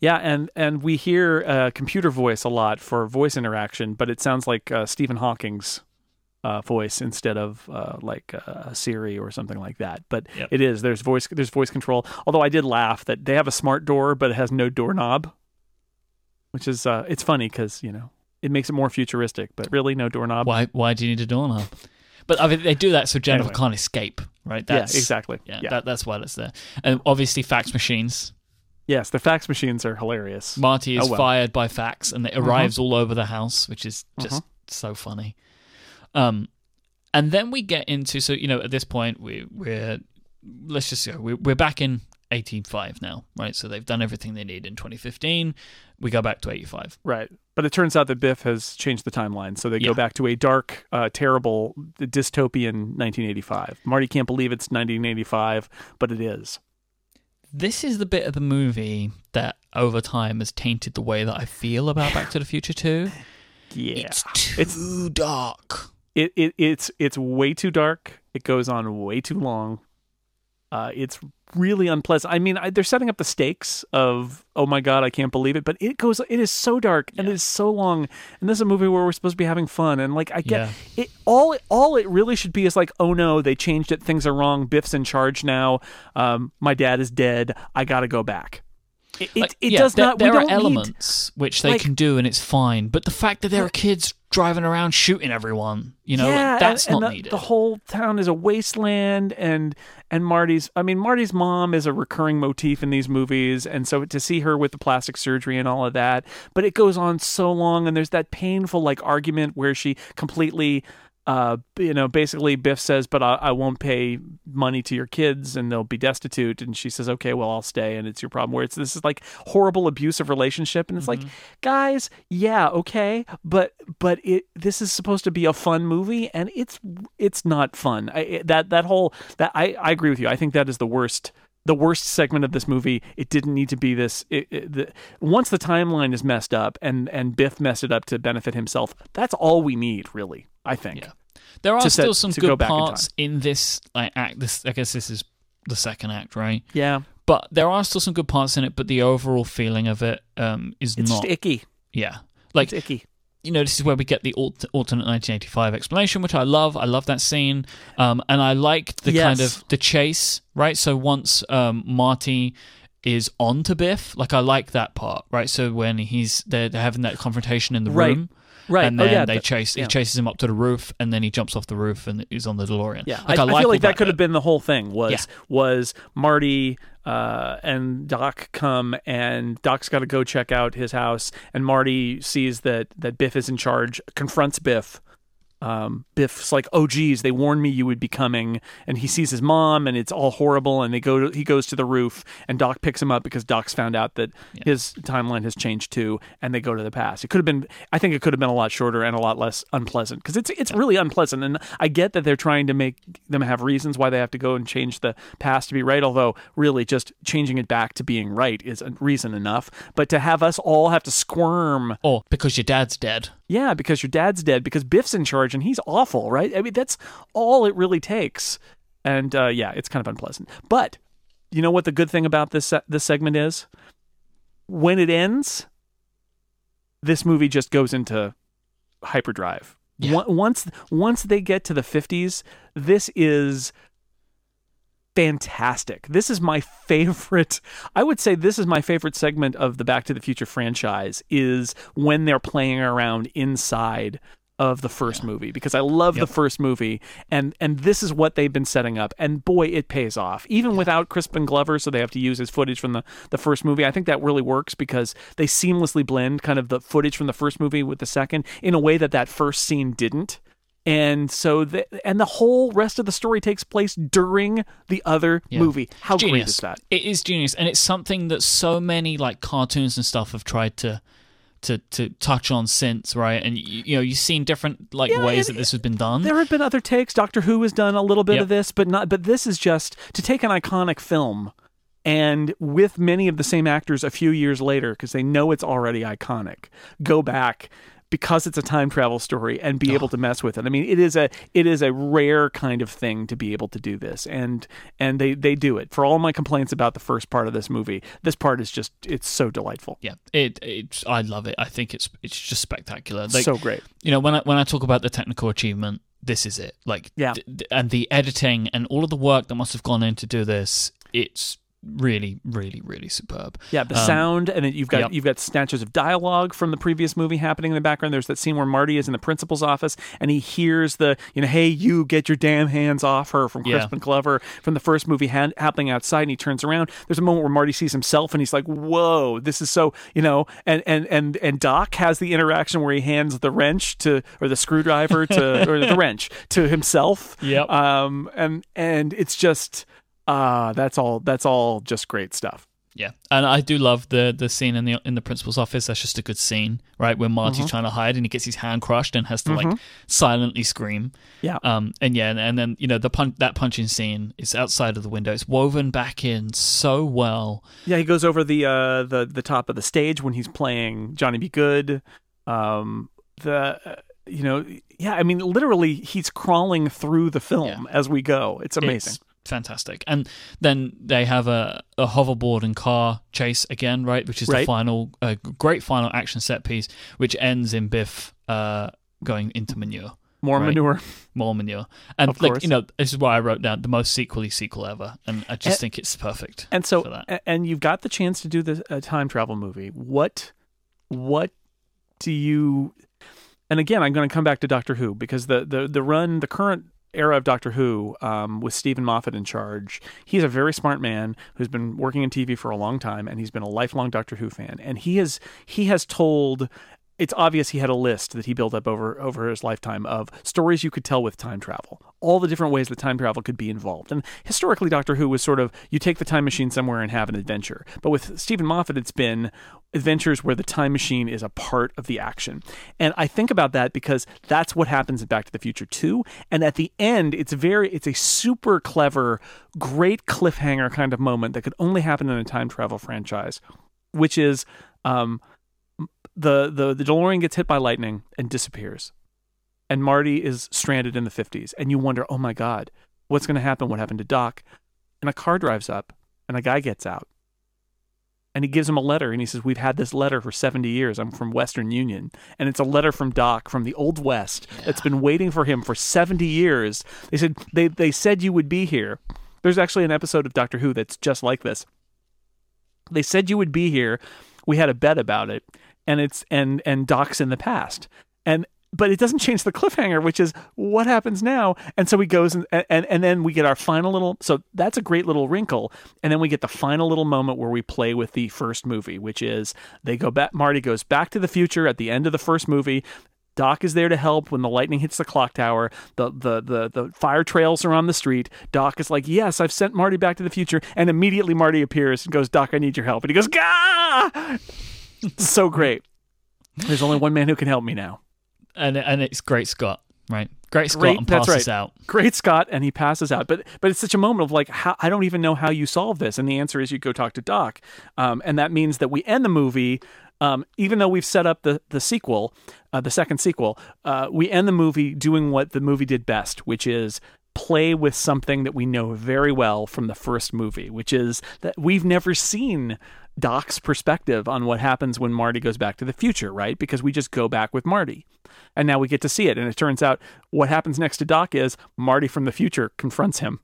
Yeah, and and we hear uh, computer voice a lot for voice interaction, but it sounds like uh, Stephen Hawking's uh, voice instead of uh, like uh, Siri or something like that. But Yep. it is there's voice there's voice control. Although I did laugh that they have a smart door, but it has no doorknob, which is uh, it's funny because you know it makes it more futuristic, but really no doorknob. Why why do you need a doorknob? But I mean, they do that so Jennifer Anyway. can't escape, right? yeah, That's, exactly. Yeah, Yeah, That, that's why that's there. And obviously, fax machines. Yes, the fax machines are hilarious. Marty is Oh, well. fired by fax, and it arrives all over the house, which is just so funny. Um, and then we get into so you know at this point we we're let's just go we're, we're back in 85 now, right? So they've done everything they need in 2015. We go back to 85. Right. But it turns out that Biff has changed the timeline. So they Yeah. go back to a dark, uh, terrible, dystopian 1985. Marty can't believe it's 1985, but it is. This is the bit of the movie that over time has tainted the way that I feel about Back to the Future 2. Yeah. It's too dark. It, it it's it's way too dark. It goes on way too long. Uh, it's really unpleasant. I mean, I, they're setting up the stakes of oh my god, I can't believe it. But it goes. It is so dark and Yeah. it is so long. And this is a movie where we're supposed to be having fun. And like I get Yeah. it. All all it really should be is like oh no, they changed it. Things are wrong. Biff's in charge now. Um, my dad is dead. I got to go back. It it, Like, it yeah, does there, not. There are don't need- elements which they like- can do, and it's fine. But the fact that there are kids driving around shooting everyone, you know, yeah, like, that's and, and not the, needed. The whole town is a wasteland, and and Marty's. I mean, Marty's mom is a recurring motif in these movies, and so to see her with the plastic surgery and all of that, but it goes on so long, and there's that painful like argument where she completely. Uh, you know, basically, Biff says, "But I, I won't pay money to your kids, and they'll be destitute." And she says, "Okay, well, I'll stay." And it's your problem. Where it's this is like horrible abusive relationship, and it's like, guys, yeah, okay, but but it this is supposed to be a fun movie, and it's it's not fun. I, it- that that whole that I I agree with you. I think that is the worst the worst segment of this movie. It didn't need to be this. It, it, the, once the timeline is messed up, and and Biff messed it up to benefit himself. That's all we need, really. I think. Yeah. There are still set- some to go good in parts in, this like act. This I guess this is the second act, right? Yeah, But there are still some good parts in it. But the overall feeling of it um, is it's not. just icky. yeah, like It's icky. you know, this is where we get the alt- alternate 1985 explanation, which I love. I love that scene, um, and I like the kind of the chase, right? So once um, Marty is on to Biff, like I like that part, right? So when he's they're, they're having that confrontation in the Right. room, Right. and oh then yeah. they the- chase yeah. he chases him up to the roof, and then he jumps off the roof and he's on the DeLorean. Yeah, like, I, I, like I feel like that could have been the whole thing. Was Yeah. was Marty uh, and Doc come, and Doc's got to go check out his house, and Marty sees that that Biff is in charge, confronts Biff. Um, Biff's like, "Oh, geez, they warned me you would be coming," and he sees his mom, and it's all horrible. And they go, to, he goes to the roof, and Doc picks him up because Doc's found out that his timeline has changed too, and they go to the past. It could have been, I think, it could have been a lot shorter and a lot less unpleasant because it's it's really unpleasant. And I get that they're trying to make them have reasons why they have to go and change the past to be right. Although, really, just changing it back to being right is a reason enough. But to have us all have to squirm oh, because your dad's dead. yeah, because your dad's dead, because Biff's in charge and he's awful, right? I mean, that's all it really takes. And uh, yeah, it's kind of unpleasant. But you know what the good thing about this se- this segment is? When it ends, this movie just goes into hyperdrive. Yeah. Once once they get to the 50s, this is fantastic. This is my favorite. I would say this is my favorite segment of the Back to the Future franchise is when they're playing around inside of the first movie because I love Yep. the first movie and and this is what they've been setting up and boy it pays off even without Crispin Glover so they have to use his footage from the the first movie I think that really works because they seamlessly blend kind of the footage from the first movie with the second in a way that that first scene didn't and so the, and the whole rest of the story takes place during the other Yeah. movie how great genius. is that It is genius, and it's something that so many like cartoons and stuff have tried to to to touch on since, right? And you, you know, you've seen different like Yeah, ways that this has been done. There have been other takes. Doctor Who has done a little bit Yep. of this, but not. But this is just to take an iconic film and with many of the same actors a few years later because they know it's already iconic. Go back because it's a time travel story and be able to mess with it. I mean, it is a it is a rare kind of thing to be able to do this, and and they they do it. For all my complaints about the first part of this movie, this part is just it's so delightful, yeah, it it I love it. I think it's it's just spectacular. Like, so great. you know, when I when I talk about the technical achievement, this is it. Like, Yeah. and the editing and all of the work that must have gone in to do this, it's really, really, really superb. Yeah, the Um, sound, and you've got yep. you've got snatches of dialogue from the previous movie happening in the background. There's that scene where Marty is in the principal's office and he hears the you know, "Hey, you get your damn hands off her" from Yeah. Crispin Glover from the first movie ha- happening outside, and he turns around. There's a moment where Marty sees himself, and he's like, "Whoa, this is so," you know. And and and and Doc has the interaction where he hands the wrench to or the screwdriver to or the wrench to himself. Yeah. Um. And and it's just. Uh, that's all. That's all just great stuff. Yeah, and I do love the the scene in the in the principal's office. That's just a good scene, right? Where Marty's Mm-hmm. trying to hide and he gets his hand crushed and has to like silently scream. Yeah. Um. And yeah, and, and then you know the pun- that punching scene is outside of the window. It's woven back in so well. Yeah, he goes over the uh the the top of the stage when he's playing Johnny B. Goode. Um the uh, you know, yeah, I mean literally he's crawling through the film as we go. It's amazing. It's fantastic. And then they have a, a hoverboard and car chase again, right? Which is the final, uh, great final action set piece, which ends in Biff uh, going into manure. More right. manure. more manure. And Of like course. you know, this is why I wrote down the most sequely sequel ever, and I just And- think it's perfect. And so for that. and you've got the chance to do the a time travel movie. What what do you and again I'm going to come back to Doctor Who because the the the run the current era of Doctor Who um, with Steven Moffat in charge. He's a very smart man who's been working in TV for a long time, and he's been a lifelong Doctor Who fan. And he has he has told. It's obvious he had a list that he built up over over his lifetime of stories you could tell with time travel, all the different ways that time travel could be involved. And historically, Doctor Who was sort of you take the time machine somewhere and have an adventure. But with Steven Moffat, it's been adventures where the time machine is a part of the action. And I think about that because that's what happens in Back to the Future 2. And at the end, it's very it's a super clever, great cliffhanger kind of moment that could only happen in a time travel franchise, which is um the the the DeLorean gets hit by lightning and disappears. And Marty is stranded in the 50s and you wonder, "Oh my god, what's going to happen? What happened to Doc?" And a car drives up and a guy gets out. And he gives him a letter and he says we've had this letter for 70 years. I'm from western union. And it's a letter from doc from the old west that's been waiting for him for 70 years. They said they, they said you would be here. There's actually an episode of doctor who that's just like this. They said you would be here. We had a bet about it and it's and and doc's in the past and but it doesn't change the cliffhanger which is what happens now and so he goes and and and then we get our final little so that's a great little wrinkle and then we get the final little moment where we play with the first movie which is they go back marty goes back to the future at the end of the first movie Doc is there to help when the lightning hits the clock tower. The, the the the fire trails are on the street. Doc is like, "Yes, I've sent Marty back to the future." And immediately Marty appears and goes, "Doc, I need your help." And he goes, "Gah!" so great. There's only one man who can help me now. and and it's Great Scott, right? Great Scott Great- and passes right. out. Great Scott, and he passes out. But but it's such a moment of like, how, I don't even know how you solve this. And the answer is you go talk to Doc, um, and that means that we end the movie. Um, even though we've set up the the sequel, uh, the second sequel, uh, we end the movie doing what the movie did best, which is play with something that we know very well from the first movie, which is that we've never seen Doc's perspective on what happens when Marty goes back to the future, right? Because we just go back with Marty. And now we get to see it. And it turns out what happens next to Doc is Marty from the future confronts him.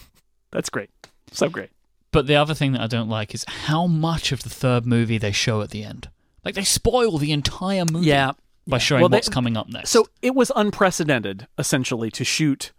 That's great. So great. But the other thing that I don't like is how much of the third movie they show at the end. Like they spoil the entire movie Yeah. by showing Well, they- what's coming up next. So it was unprecedented, essentially, to shoot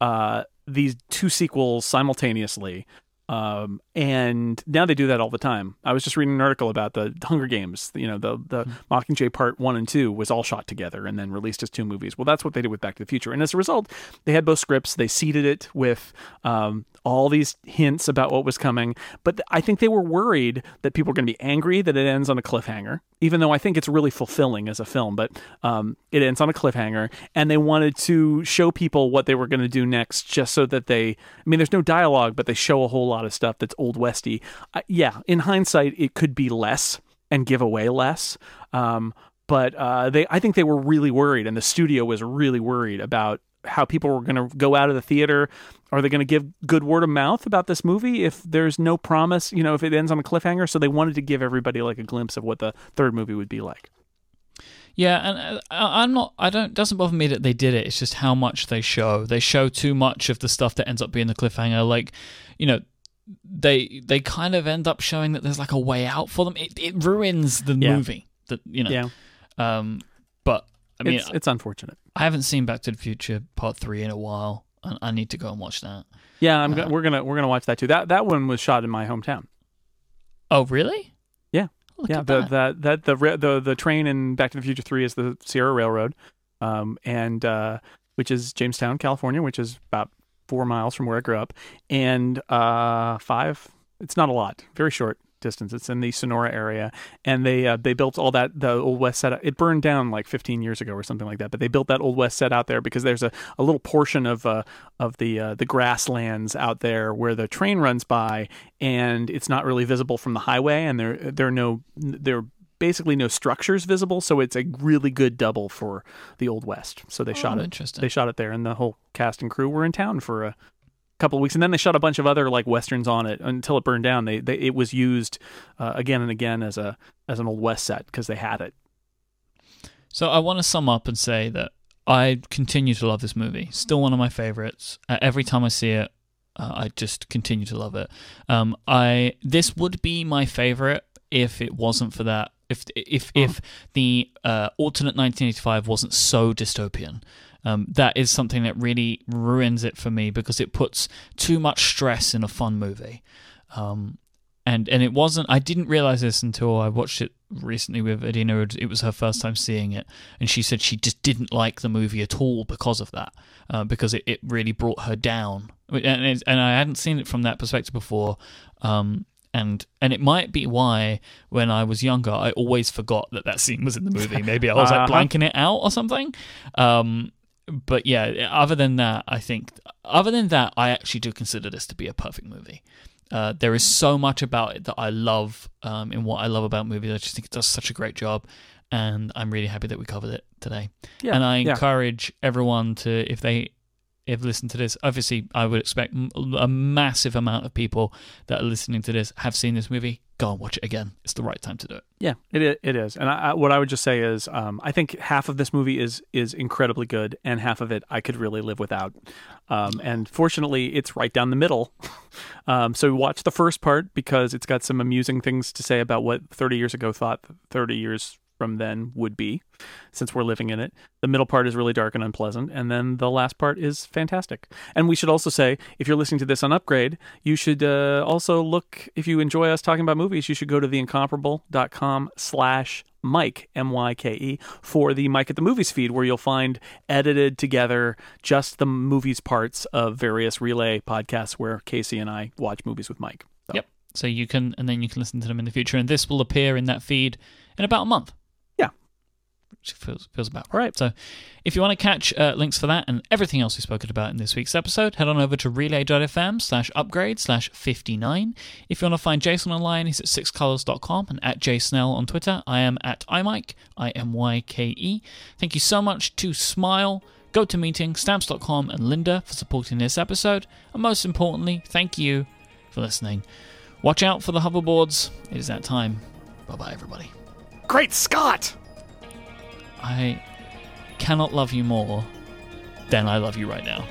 uh, these two sequels simultaneously. Um, and now they do that all the time. I was just reading an article about the Hunger Games. You know, the the Mockingjay Part One and Two was all shot together and then released as two movies. Well, that's what they did with Back to the Future. And as a result, they had both scripts. They seeded it with um, all these hints about what was coming. But I think they were worried that people were going to be angry that it ends on a cliffhanger. Even though I think it's really fulfilling as a film, but um, it ends on a cliffhanger, and they wanted to show people what they were going to do next, just so that they. I mean, there's no dialogue, but they show a whole lot of stuff that's old westy. Uh, yeah, in hindsight, it could be less and give away less. Um, but uh, they, I think they were really worried, and the studio was really worried about how people were going to go out of the theater. Are they going to give good word of mouth about this movie if there's no promise? You know, if it ends on a cliffhanger. So they wanted to give everybody like a glimpse of what the third movie would be like. Yeah, and uh, I- I'm not. I don't. Doesn't bother me that they did it. It's just how much they show. They show too much of the stuff that ends up being the cliffhanger. Like, you know, they they kind of end up showing that there's like a way out for them. It it ruins the Yeah. movie. That you know. Yeah, Um, but I mean, it's it's unfortunate. I haven't seen Back to the Future Part Three in a while, and I need to go and watch that. Yeah, I'm. Uh, go- we're gonna we're gonna watch that too. That that one was shot in my hometown. Oh, really? Yeah. Look yeah, at the, that. that that the ra- the the train in Back to the Future Three is the Sierra Railroad, um, and uh, which is Jamestown, California, which is about four miles from where I grew up, and uh, five. It's not a lot, very short distance. It's in the Sonora area, and they uh, they built all that the old west set. It burned down like 15 years ago or something like that, but they built that old west set out there because there's a, a little portion of uh, of the uh, the grasslands out there where the train runs by, and it's not really visible from the highway, and there there are no there. Basically, no structures visible, so it's a really good double for the Old West. So they shot Oh, it. interesting. They shot it there, and the whole cast and crew were in town for a couple of weeks, and then they shot a bunch of other like westerns on it until it burned down. They, they it was used uh, again and again as a as an old west set because they had it. So I want to sum up and say that I continue to love this movie. Still one of my favorites. Uh, every time I see it, uh, I just continue to love it. Um, I this would be my favorite if it wasn't for that. If if if the uh, alternate 1985 wasn't so dystopian. Um, that is something that really ruins it for me because it puts too much stress in a fun movie. Um, and and it wasn't. I didn't realize this until I watched it recently with Adina. It was her first time seeing it, and she said she just didn't like the movie at all because of that, uh, because it, it really brought her down. And it, and I hadn't seen it from that perspective before. Um, and and it might be why when I was younger I always forgot that that scene was in the movie. Maybe I was like Uh-huh. blanking it out or something. Um, but yeah, other than that, I think other than that, I actually do consider this to be a perfect movie. Uh, there is so much about it that I love um, in what I love about movies. I just think it does such a great job, and I'm really happy that we covered it today. Yeah, and I yeah. encourage everyone to, if they have listened to this, obviously I would expect a massive amount of people that are listening to this have seen this movie. Go and watch it again. It's the right time to do it. Yeah, it it is. And I, I, what I would just say is, um, I think half of this movie is is incredibly good, and half of it I could really live without. Um, and fortunately, it's right down the middle. um, so watch the first part because it's got some amusing things to say about what 30 years ago thought 30 years from then would be, since we're living in it. The middle part is really dark and unpleasant, and then the last part is fantastic. And we should also say, if you're listening to this on Upgrade, you should uh, also look. If you enjoy us talking about movies, you should go to theincomparable.com slash Myke M Y K E for the Myke at the Movies feed, where you'll find edited together just the movies parts of various relay podcasts where Casey and I watch movies with Myke. So, Yep. So you can, and then you can listen to them in the future, and this will appear in that feed in about a month. Which feels feels about right. So, if you want to catch uh, links for that and everything else we've spoken about in this week's episode, head on over to relay.fm slash upgrade slash 59. If you want to find Jason online, he's at sixcolors.com and at jsnell on Twitter. I am at imyke, I-M-Y-K-E. Thank you so much to Smile, GoToMeeting, Stamps.com, and Lynda for supporting this episode. And most importantly, thank you for listening. Watch out for the hoverboards. It is that time. Bye bye, everybody. Great Scott! I cannot love you more than I love you right now.